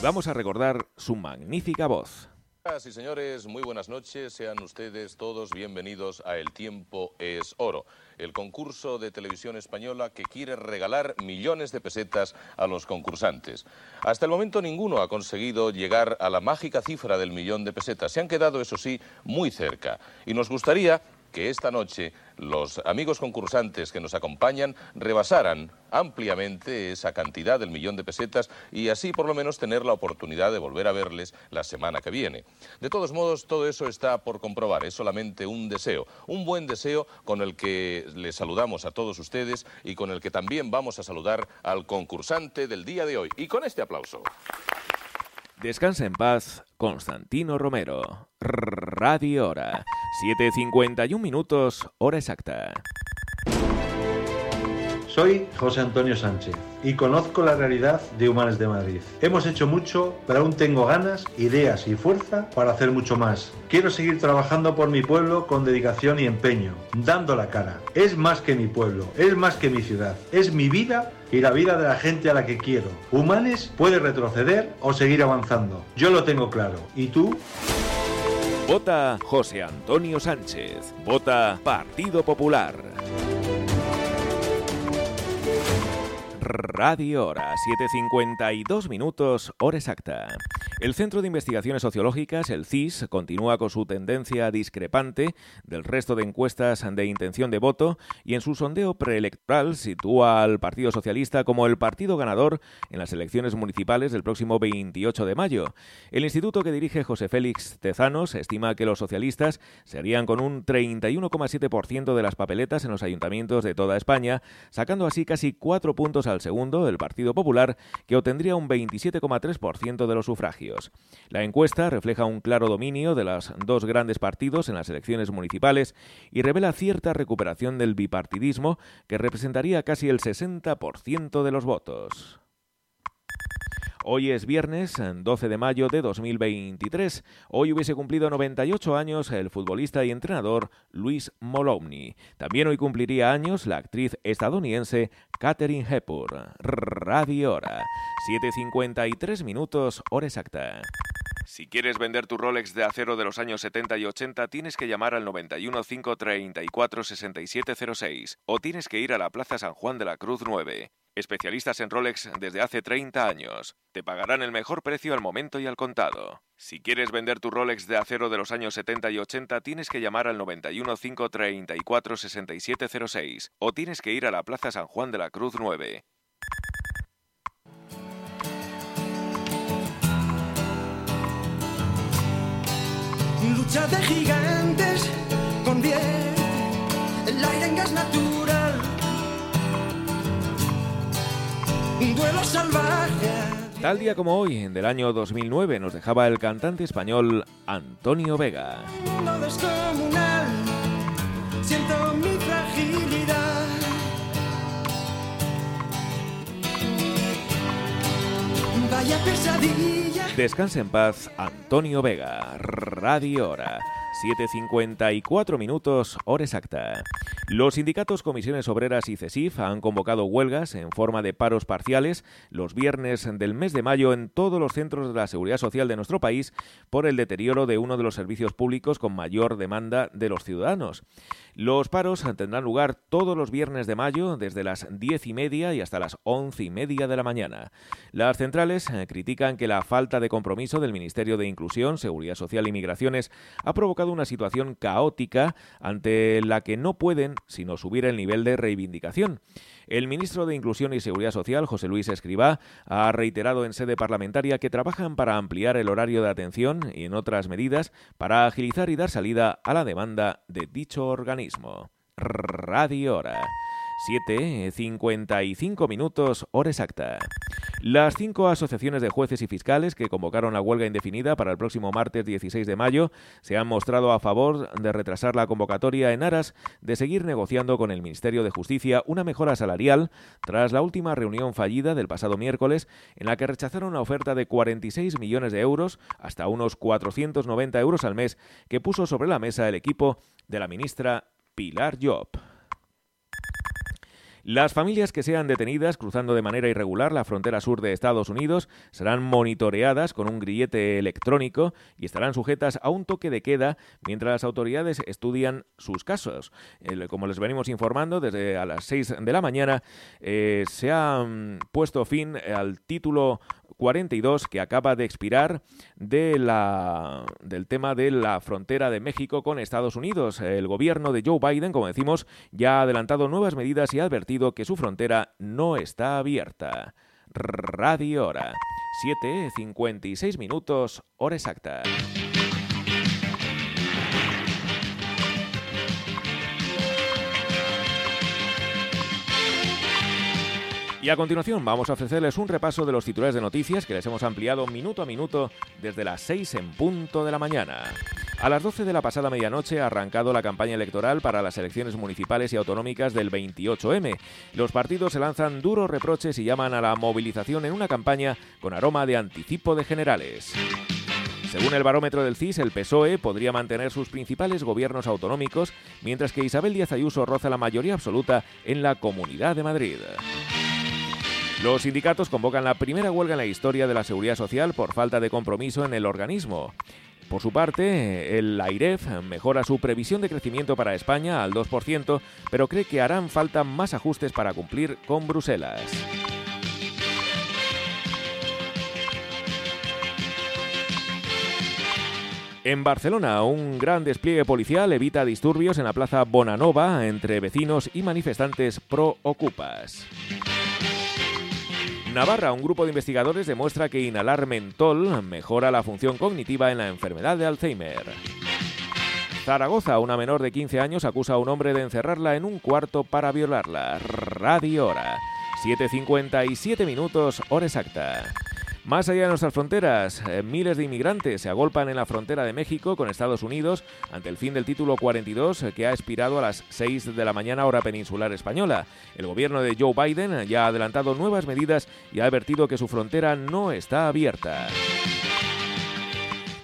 Vamos a recordar su magnífica voz. Señoras señores, muy buenas noches. Sean ustedes todos bienvenidos a El tiempo es oro, el concurso de televisión española que quiere regalar millones de pesetas a los concursantes. Hasta el momento ninguno ha conseguido llegar a la mágica cifra del millón de pesetas. Se han quedado, eso sí, muy cerca. Y nos gustaría que esta noche los amigos concursantes que nos acompañan rebasaran ampliamente esa cantidad del millón de pesetas y así por lo menos tener la oportunidad de volver a verles la semana que viene. De todos modos, todo eso está por comprobar, es solamente un deseo, un buen deseo con el que les saludamos a todos ustedes y con el que también vamos a saludar al concursante del día de hoy. Y con este aplauso. Descansa en paz, Constantino Romero. Radio Hora, 7.51 minutos, hora exacta. Soy José Antonio Sánchez y conozco la realidad de Humanes de Madrid. Hemos hecho mucho, pero aún tengo ganas, ideas y fuerza para hacer mucho más. Quiero seguir trabajando por mi pueblo con dedicación y empeño, dando la cara. Es más que mi pueblo, es más que mi ciudad, es mi vida y la vida de la gente a la que quiero. Humanes puede retroceder o seguir avanzando. Yo lo tengo claro. ¿Y tú? Vota José Antonio Sánchez. Vota Partido Popular. Radio Hora, 7.52 minutos, hora exacta. El Centro de Investigaciones Sociológicas, el CIS, continúa con su tendencia discrepante del resto de encuestas de intención de voto y en su sondeo preelectoral sitúa al Partido Socialista como el partido ganador en las elecciones municipales del próximo 28 de mayo. El instituto que dirige José Félix Tezanos estima que los socialistas se harían con un 31,7% de las papeletas en los ayuntamientos de toda España, sacando así casi cuatro puntos al segundo, el Partido Popular, que obtendría un 27,3% de los sufragios. La encuesta refleja un claro dominio de los dos grandes partidos en las elecciones municipales y revela cierta recuperación del bipartidismo que representaría casi el 60% de los votos. Hoy es viernes 12 de mayo de 2023. Hoy hubiese cumplido 98 años el futbolista y entrenador Luis Molowny. También hoy cumpliría años la actriz estadounidense Katherine Hepburn. Radio Hora. 7.53 minutos, hora exacta. Si quieres vender tu Rolex de acero de los años 70 y 80, tienes que llamar al 91 534 6706 o tienes que ir a la Plaza San Juan de la Cruz 9. Especialistas en Rolex desde hace 30 años. Te pagarán el mejor precio al momento y al contado. Si quieres vender tu Rolex de acero de los años 70 y 80, tienes que llamar al 91 534 6706 o tienes que ir a la Plaza San Juan de la Cruz 9. Lucha de gigantes convierte el aire en gas natural. Un duelo salvaje. Tal día como hoy, del año 2009, nos dejaba el cantante español Antonio Vega. Mundo descomunal. Siento mi fragilidad. Vaya pesadilla. Descanse en paz, Antonio Vega. Radio Hora. 7.54 minutos, hora exacta. Los sindicatos Comisiones Obreras y CESIF han convocado huelgas en forma de paros parciales los viernes del mes de mayo en todos los centros de la seguridad social de nuestro país por el deterioro de uno de los servicios públicos con mayor demanda de los ciudadanos. Los paros tendrán lugar todos los viernes de mayo desde las diez y media y hasta las once y media de la mañana. Las centrales eh, critican que la falta de compromiso del Ministerio de Inclusión, Seguridad Social y Migraciones ha provocado una situación caótica ante la que no pueden sino subir el nivel de reivindicación. El ministro de Inclusión y Seguridad Social, José Luis Escribá, ha reiterado en sede parlamentaria que trabajan para ampliar el horario de atención y en otras medidas para agilizar y dar salida a la demanda de dicho organismo. Radio Hora. 7.55 minutos, hora exacta. Las cinco asociaciones de jueces y fiscales que convocaron la huelga indefinida para el próximo martes 16 de mayo se han mostrado a favor de retrasar la convocatoria en aras de seguir negociando con el Ministerio de Justicia una mejora salarial tras la última reunión fallida del pasado miércoles en la que rechazaron una oferta de 46 millones de euros hasta unos 490 euros al mes que puso sobre la mesa el equipo de la ministra Pilar Job. Las familias que sean detenidas cruzando de manera irregular la frontera sur de Estados Unidos serán monitoreadas con un grillete electrónico y estarán sujetas a un toque de queda mientras las autoridades estudian sus casos. Como les venimos informando, desde a las 6 de la mañana eh, se ha puesto fin al título 42 que acaba de expirar del tema de la frontera de México con Estados Unidos. El gobierno de Joe Biden, como decimos, ya ha adelantado nuevas medidas y ha advertido que su frontera no está abierta. Radio Hora. 7.56 minutos, hora exacta. Y a continuación vamos a ofrecerles un repaso de los titulares de noticias que les hemos ampliado minuto a minuto desde las 6 en punto de la mañana. A las 12 de la pasada medianoche ha arrancado la campaña electoral para las elecciones municipales y autonómicas del 28M. Los partidos se lanzan duros reproches y llaman a la movilización en una campaña con aroma de anticipo de generales. Según el barómetro del CIS, el PSOE podría mantener sus principales gobiernos autonómicos, mientras que Isabel Díaz Ayuso roza la mayoría absoluta en la Comunidad de Madrid. Los sindicatos convocan la primera huelga en la historia de la seguridad social por falta de compromiso en el organismo. Por su parte, el AIREF mejora su previsión de crecimiento para España al 2%, pero cree que harán falta más ajustes para cumplir con Bruselas. En Barcelona, un gran despliegue policial evita disturbios en la plaza Bonanova entre vecinos y manifestantes pro-ocupas. Navarra, un grupo de investigadores demuestra que inhalar mentol mejora la función cognitiva en la enfermedad de Alzheimer. Zaragoza, una menor de 15 años acusa a un hombre de encerrarla en un cuarto para violarla. Radio Hora. 7.57 minutos, hora exacta. Más allá de nuestras fronteras, eh, miles de inmigrantes se agolpan en la frontera de México con Estados Unidos ante el fin del título 42 eh, que ha expirado a las 6 de la mañana hora peninsular española. El gobierno de Joe Biden ya ha adelantado nuevas medidas y ha advertido que su frontera no está abierta.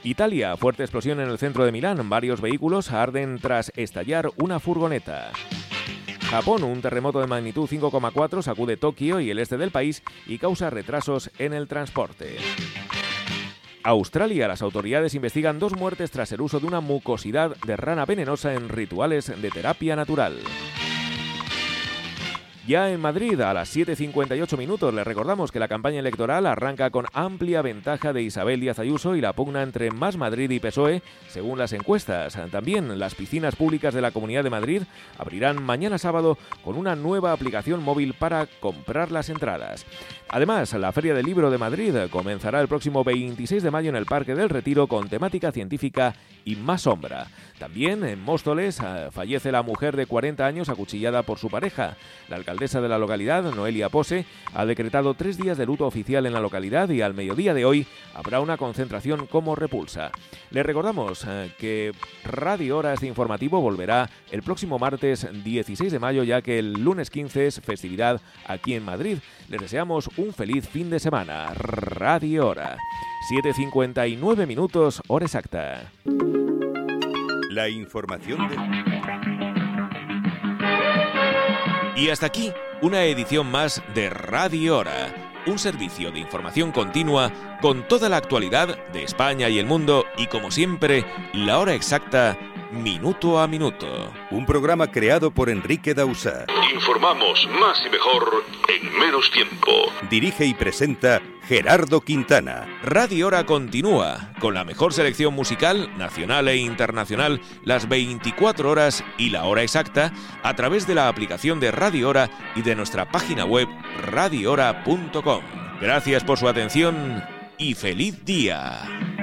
Italia, fuerte explosión en el centro de Milán. Varios vehículos arden tras estallar una furgoneta. Japón, un terremoto de magnitud 5,4 sacude Tokio y el este del país y causa retrasos en el transporte. Australia, las autoridades investigan dos muertes tras el uso de una mucosidad de rana venenosa en rituales de terapia natural. Ya en Madrid, a las 7.58 minutos, les recordamos que la campaña electoral arranca con amplia ventaja de Isabel Díaz Ayuso y la pugna entre Más Madrid y PSOE, según las encuestas. También las piscinas públicas de la Comunidad de Madrid abrirán mañana sábado con una nueva aplicación móvil para comprar las entradas. Además, la Feria del Libro de Madrid comenzará el próximo 26 de mayo en el Parque del Retiro con temática científica y más sombra. También en Móstoles eh, fallece la mujer de 40 años acuchillada por su pareja. La alcaldesa de la localidad, Noelia Pose, ha decretado tres días de luto oficial en la localidad y al mediodía de hoy habrá una concentración como repulsa. Le recordamos eh, que Radio Hora este informativo volverá el próximo martes 16 de mayo ya que el lunes 15 es festividad aquí en Madrid. Les deseamos un feliz fin de semana. Radio Hora. 7.59 minutos, hora exacta. La información de... Y hasta aquí, una edición más de Radio Hora, un servicio de información continua con toda la actualidad de España y el mundo y como siempre, la hora exacta, minuto a minuto. Un programa creado por Enrique Dausa. Informamos más y mejor en menos tiempo. Dirige y presenta Gerardo Quintana. Radio Hora continúa con la mejor selección musical, nacional e internacional, las 24 horas y la hora exacta, a través de la aplicación de Radio Hora y de nuestra página web radiohora.com. Gracias por su atención y feliz día.